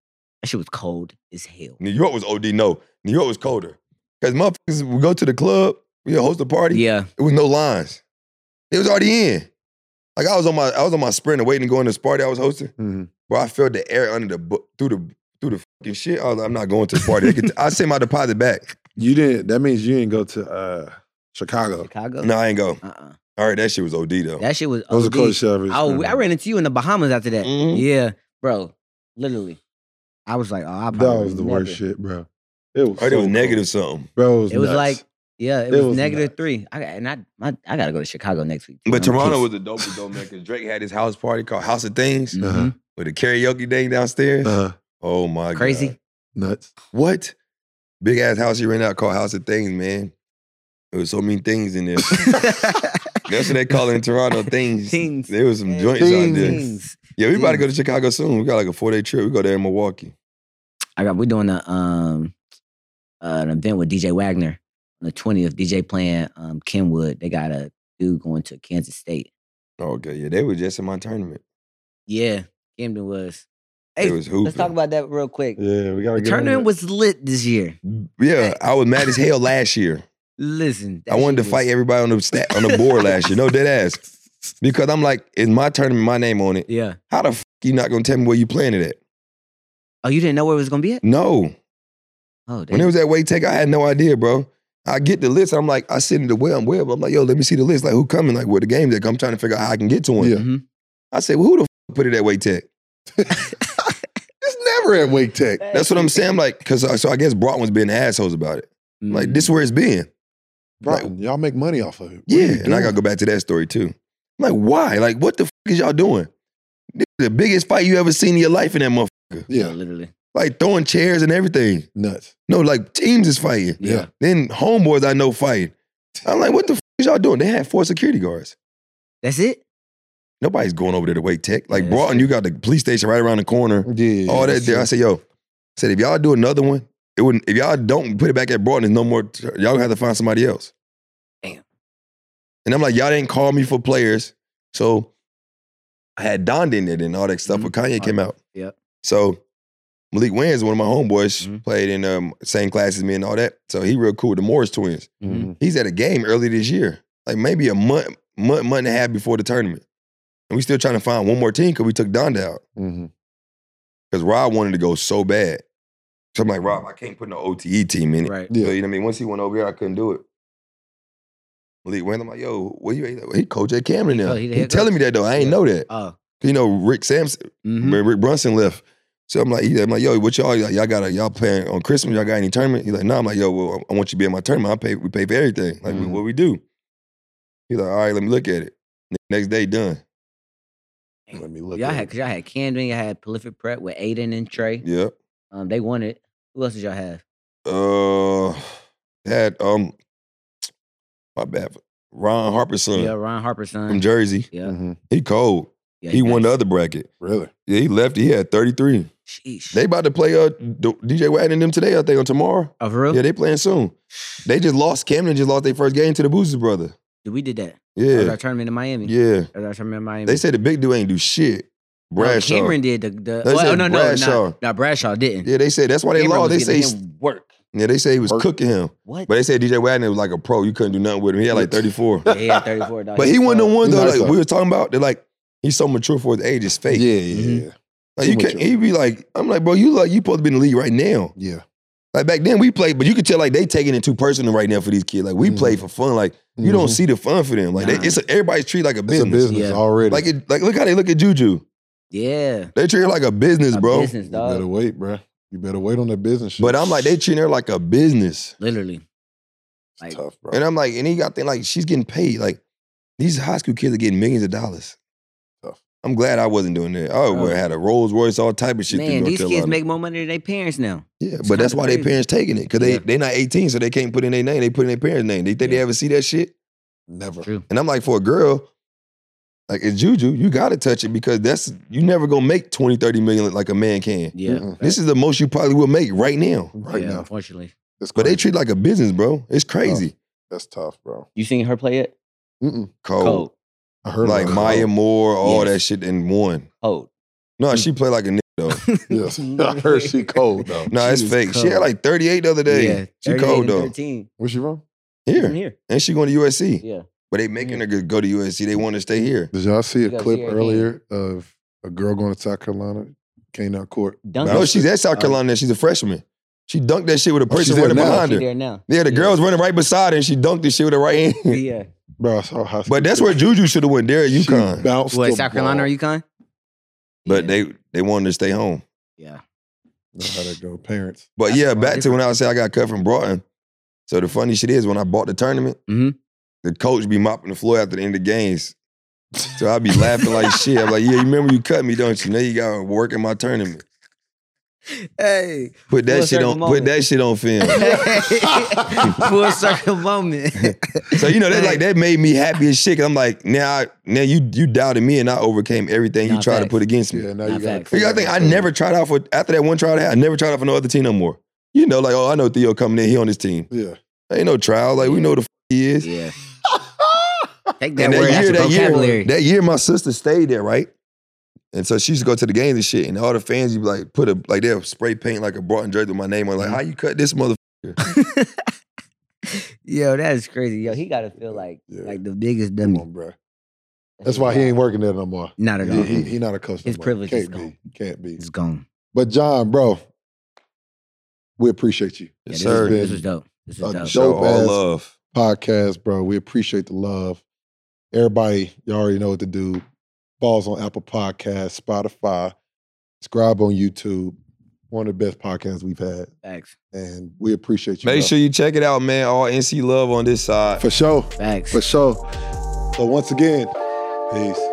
That shit was cold as hell. New York was OD. No, New York was colder. Cause motherfuckers would go to the club, we would host a party. Yeah, It was no lines. It was already in. Like I was on my I was on my sprinter waiting to go in this party I was hosting. Mm-hmm. Bro, I felt the air under the bu- through the through the fucking shit. I was like, I'm not going to the party. They could- I sent my deposit back. You didn't. That means you didn't go to uh, Chicago. Chicago. No, I ain't go. uh, All right, that shit was OD though. that shit was. Those are OD. cold shelters. Oh, I ran into you in the Bahamas after that. Mhm. Yeah, bro. Literally, I was like, oh, I That was the never- worst shit, bro. It was. I heard it was cold. negative something. Bro, it was, It was nuts. like, yeah, it, It was, was negative nuts. three. I got, and I, my, I gotta go to Chicago next week. But I'm Toronto pissed. was the dopest though, man, because Drake had his house party called House of Things. Uh-huh. with a karaoke thing downstairs. uh, oh my god. crazy. nuts. What? Big ass house he rented out called House of Things, man. There was so many things in there. That's what they call it in Toronto. Things. Things. There was some Yeah, joints out there. Things. Yeah, we about to go to Chicago soon. We got like a four day trip. We go there in Milwaukee. I got. We're doing a um uh, an event with DJ Wagner on the twentieth. DJ playing um Kenwood. They got a dude going to Kansas State. Okay, yeah, they were just in my tournament. Yeah, Camden was. They Hey, was hooping. let's talk about that real quick. Yeah, we gotta The get tournament that. was lit this year. Yeah, I was mad as hell last year. Listen, I wanted to shit fight everybody on the stat on the board last year. No dead ass. Because I'm like, it's my tournament, my name on it. Yeah. How the f- you not gonna tell me where you playing it at? Oh, you didn't know where it was gonna be at? No. Oh, When it was at Wake Tech, I had no idea, bro. I get the list. I'm like, I sit in the web, web. I'm like, yo, let me see the list. Like, who coming? Like, where the games at? I'm trying to figure out how I can get to one. Yeah. Mhm. I said, well, who the f- put it at Wake Tech? It's never at Wake Tech. That's what I'm saying. I'm like, cause so I guess Brockman's been assholes about it. Like, this is where it's been. Bro, y'all make money off of it. What Yeah, and I gotta go back to that story too. I'm like, why? Like, what the f- is y'all doing? This is the biggest fight you ever seen in your life in that motherfucker. Yeah, Yeah, literally. Like throwing chairs and everything. nuts. No, like teams is fighting. Yeah. Then homeboys I know fighting. I'm like, what the f- is y'all doing? They had four security guards. That's it. Nobody's going over there to Wake Tech. Like Yeah, Broughton, you got the police station right around the corner. Yeah. all that that's there. I true. said, yo, I said if y'all do another one, it wouldn't. If y'all don't put it back at Broughton, there's no more. Y'all gonna have to find somebody else. Damn. And I'm like, y'all didn't call me for players, so I had Donda in it and all that stuff. Mhm. But Kanye came out. Yep. So Malik Wayans, one of my homeboys, Mhm. played in um, same class as me and all that. So he real cool with the Morris twins. Mhm. He's at a game early this year, like maybe a month, month, month and a half before the tournament. And we still trying to find one more team because we took Donda out. Mhm. Because Rob wanted to go so bad. So I'm like, Rob, I can't put no OTE team in it. Right. Yeah. So, you know what I mean? Once he went over here, I couldn't do it. Malik Wayne, I'm like, yo, what you he, he coach at Camden now. Oh, he He, telling me that though. I ain't Yeah. know that. Oh. You know, Rick Sampson, mhm. Rick Brunson left. So I'm like, he- I'm like, yo, what y'all, y'all got a, y'all playing on Christmas? Y'all got any tournament? He's like, no. I'm like, yo, well, I want you to be in my tournament. I pay, we pay for everything. Like, Mhm. what we do? He's like, all right, let me look at it. Next day, done. Let me look. Y'all at had it. because y'all had Camden, y'all had Prolific Prep with Aiden and Trey. Yep. Um, they won it. Who else did y'all have? Uh, had um, my bad, Ron Harper's son Yeah, Ron Harper's son. from Jersey. Yeah, Mhm. He cold. yeah, he won the other bracket. Really? Yeah, he left. He had 33. Sheesh. They about to play uh DJ Wagner and them today, I think, on tomorrow. oh, for real? Yeah, they playing soon. They just lost. Camden just lost their first game to the Boozers brother. Yeah, we did that. That was Yeah. our tournament in Miami. Yeah. That was our tournament in Miami. They said the big dude ain't do shit. No, Bradshaw. Camden did the. the They well, said no, no, Bradshaw. no, no, Bradshaw didn't. Yeah, they said that's why they Camden lost. They was say giving he's, him work. yeah, they say he was Work. cooking him. What? But they said DJ Wagner was like a pro. You couldn't do nothing with him. He had like 34. yeah, he had 34. dog. But he wasn't the one He though. nice Like we were talking about, they're like, he's so mature for his age, it's fake. Yeah, yeah, Mhm. yeah. Like Too you can't mature. he be like, I'm like, bro, you like you supposed to be in the league right now. Yeah. Like back then we played, but you could tell like they taking it too personal right now for these kids. Like we Mhm. play for fun. Like you don't Mhm. see the fun for them. Like they, it's a, everybody's treated like a It's business. a business Yeah. already. Like it, like look how they look at Juju. Yeah. They treat her like a business, A bro. business, you better dog. wait, bro. You better wait on that business shit. But I'm like, they treat her like a business. Literally. It's like- tough, bro. And I'm like, and he got thing like she's getting paid. Like these high school kids are getting millions of dollars. Tough. I'm glad I wasn't doing that. I would have had a Rolls Royce, all type of shit. through Man, North these kids Carolina. make more money than their parents now. Yeah, It's but that's kinda why their crazy. parents taking it because they Yeah. they not 18, so they can't put in their name. They put in their parents' name. They think they Yeah. ever see that shit. Never. True. And I'm like, for a girl, like it's Juju, you gotta touch it because that's you never gonna make 20, 30 million like a man can. Yeah. Mm-mm. This is the most you probably will make right now. Right yeah, now. Unfortunately. It's But they treat like a business, bro. It's crazy. That's tough, bro. You seen her play it? Mm-mm. Cold. Cold. I heard Like about it. Maya Moore, all Yes. that shit in one. Cold. No, she played like a nigga though. Yes. I heard she cold though. No, She it's was fake. She had like 38 the other day. Yeah. she cold though. 13. Where's she from? Here. From here. And she going to USC. Yeah. But they making her go- go to USC. They want to stay here. Did y'all see a gotta clip see her earlier of a girl going to South Carolina, came out court? Dunk No, it. she's at South Oh. Carolina. She's a freshman. She dunked that shit with a Oh, she's person there running now. behind She her. there now. Yeah, the girl was running right beside her and she dunked this shit with her right hand. Yeah. Bro, I saw high but that's where. Juju should have went there at She UConn. bounced What, the South Carolina or ball. UConn? But Yeah. they they wanted to stay home. Yeah. Know how that go, parents. But That's yeah, a lot back to when I said I got cut from Broughton. So the funny shit is when I bought the tournament, Mhm. The coach be mopping the floor after the end of the games. So I be laughing like shit. I'm like, yeah, you remember you cut me, don't you? Now you got to work in my tournament. Hey. Put that shit circle on. Put that shit on film. Full circle moment. So you know that like that made me happy as shit. I'm like, now, I, now you you doubted me and I overcame everything you Nah, tried to put against me. Yeah, now you got facts. Gotta think I never tried out for after that one trial I had. I never tried out for no other team no more. You know, like oh, I know Theo coming in. He on his team. Yeah. Ain't no trial. Like we know the f- he is. Yeah. Take that And word out your that vocabulary. year, that year, my sister stayed there, right? And so she used to go to the games and shit. And all the fans, you like, put a like they'll spray paint like a Broughton jersey with my name on. Like, mm-hmm. how you cut this mother? Yo, that is crazy. Yo, he gotta feel like Yeah. like the biggest Come dummy. on, bro. That's why he ain't working there no more. Not at He, all. he, he not a coach. no His more. privilege is Can't gone. be. Can't be. It's gone. But John, bro, we appreciate you. Yeah, Yes, this, sir. this is dope. This is A dope. Show Dope all ass- love. Podcast, bro. We appreciate the love. Everybody, y'all already know what to do. Balls on Apple Podcasts, Spotify, subscribe on YouTube. One of the best podcasts we've had. Thanks. And we appreciate you. Make bro. sure you check it out, man. All NC love on this side. For sure. Thanks. For sure. So once again, peace.